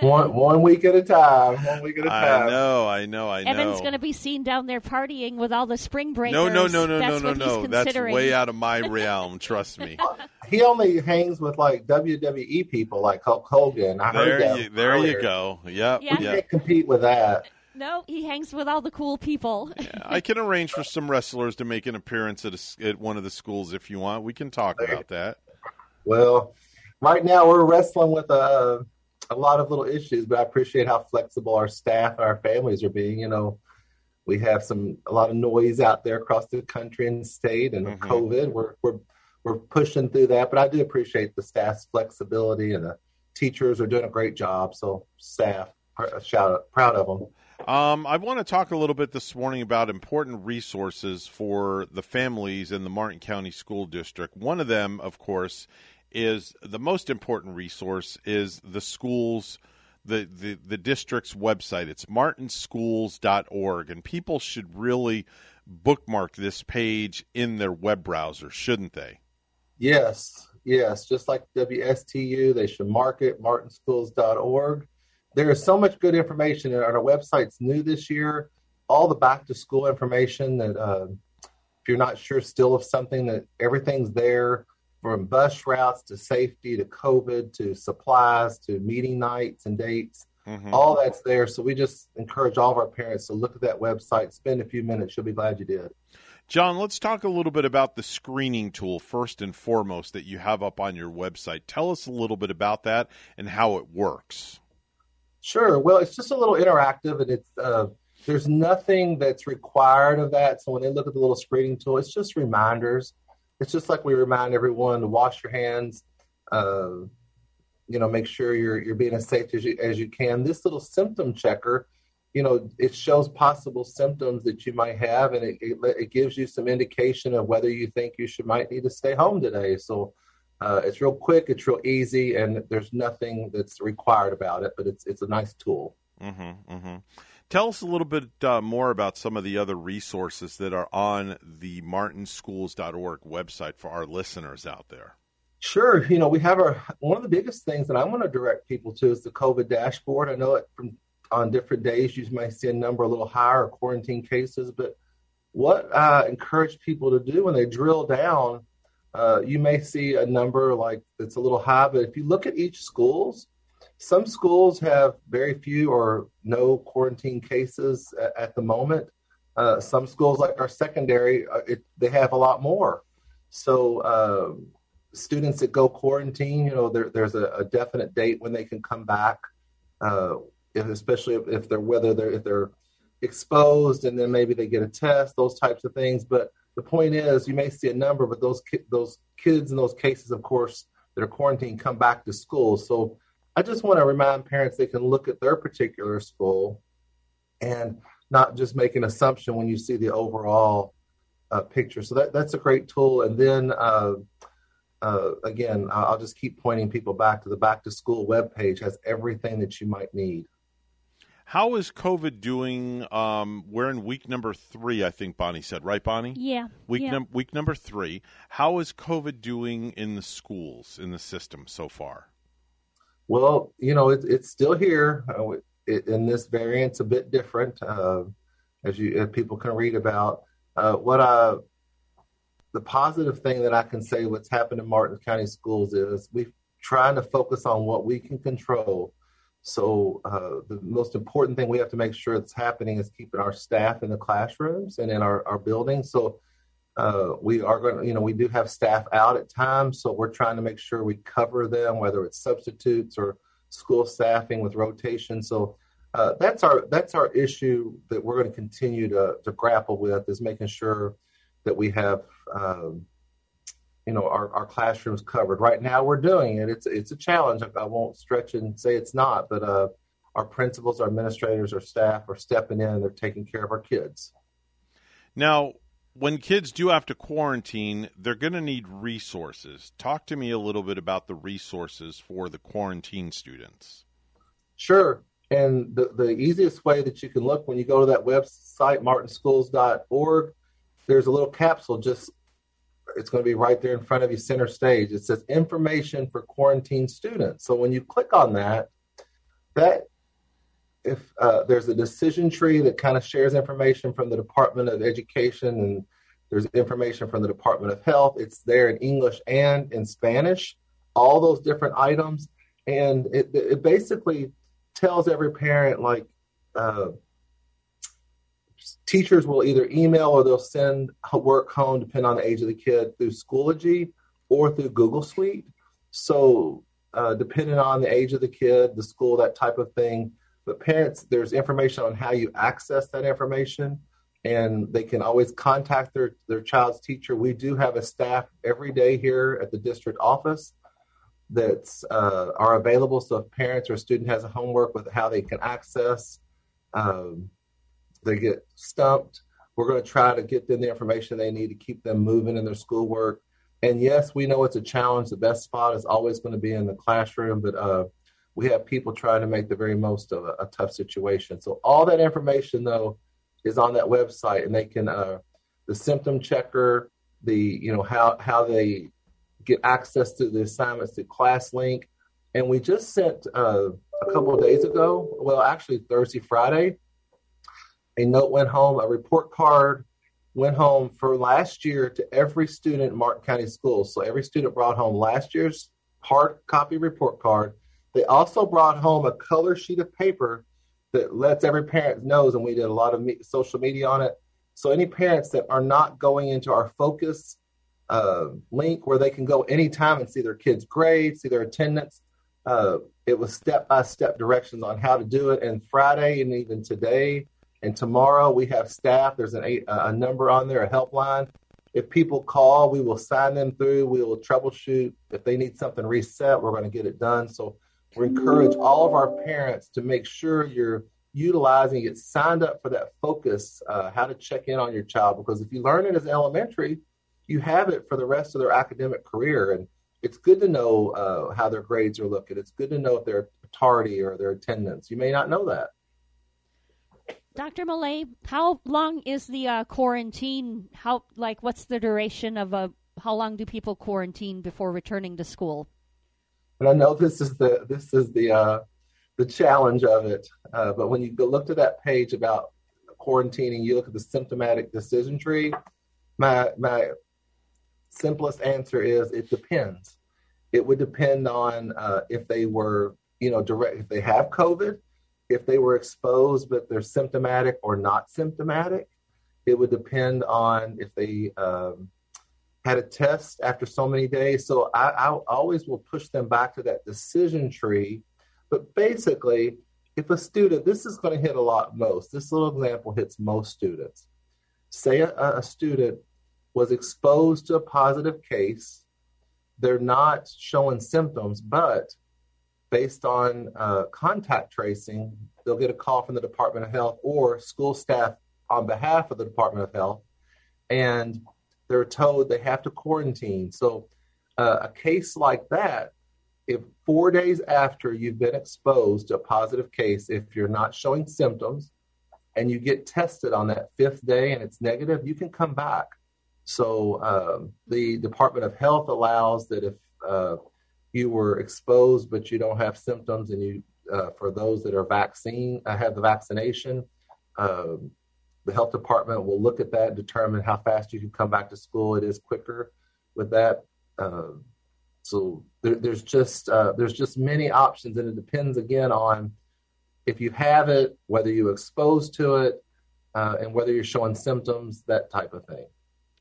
one one week at a time. One week at a time. I know, I know, I know. Evan's going to be seen down there partying with all the spring breakers. no, no, no, no, That's no, what no, he's no. That's considering. way out of my realm. Trust me. He only hangs with like WWE people like Hulk Hogan. I heard There that you, there earlier. you go. Yep, Yeah. We yep. can't compete with that. No, he hangs with all the cool people. I can arrange for some wrestlers to make an appearance at, a s at one of the schools if you want. We can talk about that. Well, right now we're wrestling with a a lot of little issues, but I appreciate how flexible our staff and our families are being. You know, we have some a lot of noise out there across the country and state, and Mhm. COVID. We're we're we're pushing through that, but I do appreciate the staff's flexibility, and the teachers are doing a great job. So, staff, pr- shout out, proud of them. Um, I want to talk a little bit this morning about important resources for the families in the Martin County School District. One of them, of course, is the most important resource is the schools, the, the, the district's website. It's martinschools.org, and people should really bookmark this page in their web browser, shouldn't they? Yes, yes. Just like WSTU, they should mark it, martinschools.org. There is so much good information, and our website's new this year. All the back to school information that, uh, if you're not sure still of something, that everything's there from bus routes to safety to COVID to supplies to meeting nights and dates. Mhm. All that's there. So we just encourage all of our parents to look at that website, spend a few minutes. You'll be glad you did. John, let's talk a little bit about the screening tool first and foremost that you have up on your website. Tell us a little bit about that and how it works. Sure. Well, it's just a little interactive, and it's uh, there's nothing that's required of that. So when they look at the little screening tool, it's just reminders. It's just like we remind everyone to wash your hands. Uh, you know, make sure you're you're being as safe as you as you can. This little symptom checker, you know, it shows possible symptoms that you might have, and it it, it gives you some indication of whether you think you should might need to stay home today. So. Uh, it's real quick, it's real easy, and there's nothing that's required about it. But it's it's a nice tool. Mm-hmm, mm-hmm. Tell us a little bit uh, more about some of the other resources that are on the martinschools.org website for our listeners out there. Sure. You know, we have our one of the biggest things that I want to direct people to is the COVID dashboard. I know it from on different days you might see a number a little higher quarantine cases, but what I encourage people to do when they drill down, uh, you may see a number like it's a little high, but if you look at each schools, some schools have very few or no quarantine cases at, at the moment. Uh, some schools, like our secondary, uh, it, they have a lot more. So um, students that go quarantine, you know, there, there's a, a definite date when they can come back, uh, if, especially if, if they're whether they're if they're exposed and then maybe they get a test, those types of things. But the point is, you may see a number, but those ki- those kids in those cases, of course, that are quarantined come back to school. So I just want to remind parents they can look at their particular school and not just make an assumption when you see the overall uh, picture. So that that's a great tool. And then uh, uh, again, I'll just keep pointing people back to the back to school webpage has everything that you might need. How is COVID doing? Um, we're in week number three, I think Bonnie said, right, Bonnie? Yeah. Week yeah. num- week number three. How is COVID doing in the schools in the system so far? Well, you know, it, it's still here. Uh, it, and this variant's a bit different, uh, as you as people can read about. Uh, what I, the positive thing that I can say, what's happened in Martin County schools is we're trying to focus on what we can control. So uh, the most important thing we have to make sure that's happening is keeping our staff in the classrooms and in our, our buildings. So uh, we are going to, you know, we do have staff out at times, so we're trying to make sure we cover them, whether it's substitutes or school staffing with rotation. So uh, that's our that's our issue that we're going to continue to to grapple with is making sure that we have, um, you know, our, our classrooms covered. Right now, we're doing it. It's it's a challenge. I won't stretch and say it's not, but uh, our principals, our administrators, our staff are stepping in. and They're taking care of our kids. Now, when kids do have to quarantine, they're going to need resources. Talk to me a little bit about the resources for the quarantine students. Sure. And the, the easiest way that you can look when you go to that website, martinschools.org, there's a little capsule just it's going to be right there in front of you center stage it says information for quarantine students so when you click on that that if uh, there's a decision tree that kind of shares information from the Department of Education and there's information from the Department of Health. It's there in English and in Spanish, all those different items. And it, it basically tells every parent, like, uh, teachers will either email or they'll send work home, depending on the age of the kid, through Schoology or through Google Suite. So, uh, depending on the age of the kid, the school, that type of thing. But parents, there's information on how you access that information and they can always contact their, their child's teacher. We do have a staff every day here at the district office that uh, are available. So if parents or student has a homework with how they can access, um, they get stumped. We're going to try to get them the information they need to keep them moving in their schoolwork. And yes, we know it's a challenge. The best spot is always going to be in the classroom, but uh, we have people trying to make the very most of a, a tough situation. So all that information, though, is on that website, and they can uh, the symptom checker, the you know how how they get access to the assignments, the ClassLink, and we just sent uh, a couple days ago, well, actually Thursday, Friday, a note went home, a report card went home for last year to every student in Martin County Schools. So every student brought home last year's hard copy report card. They also brought home a color sheet of paper that lets every parent knows, and we did a lot of me- social media on it. So any parents that are not going into our focus uh, link where they can go anytime and see their kids' grades, see their attendance. Uh, it was step by step directions on how to do it. And Friday and even today and tomorrow we have staff. There's an eight, a number on there, a helpline. If people call, we will sign them through. We will troubleshoot. If they need something reset, we're going to get it done. So we encourage all of our parents to make sure you're utilizing it, signed up for that focus, uh, how to check in on your child. Because if you learn it as elementary, you have it for the rest of their academic career. And it's good to know uh, how their grades are looking. It's good to know if they're tardy or their attendance. You may not know that. Dr. Millay, how long is the uh, quarantine? How like what's the duration of a? How long do people quarantine before returning to school? And I know this is the this is the uh, the challenge of it. Uh, but when you look to that page about quarantining, you look at the symptomatic decision tree. My my simplest answer is it depends. It would depend on uh, if they were, you know, direct if they have COVID, if they were exposed but they're symptomatic or not symptomatic. It would depend on if they um, had a test after so many days. So I, I always will push them back to that decision tree. But basically, if a student, this is going to hit a lot most. This little example hits most students. Say a, a student was exposed to a positive case. They're not showing symptoms, but based on uh, contact tracing, they'll get a call from the Department of Health or school staff on behalf of the Department of Health. And they're told they have to quarantine. So, uh, a case like that, if four days after you've been exposed to a positive case, if you're not showing symptoms and you get tested on that fifth day and it's negative, you can come back. So, um, the Department of Health allows that if uh, you were exposed but you don't have symptoms and you, uh, for those that are vaccine, uh, have the vaccination, um, the health department will look at that, determine how fast you can come back to school. It is quicker with that. Uh, so there, there's just uh, there's just many options, and it depends again on if you have it, whether you're exposed to it, uh, and whether you're showing symptoms, that type of thing.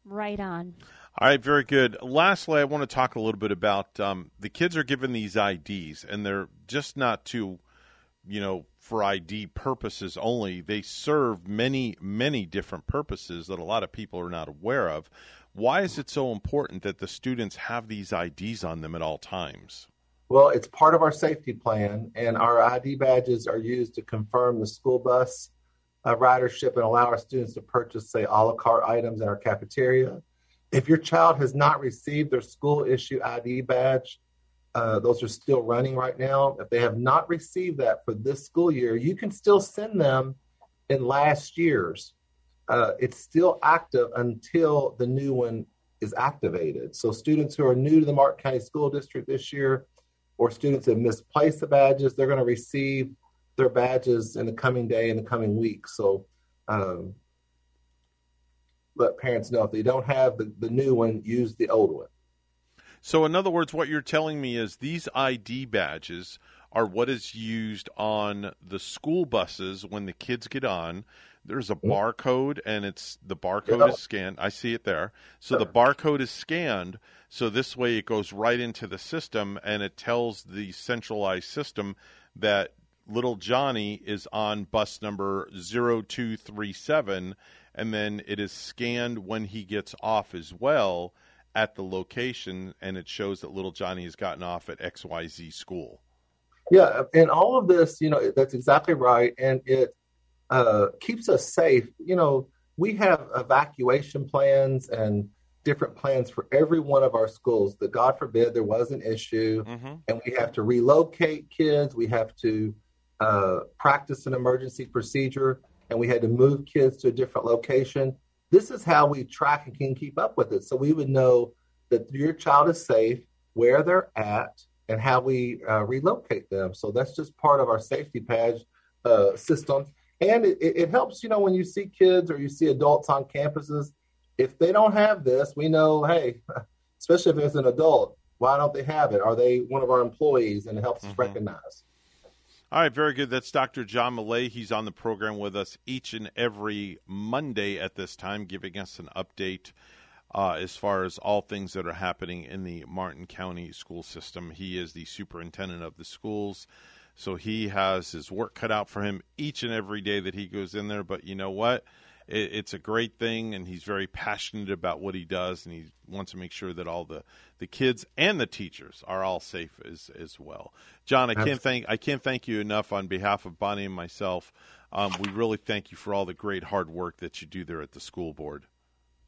Right on. All right, very good. Lastly, I want to talk a little bit about um, the kids are given these IDs, and they're just not to, you know, for ID purposes only. They serve many, many different purposes that a lot of people are not aware of. Why is it so important that the students have these IDs on them at all times? Well, it's part of our safety plan, and our ID badges are used to confirm the school bus uh, ridership and allow our students to purchase, say, a la carte items in our cafeteria. If your child has not received their school issue ID badge, uh, those are still running right now. If they have not received that for this school year, you can still send them in last year's. Uh, it's still active until the new one is activated. So students who are new to the Martin County School District this year, or students that misplaced the badges, they're going to receive their badges in the coming day in the coming week. So um, let parents know if they don't have the, the new one, use the old one. So, in other words, what you're telling me is these ID badges are what is used on the school buses when the kids get on. There's a mm-hmm. barcode, and it's the barcode yeah. is scanned. I see it there. So the barcode is scanned. So this way, it goes right into the system, and it tells the centralized system that little Johnny is on bus number 0237 and then it is scanned when he gets off as well at the location and it shows that little Johnny has gotten off at XYZ school. Yeah, and all of this, you know, that's exactly right and it uh, keeps us safe. You know, we have evacuation plans and different plans for every one of our schools that God forbid there was an issue mm-hmm. and we have to relocate kids, we have to uh, practice an emergency procedure and we had to move kids to a different location. This is how we track and can keep up with it. So we would know that your child is safe, where they're at, and how we uh, relocate them. So that's just part of our safety badge uh, system. And it, it helps, you know, when you see kids or you see adults on campuses, if they don't have this, we know, hey, especially if it's an adult, why don't they have it? Are they one of our employees? And it helps mm-hmm. us recognize. All right, very good. That's Dr. John Millay. He's on the program with us each and every Monday at this time, giving us an update uh, as far as all things that are happening in the Martin County school system. He is the superintendent of the schools, so he has his work cut out for him each and every day that he goes in there. But you know what? It, it's a great thing, and he's very passionate about what he does, and he wants to make sure that all the, the kids and the teachers are all safe as as well. John, I can't thank I can't thank you enough on behalf of Bonnie and myself. Um, we really thank you for all the great hard work that you do there at the school board.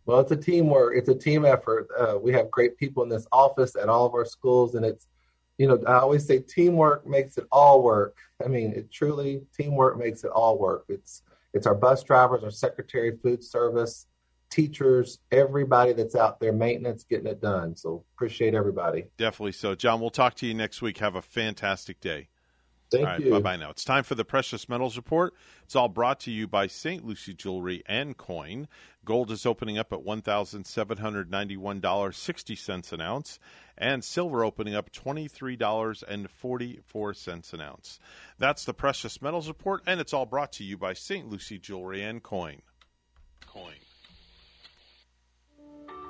Well, it's a teamwork. It's a team effort. Uh, we have great people in this office at all of our schools, and it's, you know, I always say teamwork makes it all work. I mean, it truly teamwork makes it all work. It's it's our bus drivers, our secretary, food service, teachers, everybody that's out there, maintenance, getting it done. So appreciate everybody. Definitely so. John, we'll talk to you next week. Have a fantastic day. Thank you. Bye bye now. It's time for the Precious Metals Report. It's all brought to you by St. Lucie Jewelry and Coin. Gold is opening up at $1,791.60 an ounce, and silver opening up $23.44 an ounce. That's the Precious Metals Report, and it's all brought to you by St. Lucie Jewelry and Coin. Coin.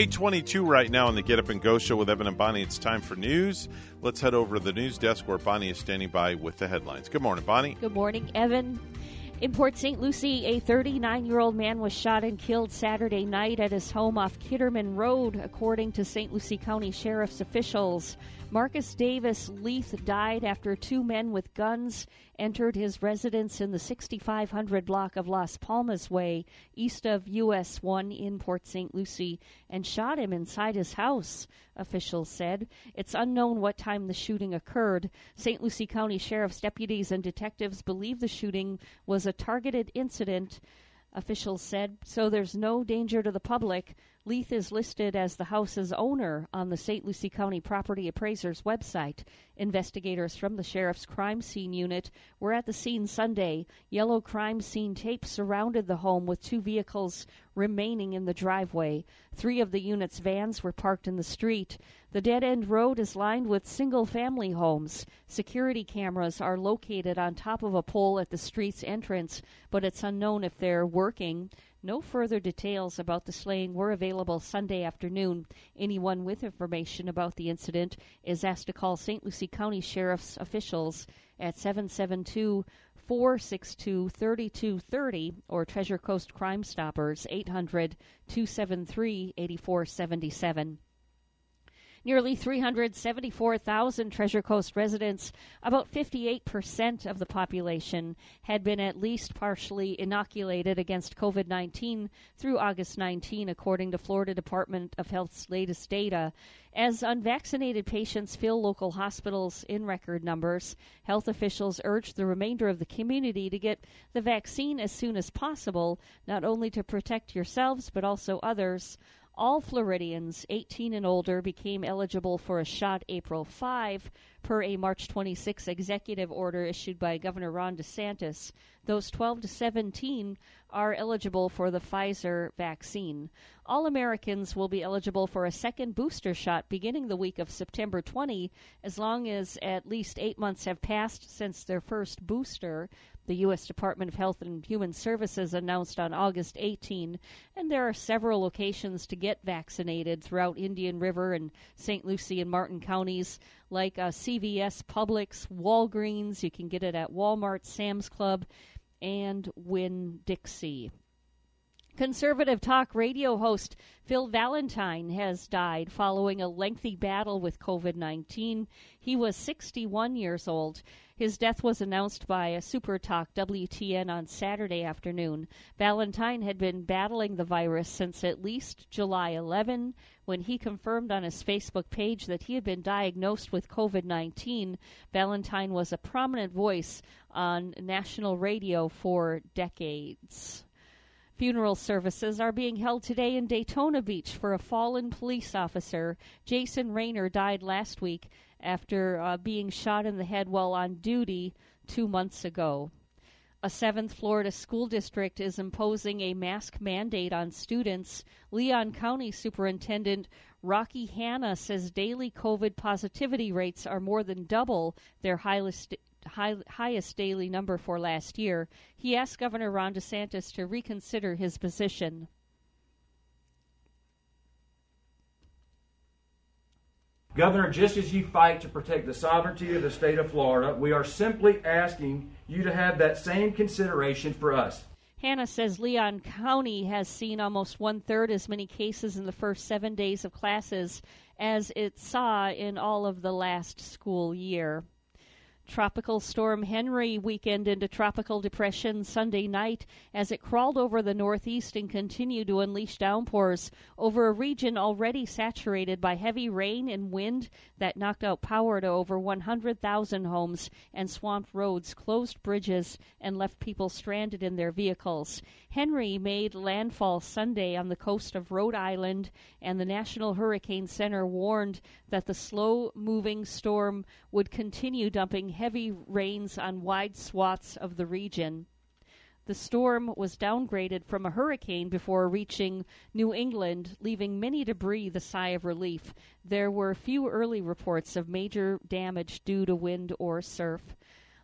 822 right now on the Get Up and Go show with Evan and Bonnie. It's time for news. Let's head over to the news desk where Bonnie is standing by with the headlines. Good morning, Bonnie. Good morning, Evan. In Port St. Lucie, a 39 year old man was shot and killed Saturday night at his home off Kitterman Road, according to St. Lucie County Sheriff's officials. Marcus Davis Leith died after two men with guns entered his residence in the 6500 block of Las Palmas Way, east of US 1 in Port St. Lucie, and shot him inside his house, officials said. It's unknown what time the shooting occurred. St. Lucie County Sheriff's deputies and detectives believe the shooting was a targeted incident officials said, so there's no danger to the public. Leith is listed as the house's owner on the St. Lucie County Property Appraiser's website. Investigators from the Sheriff's Crime Scene Unit were at the scene Sunday. Yellow crime scene tape surrounded the home with two vehicles remaining in the driveway. Three of the unit's vans were parked in the street. The dead end road is lined with single family homes. Security cameras are located on top of a pole at the street's entrance, but it's unknown if they're working. No further details about the slaying were available Sunday afternoon. Anyone with information about the incident is asked to call St. Lucie County Sheriff's officials at 772 462 3230 or Treasure Coast Crime Stoppers 800 273 8477. Nearly 374,000 Treasure Coast residents, about 58% of the population, had been at least partially inoculated against COVID 19 through August 19, according to Florida Department of Health's latest data. As unvaccinated patients fill local hospitals in record numbers, health officials urge the remainder of the community to get the vaccine as soon as possible, not only to protect yourselves but also others. All Floridians 18 and older became eligible for a shot April 5 per a March 26 executive order issued by Governor Ron DeSantis. Those 12 to 17 are eligible for the Pfizer vaccine. All Americans will be eligible for a second booster shot beginning the week of September 20 as long as at least 8 months have passed since their first booster the U.S. Department of Health and Human Services announced on August 18, and there are several locations to get vaccinated throughout Indian River and St. Lucie and Martin counties, like uh, CVS, Publix, Walgreens. You can get it at Walmart, Sam's Club, and Winn Dixie. Conservative talk radio host Phil Valentine has died following a lengthy battle with COVID 19. He was 61 years old. His death was announced by a Super Talk WTN on Saturday afternoon. Valentine had been battling the virus since at least July 11 when he confirmed on his Facebook page that he had been diagnosed with COVID 19. Valentine was a prominent voice on national radio for decades. Funeral services are being held today in Daytona Beach for a fallen police officer. Jason Raynor died last week after uh, being shot in the head while on duty two months ago. A seventh Florida school district is imposing a mask mandate on students. Leon County Superintendent Rocky Hanna says daily COVID positivity rates are more than double their highest, high, highest daily number for last year. He asked Governor Ron DeSantis to reconsider his position. Governor, just as you fight to protect the sovereignty of the state of Florida, we are simply asking you to have that same consideration for us. Hanna says Leon County has seen almost one third as many cases in the first seven days of classes as it saw in all of the last school year. Tropical Storm Henri weakened into tropical depression Sunday night as it crawled over the northeast and continued to unleash downpours over a region already saturated by heavy rain and wind that knocked out power to over 100,000 homes and swamped roads, closed bridges, and left people stranded in their vehicles. Henri made landfall Sunday on the coast of Rhode Island, and the National Hurricane Center warned that the slow moving storm would continue dumping heavy rains on wide swaths of the region. The storm was downgraded from a hurricane before reaching New England, leaving many to breathe a sigh of relief. There were few early reports of major damage due to wind or surf.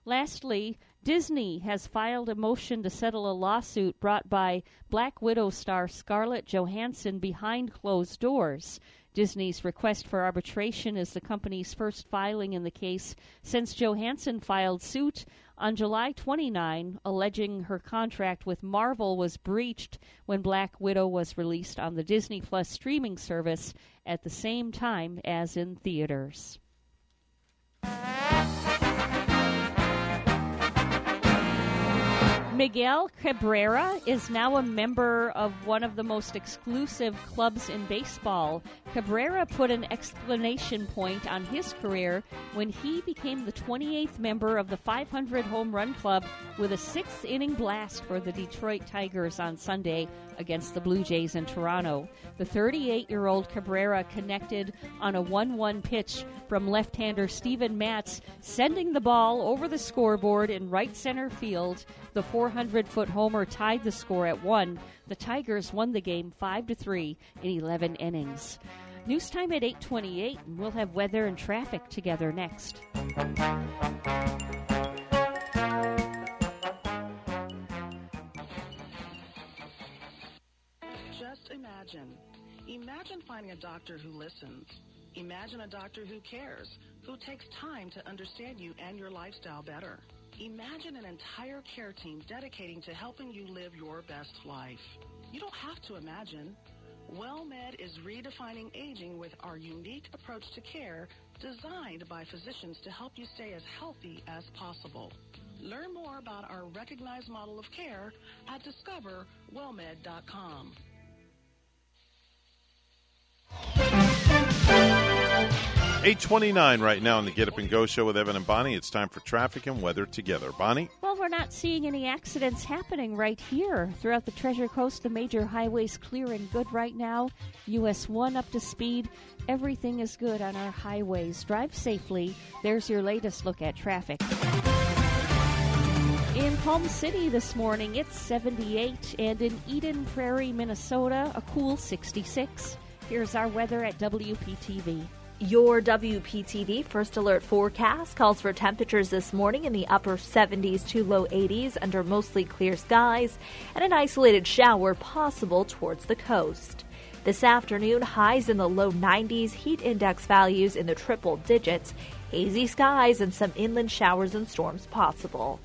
Lastly, Disney has filed a motion to settle a lawsuit brought by Black Widow star Scarlett Johansson behind closed doors. Disney's request for arbitration is the company's first filing in the case since Johansson filed suit on July 29, alleging her contract with Marvel was breached when Black Widow was released on the Disney Plus streaming service at the same time as in theaters. Miguel Cabrera is now a member of one of the most exclusive clubs in baseball. Cabrera put an explanation point on his career when he became the 28th member of the 500 home run club with a sixth inning blast for the Detroit Tigers on Sunday against the Blue Jays in Toronto. The 38 year old Cabrera connected on a 1 1 pitch from left hander Steven Matz, sending the ball over the scoreboard in right center field. The 400 foot homer tied the score at 1. The Tigers won the game 5 to 3 in 11 innings. News time at 8:28 and we'll have weather and traffic together next. Just imagine. Imagine finding a doctor who listens. Imagine a doctor who cares, who takes time to understand you and your lifestyle better. Imagine an entire care team dedicating to helping you live your best life. You don't have to imagine. WellMed is redefining aging with our unique approach to care designed by physicians to help you stay as healthy as possible. Learn more about our recognized model of care at discoverwellmed.com. 829 right now on the Get Up and Go show with Evan and Bonnie. It's time for traffic and weather together. Bonnie? Well, we're not seeing any accidents happening right here. Throughout the Treasure Coast, the major highways clear and good right now. US 1 up to speed. Everything is good on our highways. Drive safely. There's your latest look at traffic. In Palm City this morning, it's 78, and in Eden Prairie, Minnesota, a cool 66. Here's our weather at WPTV. Your WPTV First Alert forecast calls for temperatures this morning in the upper 70s to low 80s under mostly clear skies and an isolated shower possible towards the coast. This afternoon, highs in the low 90s, heat index values in the triple digits, hazy skies, and some inland showers and storms possible.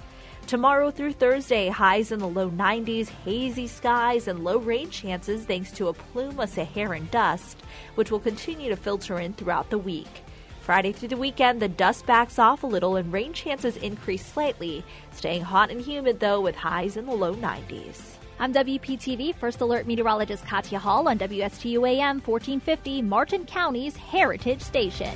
Tomorrow through Thursday, highs in the low 90s, hazy skies, and low rain chances thanks to a plume of Saharan dust, which will continue to filter in throughout the week. Friday through the weekend, the dust backs off a little and rain chances increase slightly, staying hot and humid though with highs in the low 90s. I'm WPTV First Alert Meteorologist Katya Hall on WSTU AM 1450, Martin County's Heritage Station.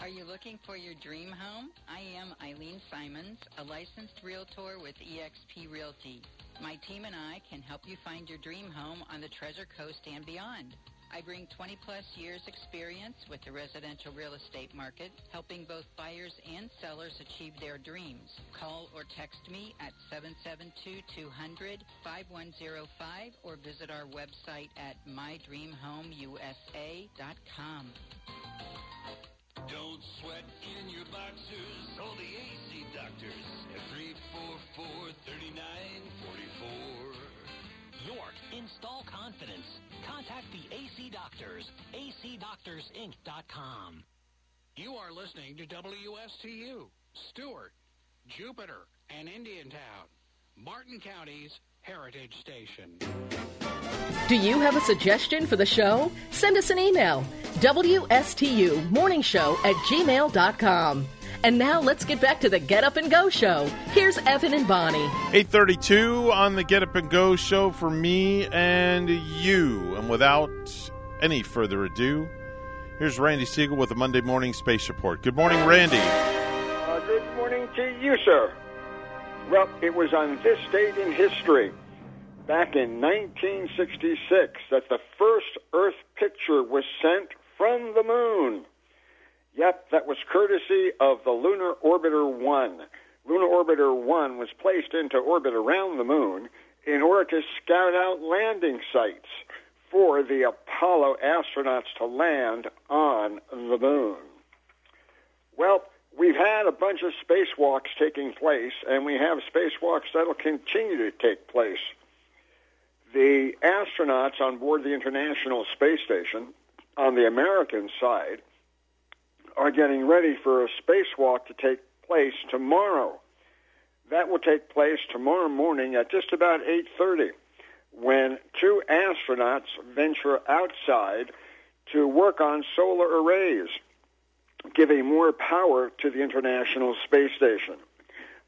Are you looking for your dream home? I am Eileen Simons, a licensed realtor with eXp Realty. My team and I can help you find your dream home on the Treasure Coast and beyond. I bring 20 plus years experience with the residential real estate market, helping both buyers and sellers achieve their dreams. Call or text me at 772-200-5105 or visit our website at mydreamhomeusa.com. Don't sweat in your boxers. Call the AC doctors at 344-3944. York, install confidence. Contact the AC Doctors. acdoctorsinc.com. You are listening to WSTU, Stuart, Jupiter, and Indiantown, Martin County's Heritage Station. Do you have a suggestion for the show? Send us an email. WSTU Morning Show at gmail.com. And now let's get back to the Get Up and Go show. Here's Evan and Bonnie. 832 on the Get Up and Go show for me and you. And without any further ado, here's Randy Segal with the Monday Morning Space Report. Good morning, Randy. Uh, good morning to you, sir. Well, it was on this date in history, back in 1966, that the first Earth picture was sent from the moon. Yep, that was courtesy of the Lunar Orbiter 1. Lunar Orbiter 1 was placed into orbit around the moon in order to scout out landing sites for the Apollo astronauts to land on the moon. Well, we've had a bunch of spacewalks taking place, and we have spacewalks that'll continue to take place. The astronauts on board the International Space Station on the American side are getting ready for a spacewalk to take place tomorrow. That will take place tomorrow morning at just about 8:30 when two astronauts venture outside to work on solar arrays, giving more power to the International Space Station.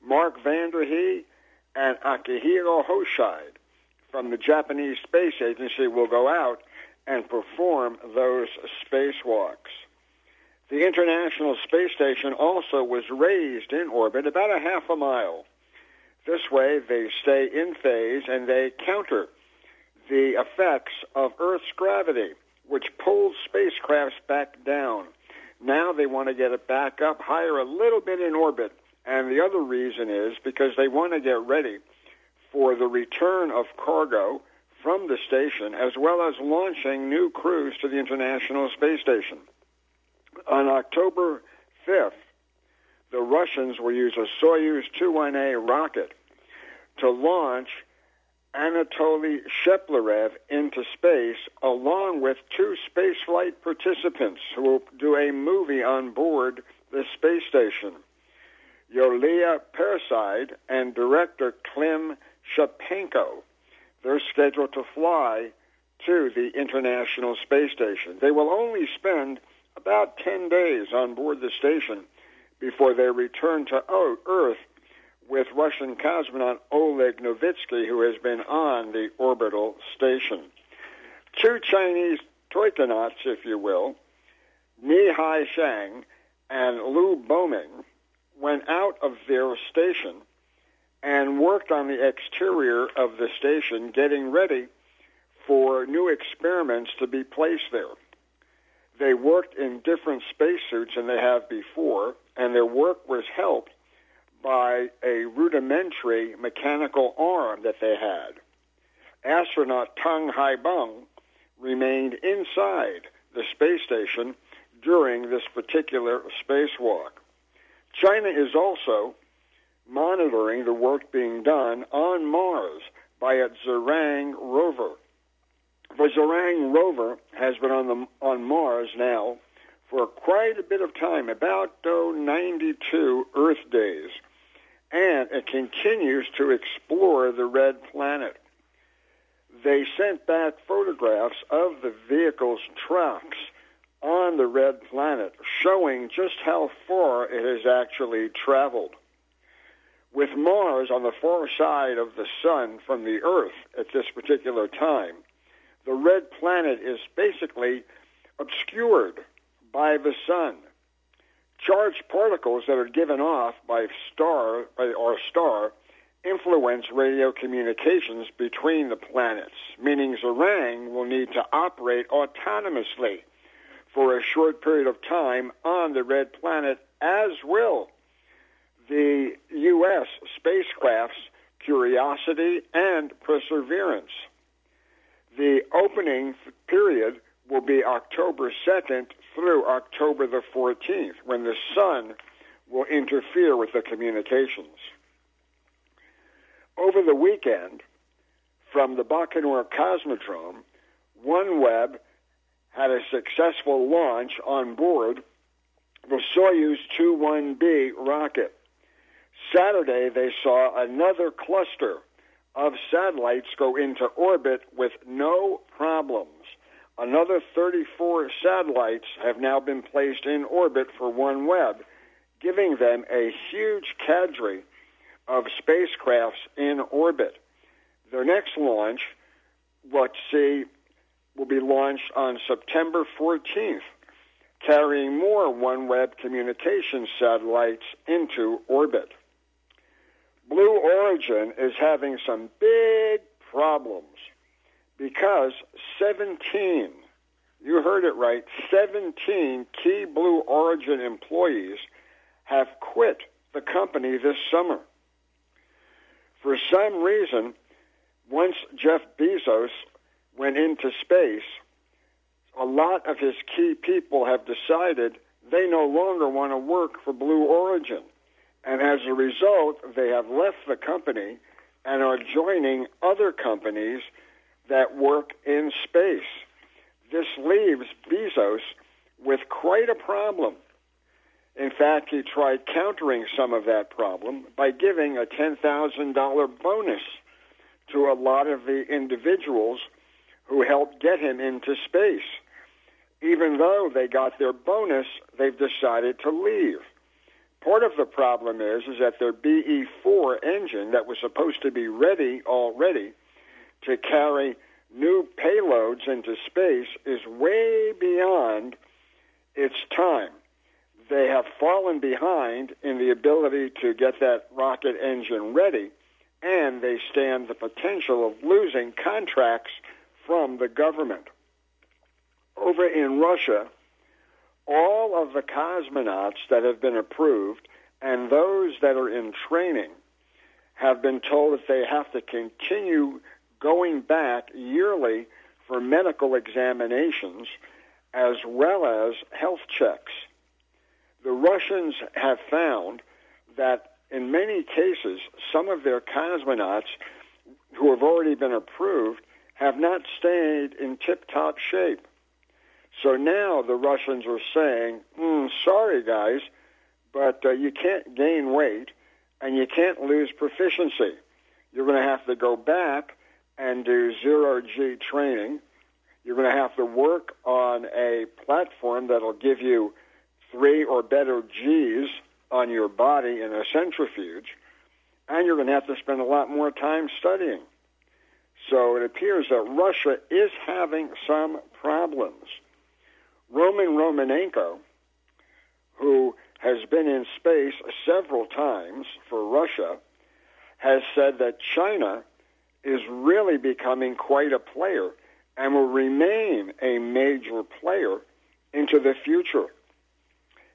Mark Vande Hei and Akihiro Hoshide from the Japanese Space Agency will go out and perform those spacewalks. The International Space Station also was raised in orbit about a half a mile. This way, they stay in phase and they counter the effects of Earth's gravity, which pulls spacecrafts back down. Now they want to get it back up higher a little bit in orbit. And the other reason is because they want to get ready for the return of cargo from the station, as well as launching new crews to the International Space Station. On October 5th, the Russians will use a Soyuz 21A rocket to launch Anatoly Shkaplerov into space, along with two spaceflight participants who will do a movie on board the space station. Yulia Peresild and director Klim Shipenko. They're scheduled to fly to the International Space Station. They will only spend about 10 days on board the station before they return to Earth with Russian cosmonaut Oleg Novitsky, who has been on the orbital station. Two Chinese taikonauts, if you will, Ni Hai Shang and Liu Boming, went out of their station and worked on the exterior of the station, getting ready for new experiments to be placed there. They worked in different spacesuits than they have before, and their work was helped by a rudimentary mechanical arm that they had. Astronaut Tang Hongbo remained inside the space station during this particular spacewalk. China is also monitoring the work being done on Mars by its Zhurong rover. The Zhurong rover has been on the on Mars now for quite a bit of time, about oh, 92 Earth days, and it continues to explore the red planet. They sent back photographs of the vehicle's tracks on the red planet, showing just how far it has actually traveled. With Mars on the far side of the sun from the Earth at this particular time, the red planet is basically obscured by the sun. Charged particles that are given off by star or star influence radio communications between the planets, meaning Zhurong will need to operate autonomously for a short period of time on the red planet, as will the U.S. spacecrafts Curiosity and Perseverance. The opening period will be October 2nd through October the 14th, when the sun will interfere with the communications. Over the weekend, from the Baikonur Cosmodrome, OneWeb had a successful launch on board the Soyuz 21B rocket. Saturday, they saw another cluster of satellites go into orbit with no problems. Another 34 satellites have now been placed in orbit for OneWeb, giving them a huge cadre of spacecrafts in orbit. Their next launch, let's see, will be launched on September 14th, carrying more OneWeb communication satellites into orbit. Blue Origin is having some big problems because 17, you heard it right, 17 key Blue Origin employees have quit the company this summer. For some reason, once Jeff Bezos went into space, a lot of his key people have decided they no longer want to work for Blue Origin. And as a result, they have left the company and are joining other companies that work in space. This leaves Bezos with quite a problem. In fact, he tried countering some of that problem by giving a $10,000 bonus to a lot of the individuals who helped get him into space. Even though they got their bonus, they've decided to leave. Part of the problem is is that their BE4 engine that was supposed to be ready already to carry new payloads into space is way beyond its time. They have fallen behind in the ability to get that rocket engine ready, and they stand the potential of losing contracts from the government. Over in Russia, all of the cosmonauts that have been approved and those that are in training have been told that they have to continue going back yearly for medical examinations as well as health checks. The Russians have found that in many cases, some of their cosmonauts who have already been approved have not stayed in tip top shape. So now the Russians are saying, mm, sorry, guys, but uh, you can't gain weight and you can't lose proficiency. You're going to have to go back and do zero G training. You're going to have to work on a platform that'll give you three or better G's on your body in a centrifuge, and you're going to have to spend a lot more time studying. So it appears that Russia is having some problems. Roman Romanenko, who has been in space several times for Russia, has said that China is really becoming quite a player and will remain a major player into the future.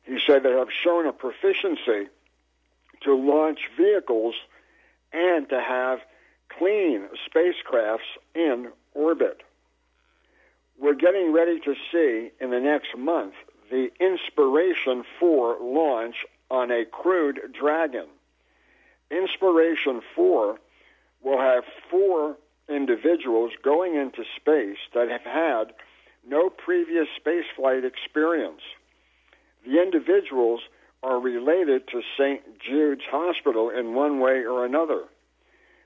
He said they have shown a proficiency to launch vehicles and to have clean spacecrafts in orbit. We're getting ready to see in the next month the inspiration for launch on a crewed Dragon. Inspiration 4 will have four individuals going into space that have had no previous spaceflight experience. The individuals are related to St. Jude's Hospital in one way or another.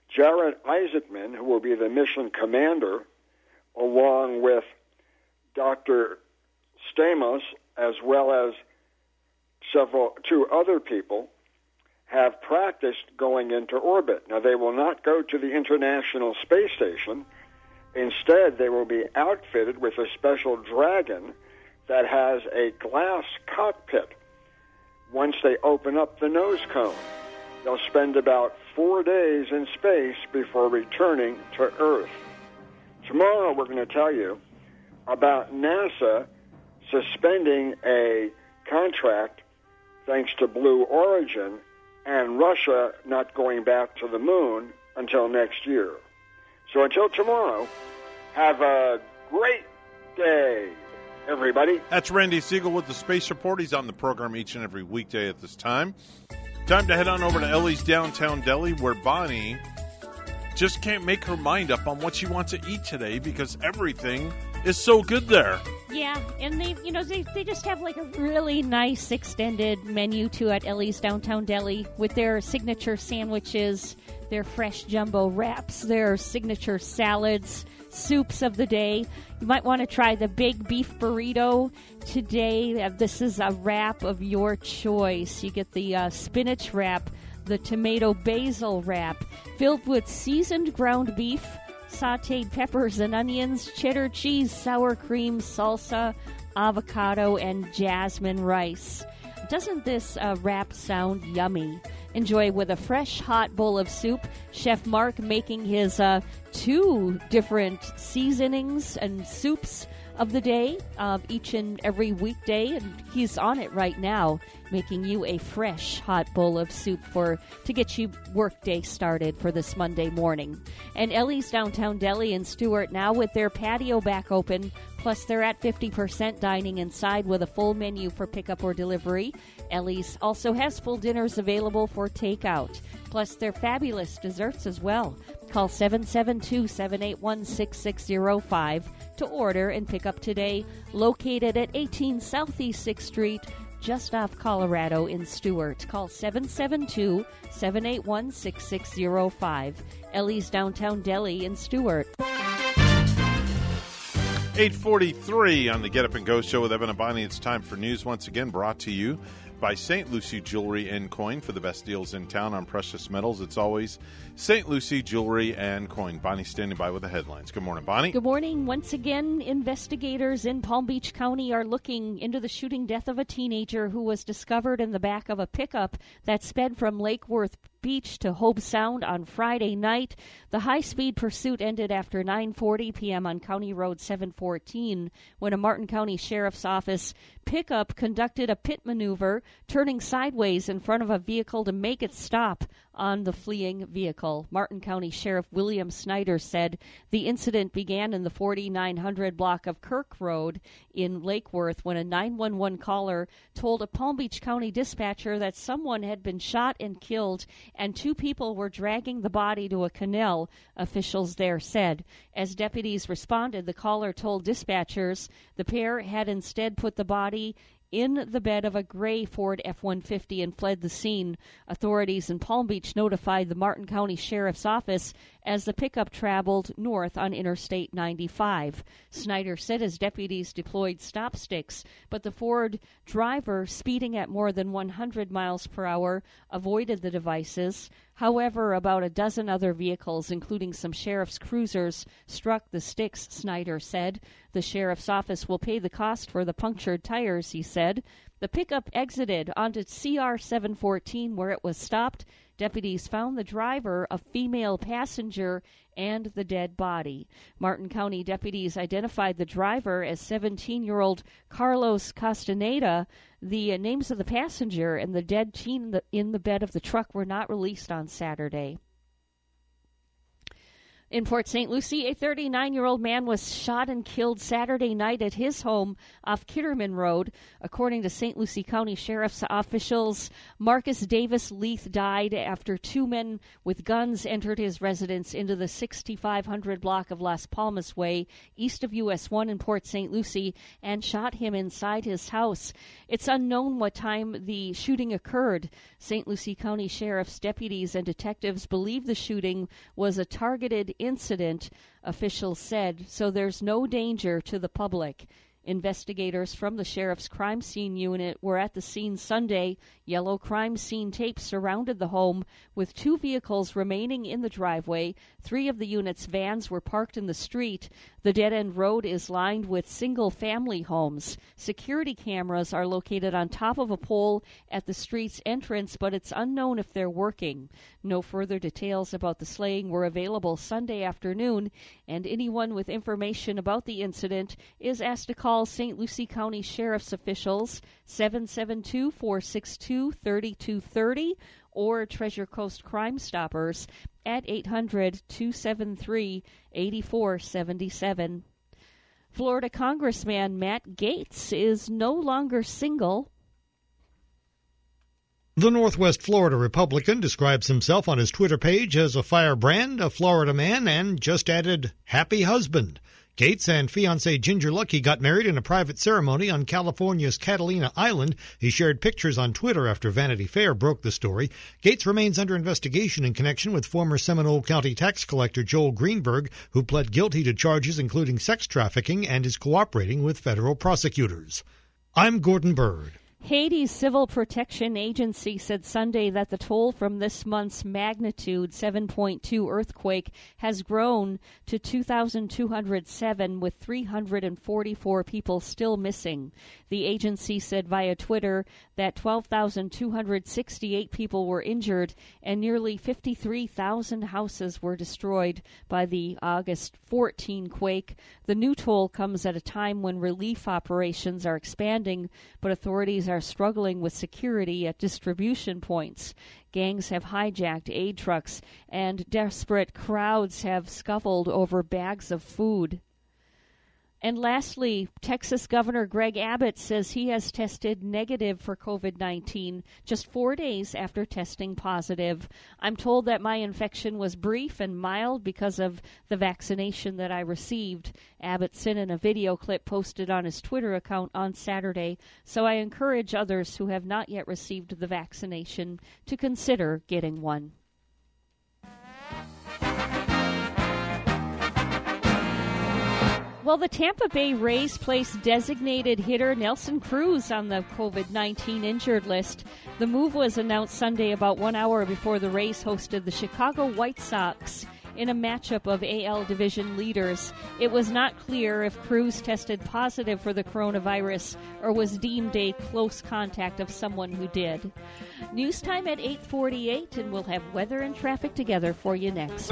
Jared Isaacman, who will be the mission commander, along with Dr. Stamos, as well as several two other people, have practiced going into orbit. Now, they will not go to the International Space Station. Instead, they will be outfitted with a special Dragon that has a glass cockpit. Once they open up the nose cone, they'll spend about four days in space before returning to Earth. Tomorrow, we're going to tell you about NASA suspending a contract thanks to Blue Origin and Russia not going back to the moon until next year. So until tomorrow, have a great day, everybody. That's Randy Segal with the Space Report. He's on the program each and every weekday at this time. Time to head on over to Ellie's Downtown Deli, where Bonnie just can't make her mind up on what she wants to eat today because everything is so good there. Yeah, and they, you know, they, they just have like a really nice extended menu too at Ellie's Downtown Deli with their signature sandwiches, their fresh jumbo wraps, their signature salads, soups of the day. You might want to try the big beef burrito today. Uh, this is a wrap of your choice. You get the uh, spinach wrap, the tomato basil wrap, filled with seasoned ground beef sauteed peppers and onions, cheddar cheese, sour cream, salsa, avocado, and jasmine rice. Doesn't this uh, wrap sound yummy? Enjoy with a fresh hot bowl of soup. Chef Mark making his uh, two different seasonings and soups of the day of each and every weekday, and he's on it right now, making you a fresh hot bowl of soup for to get you workday started for this Monday morning. And Ellie's Downtown Deli in Stuart now with their patio back open, plus they're at 50% dining inside with a full menu for pickup or delivery. Ellie's also has full dinners available for takeout, plus their fabulous desserts as well. Call 772 781 6605 to order and pick up today. Located at 18 Southeast 6th Street, just off Colorado in Stuart. Call 772 781 6605. Ellie's Downtown Deli in Stuart. 843 on the Get Up and Go show with Evan and Bonnie. It's time for news once again brought to you by St. Lucie Jewelry and Coin for the best deals in town on precious metals. It's always St. Lucie Jewelry and Coin. Bonnie standing by with the headlines. Good morning, Bonnie. Good morning. Once again, investigators in Palm Beach County are looking into the shooting death of a teenager who was discovered in the back of a pickup that sped from Lake Worth Beach to Hobe Sound on Friday night. The high-speed pursuit ended after 9:40 p.m. on County Road 714 when a Martin County Sheriff's Office pickup conducted a pit maneuver, turning sideways in front of a vehicle to make it stop on the fleeing vehicle. Martin County Sheriff William Snyder said the incident began in the 4900 block of Kirk Road in Lake Worth when a 911 caller told a Palm Beach County dispatcher that someone had been shot and killed and two people were dragging the body to a canal, officials there said. As deputies responded, the caller told dispatchers the pair had instead put the body in the bed of a gray Ford F 150 and fled the scene. Authorities in Palm Beach notified the Martin County Sheriff's Office as the pickup traveled north on Interstate 95. Snyder said his deputies deployed stop sticks, but the Ford driver, speeding at more than 100 miles per hour, avoided the devices. However, about a dozen other vehicles, including some sheriff's cruisers, struck the sticks, Snyder said. The sheriff's office will pay the cost for the punctured tires, he said. The pickup exited onto CR 714 where it was stopped. Deputies found the driver, a female passenger, and the dead body. Martin County deputies identified the driver as 17 year old Carlos Castaneda. The names of the passenger and the dead teen in the bed of the truck were not released on Saturday. In Port St. Lucie, a 39 year old man was shot and killed Saturday night at his home off Kitterman Road. According to St. Lucie County Sheriff's officials, Marcus Davis Leith died after two men with guns entered his residence into the 6500 block of Las Palmas Way, east of US 1 in Port St. Lucie, and shot him inside his house. It's unknown what time the shooting occurred. St. Lucie County Sheriff's deputies and detectives believe the shooting was a targeted incident, officials said, so there's no danger to the public. Investigators from the sheriff's crime scene unit were at the scene Sunday. Yellow crime scene tape surrounded the home, with two vehicles remaining in the driveway. Three of the unit's vans were parked in the street. The dead end road is lined with single family homes. Security cameras are located on top of a pole at the street's entrance, but it's unknown if they're working. No further details about the slaying were available Sunday afternoon, and anyone with information about the incident is asked to call St. Lucie County Sheriff's officials 772 462 3230 or Treasure Coast Crime Stoppers at 800 273 8477. Florida Congressman Matt Gaetz is no longer single. The Northwest Florida Republican describes himself on his Twitter page as a firebrand, a Florida man, and just added, happy husband. Gaetz and fiancee Ginger Luckey got married in a private ceremony on California's Catalina Island. He shared pictures on Twitter after Vanity Fair broke the story. Gaetz remains under investigation in connection with former Seminole County tax collector Joel Greenberg, who pled guilty to charges including sex trafficking and is cooperating with federal prosecutors. I'm Gordon Bird. Haiti's Civil Protection Agency said Sunday that the toll from this month's magnitude 7.2 earthquake has grown to 2,207, with 344 people still missing. The agency said via Twitter that 12,268 people were injured and nearly 53,000 houses were destroyed by the August 14 quake. The new toll comes at a time when relief operations are expanding, but authorities are struggling with security at distribution points. Gangs have hijacked aid trucks, and desperate crowds have scuffled over bags of food. And lastly, Texas Governor Greg Abbott says he has tested negative for COVID 19 just four days after testing positive. I'm told that my infection was brief and mild because of the vaccination that I received. Abbott sent in a video clip posted on his Twitter account on Saturday, so I encourage others who have not yet received the vaccination to consider getting one. Well, the Tampa Bay Rays placed designated hitter Nelson Cruz on the COVID 19 injured list. The move was announced Sunday about one hour before the Rays hosted the Chicago White Sox in a matchup of AL division leaders. It was not clear if Cruz tested positive for the coronavirus or was deemed a close contact of someone who did. News time at 8:48 and we'll have weather and traffic together for you next.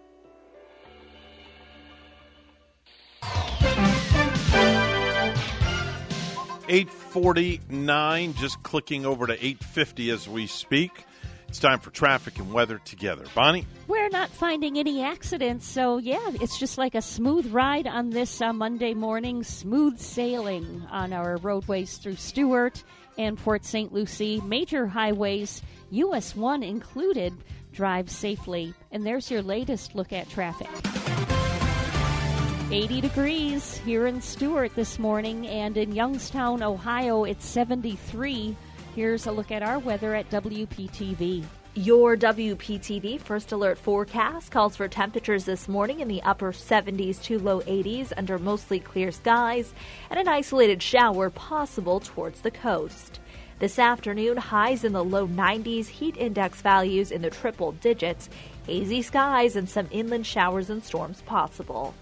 849, just clicking over to 850 as we speak. It's time for traffic and weather together. Bonnie? We're not finding any accidents, so yeah, it's just like a smooth ride on this uh, Monday morning, smooth sailing on our roadways through Stuart and Port St. Lucie. Major highways, US 1 included, drive safely. And there's your latest look at traffic. 80 degrees here in Stuart this morning, and in Youngstown, Ohio, it's 73. Here's a look at our weather at WPTV. Your WPTV First Alert forecast calls for temperatures this morning in the upper 70s to low 80s under mostly clear skies and an isolated shower possible towards the coast. This afternoon, highs in the low 90s, heat index values in the triple digits, hazy skies, and some inland showers and storms possible.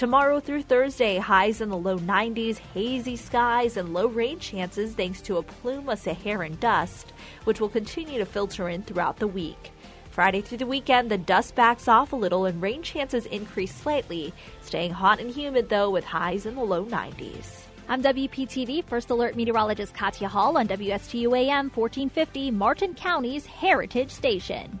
Tomorrow through Thursday, highs in the low 90s, hazy skies, and low rain chances thanks to a plume of Saharan dust, which will continue to filter in throughout the week. Friday through the weekend, the dust backs off a little and rain chances increase slightly, staying hot and humid though with highs in the low 90s. I'm WPTV First Alert Meteorologist Katya Hall on WSTU AM 1450, Martin County's Heritage Station.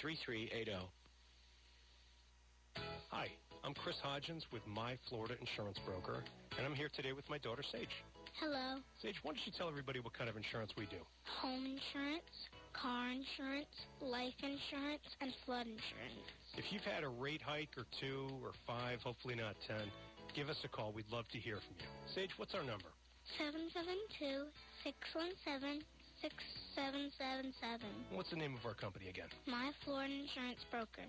3380. Hi, I'm Chris Hodgins with My Florida Insurance Broker, and I'm here today with my daughter, Sage. Hello. Sage, why don't you tell everybody what kind of insurance we do? Home insurance. car insurance, life insurance, and flood insurance. If you've had a rate hike or two or five, hopefully not ten, give us a call. We'd love to hear from you. Sage, what's our number? 772 617 6777. What's the name of our company again? My Florida Insurance Broker.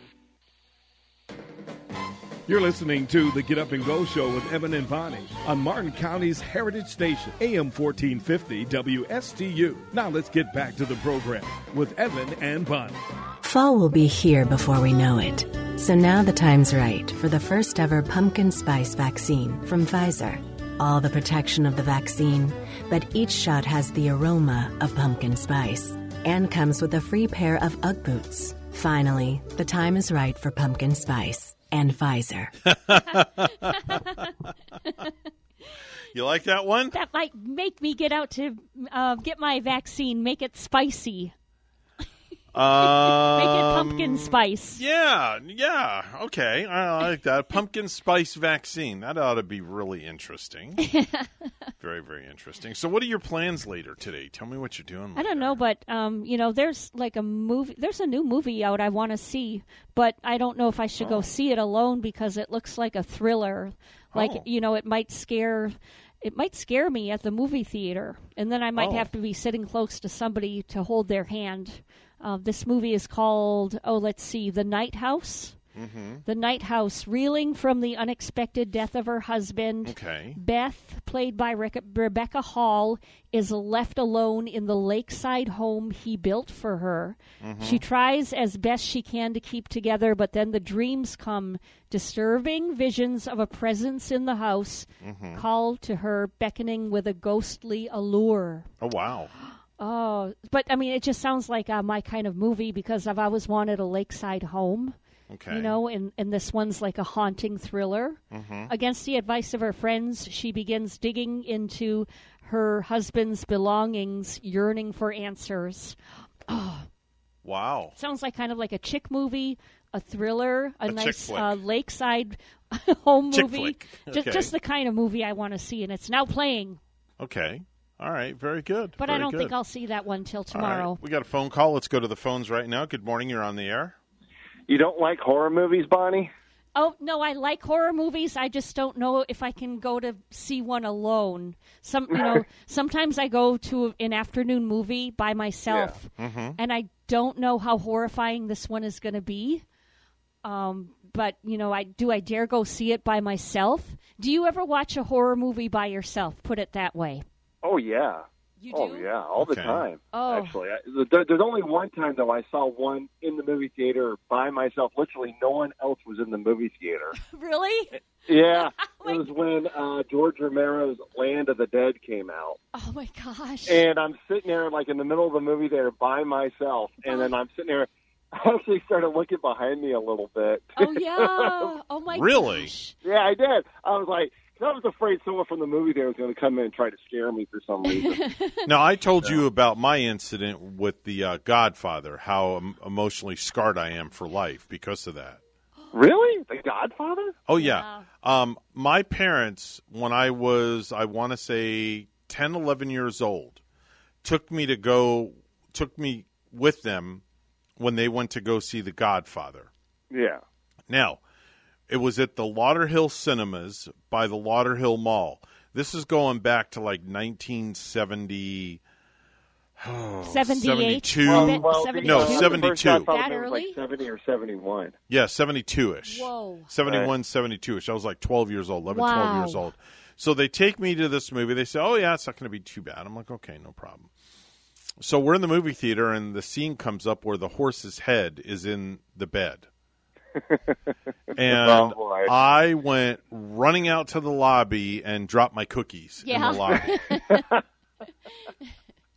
You're listening to the Get Up and Go Show with Evan and Bonnie on Martin County's Heritage Station, AM 1450 WSTU. Now let's get back to the program with Evan and Bonnie. Fall will be here before we know it. So now the time's right for the first ever pumpkin spice vaccine from Pfizer. All the protection of the vaccine, but each shot has the aroma of pumpkin spice and comes with a free pair of Ugg boots. Finally, the time is right for pumpkin spice and Pfizer. You like that one? That might make me get out to uh, get my vaccine. Make it spicy. Um, Make it pumpkin spice. Yeah, yeah. Okay, I like that. Pumpkin spice vaccine. That ought to be really interesting. very, very interesting. So, what are your plans later today? Tell me what you're doing. I don't know, but um, you know, there's like a movie. There's a new movie out I want to see, but I don't know if I should Oh. go see it alone because it looks like a thriller. Like Oh. you know, it might scare. It might scare me at the movie theater, and then I might Oh. have to be sitting close to somebody to hold their hand. Uh, this movie is called, oh, let's see, The Night House. Mm-hmm. The Night House, reeling from the unexpected death of her husband. Okay. Beth, played by Rec- Rebecca Hall, is left alone in the lakeside home he built for her. Mhm. She tries as best she can to keep together, but then the dreams come disturbing visions of a presence in the house Mhm. call to her, beckoning with a ghostly allure. Oh wow. Oh, but I mean, it just sounds like uh, my kind of movie because I've always wanted a lakeside home. Okay. You know, and, and this one's like a haunting thriller. Mhm. Against the advice of her friends, she begins digging into her husband's belongings, yearning for answers. Oh, Wow. sounds like kind of like a chick movie, a thriller, a, A nice uh, lakeside home Chick movie. flick. Just, just the kind of movie I want to see, and it's now playing. Okay. All right. Very good. But I don't think. I'll see that one till All right. tomorrow. We got a phone call. Let's go to the phones right now. Good morning. You're on the air. You don't like horror movies, Bonnie? Oh no, I like horror movies. I just don't know if I can go to see one alone. Some, you know, sometimes I go to an afternoon movie by myself, Yeah. Mhm. and I don't know how horrifying this one is going to be. Um, but you know, I do. I dare go see it by myself. Do you ever watch a horror movie by yourself? Put it that way. Oh yeah. You oh yeah, all the time. Oh. Actually, I, there, there's only one time though I saw one in the movie theater by myself. Literally, no one else was in the movie theater. Really? Yeah, it was when uh, George Romero's Land of the Dead came out, Oh my gosh! and I'm sitting there like in the middle of the movie theater by myself, and then I'm sitting there. I actually started looking behind me a little bit. Oh yeah! Oh my gosh. Really? gosh! Yeah, I did. I was like, 'cause I was afraid someone from the movie there was going to come in and try to scare me for some reason. Now, I told you about my incident with the uh, Godfather, how um, emotionally scarred I am for life because of that. really? The Godfather? Oh yeah. Um, my parents, when I was, I want to say 10, 11 years old, took me to go, took me with them when they went to go see The Godfather. Yeah. Now, it was at the Lauderhill Cinemas by the Lauderhill Mall. This is going back to like 1970. 78? 72. Well, well, no, uh, the first 72. That was early? like 70 or 71. Yeah, 72 ish. Whoa. 71, 72 ish. I was like 12 years old, 11, 12 years old. So they take me to this movie. They say, oh, yeah, it's not going to be too bad. I'm like, okay, no problem. So we're in the movie theater, and the scene comes up where the horse's head is in the bed. and Oh. I went running out to the lobby and dropped my cookies in the lobby.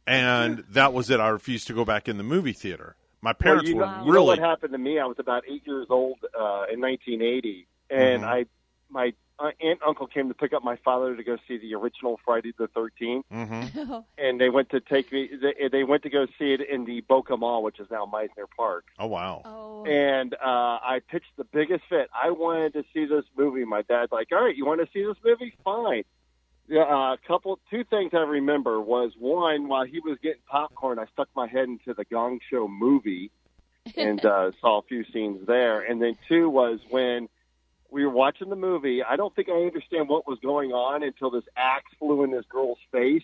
and that was it. I refused to go back in the movie theater. My parents well, you were know, you know really what happened to me? I was about eight years old uh, in 1980, and Mhm. I my uh, aunt and uncle came to pick up my father to go see the original Friday the 13th, hmm and they went to take me. They, they went to go see it in the Boca Mall, which is now Mizner Park. Oh wow! Oh. And uh, I pitched the biggest fit. I wanted to see this movie. My dad's like, "All right, you want to see this movie? Fine." Yeah, uh, a couple, two things I remember was one while he was getting popcorn, I stuck my head into the Gong Show movie and uh, saw a few scenes there. And then two was when we were watching the movie. I don't think I understand what was going on until this axe flew in this girl's face,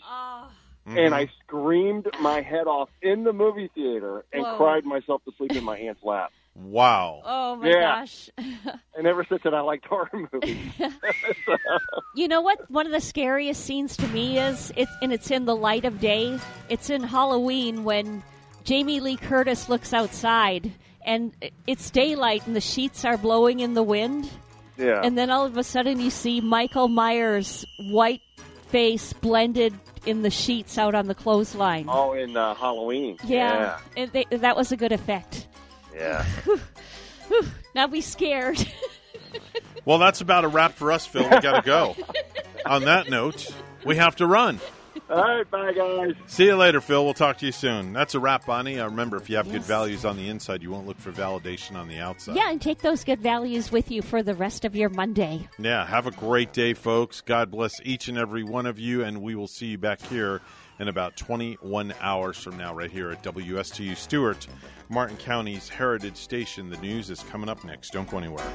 Mm-hmm. and I screamed my head off in the movie theater and Whoa. cried myself to sleep in my aunt's lap. Wow. Oh my Yeah. gosh. And ever since then, I liked horror movies. You know what? One of the scariest scenes to me is it's and it's in the light of day. It's in Halloween when Jamie Lee Curtis looks outside and it's daylight and the sheets are blowing in the wind. Yeah. And then all of a sudden you see Michael Myers' white face blended in the sheets out on the clothesline. Oh, in uh, Halloween. yeah. And they, that was a good effect. Yeah. Now be scared. Well, that's about a wrap for us, Phil. We got to go. On that note, we have to run. All right, bye, guys. See you later, Phil. We'll talk to you soon. That's a wrap, Bonnie. Uh, remember, if you have good values on the inside, you won't look for validation on the outside. yeah, and take those good values with you for the rest of your Monday. Yeah, have a great day, folks. God bless each and every one of you, and we will see you back here in about 21 hours from now, right here at WSTU Stuart, Martin County's Heritage Station. The news is coming up next. Don't go anywhere.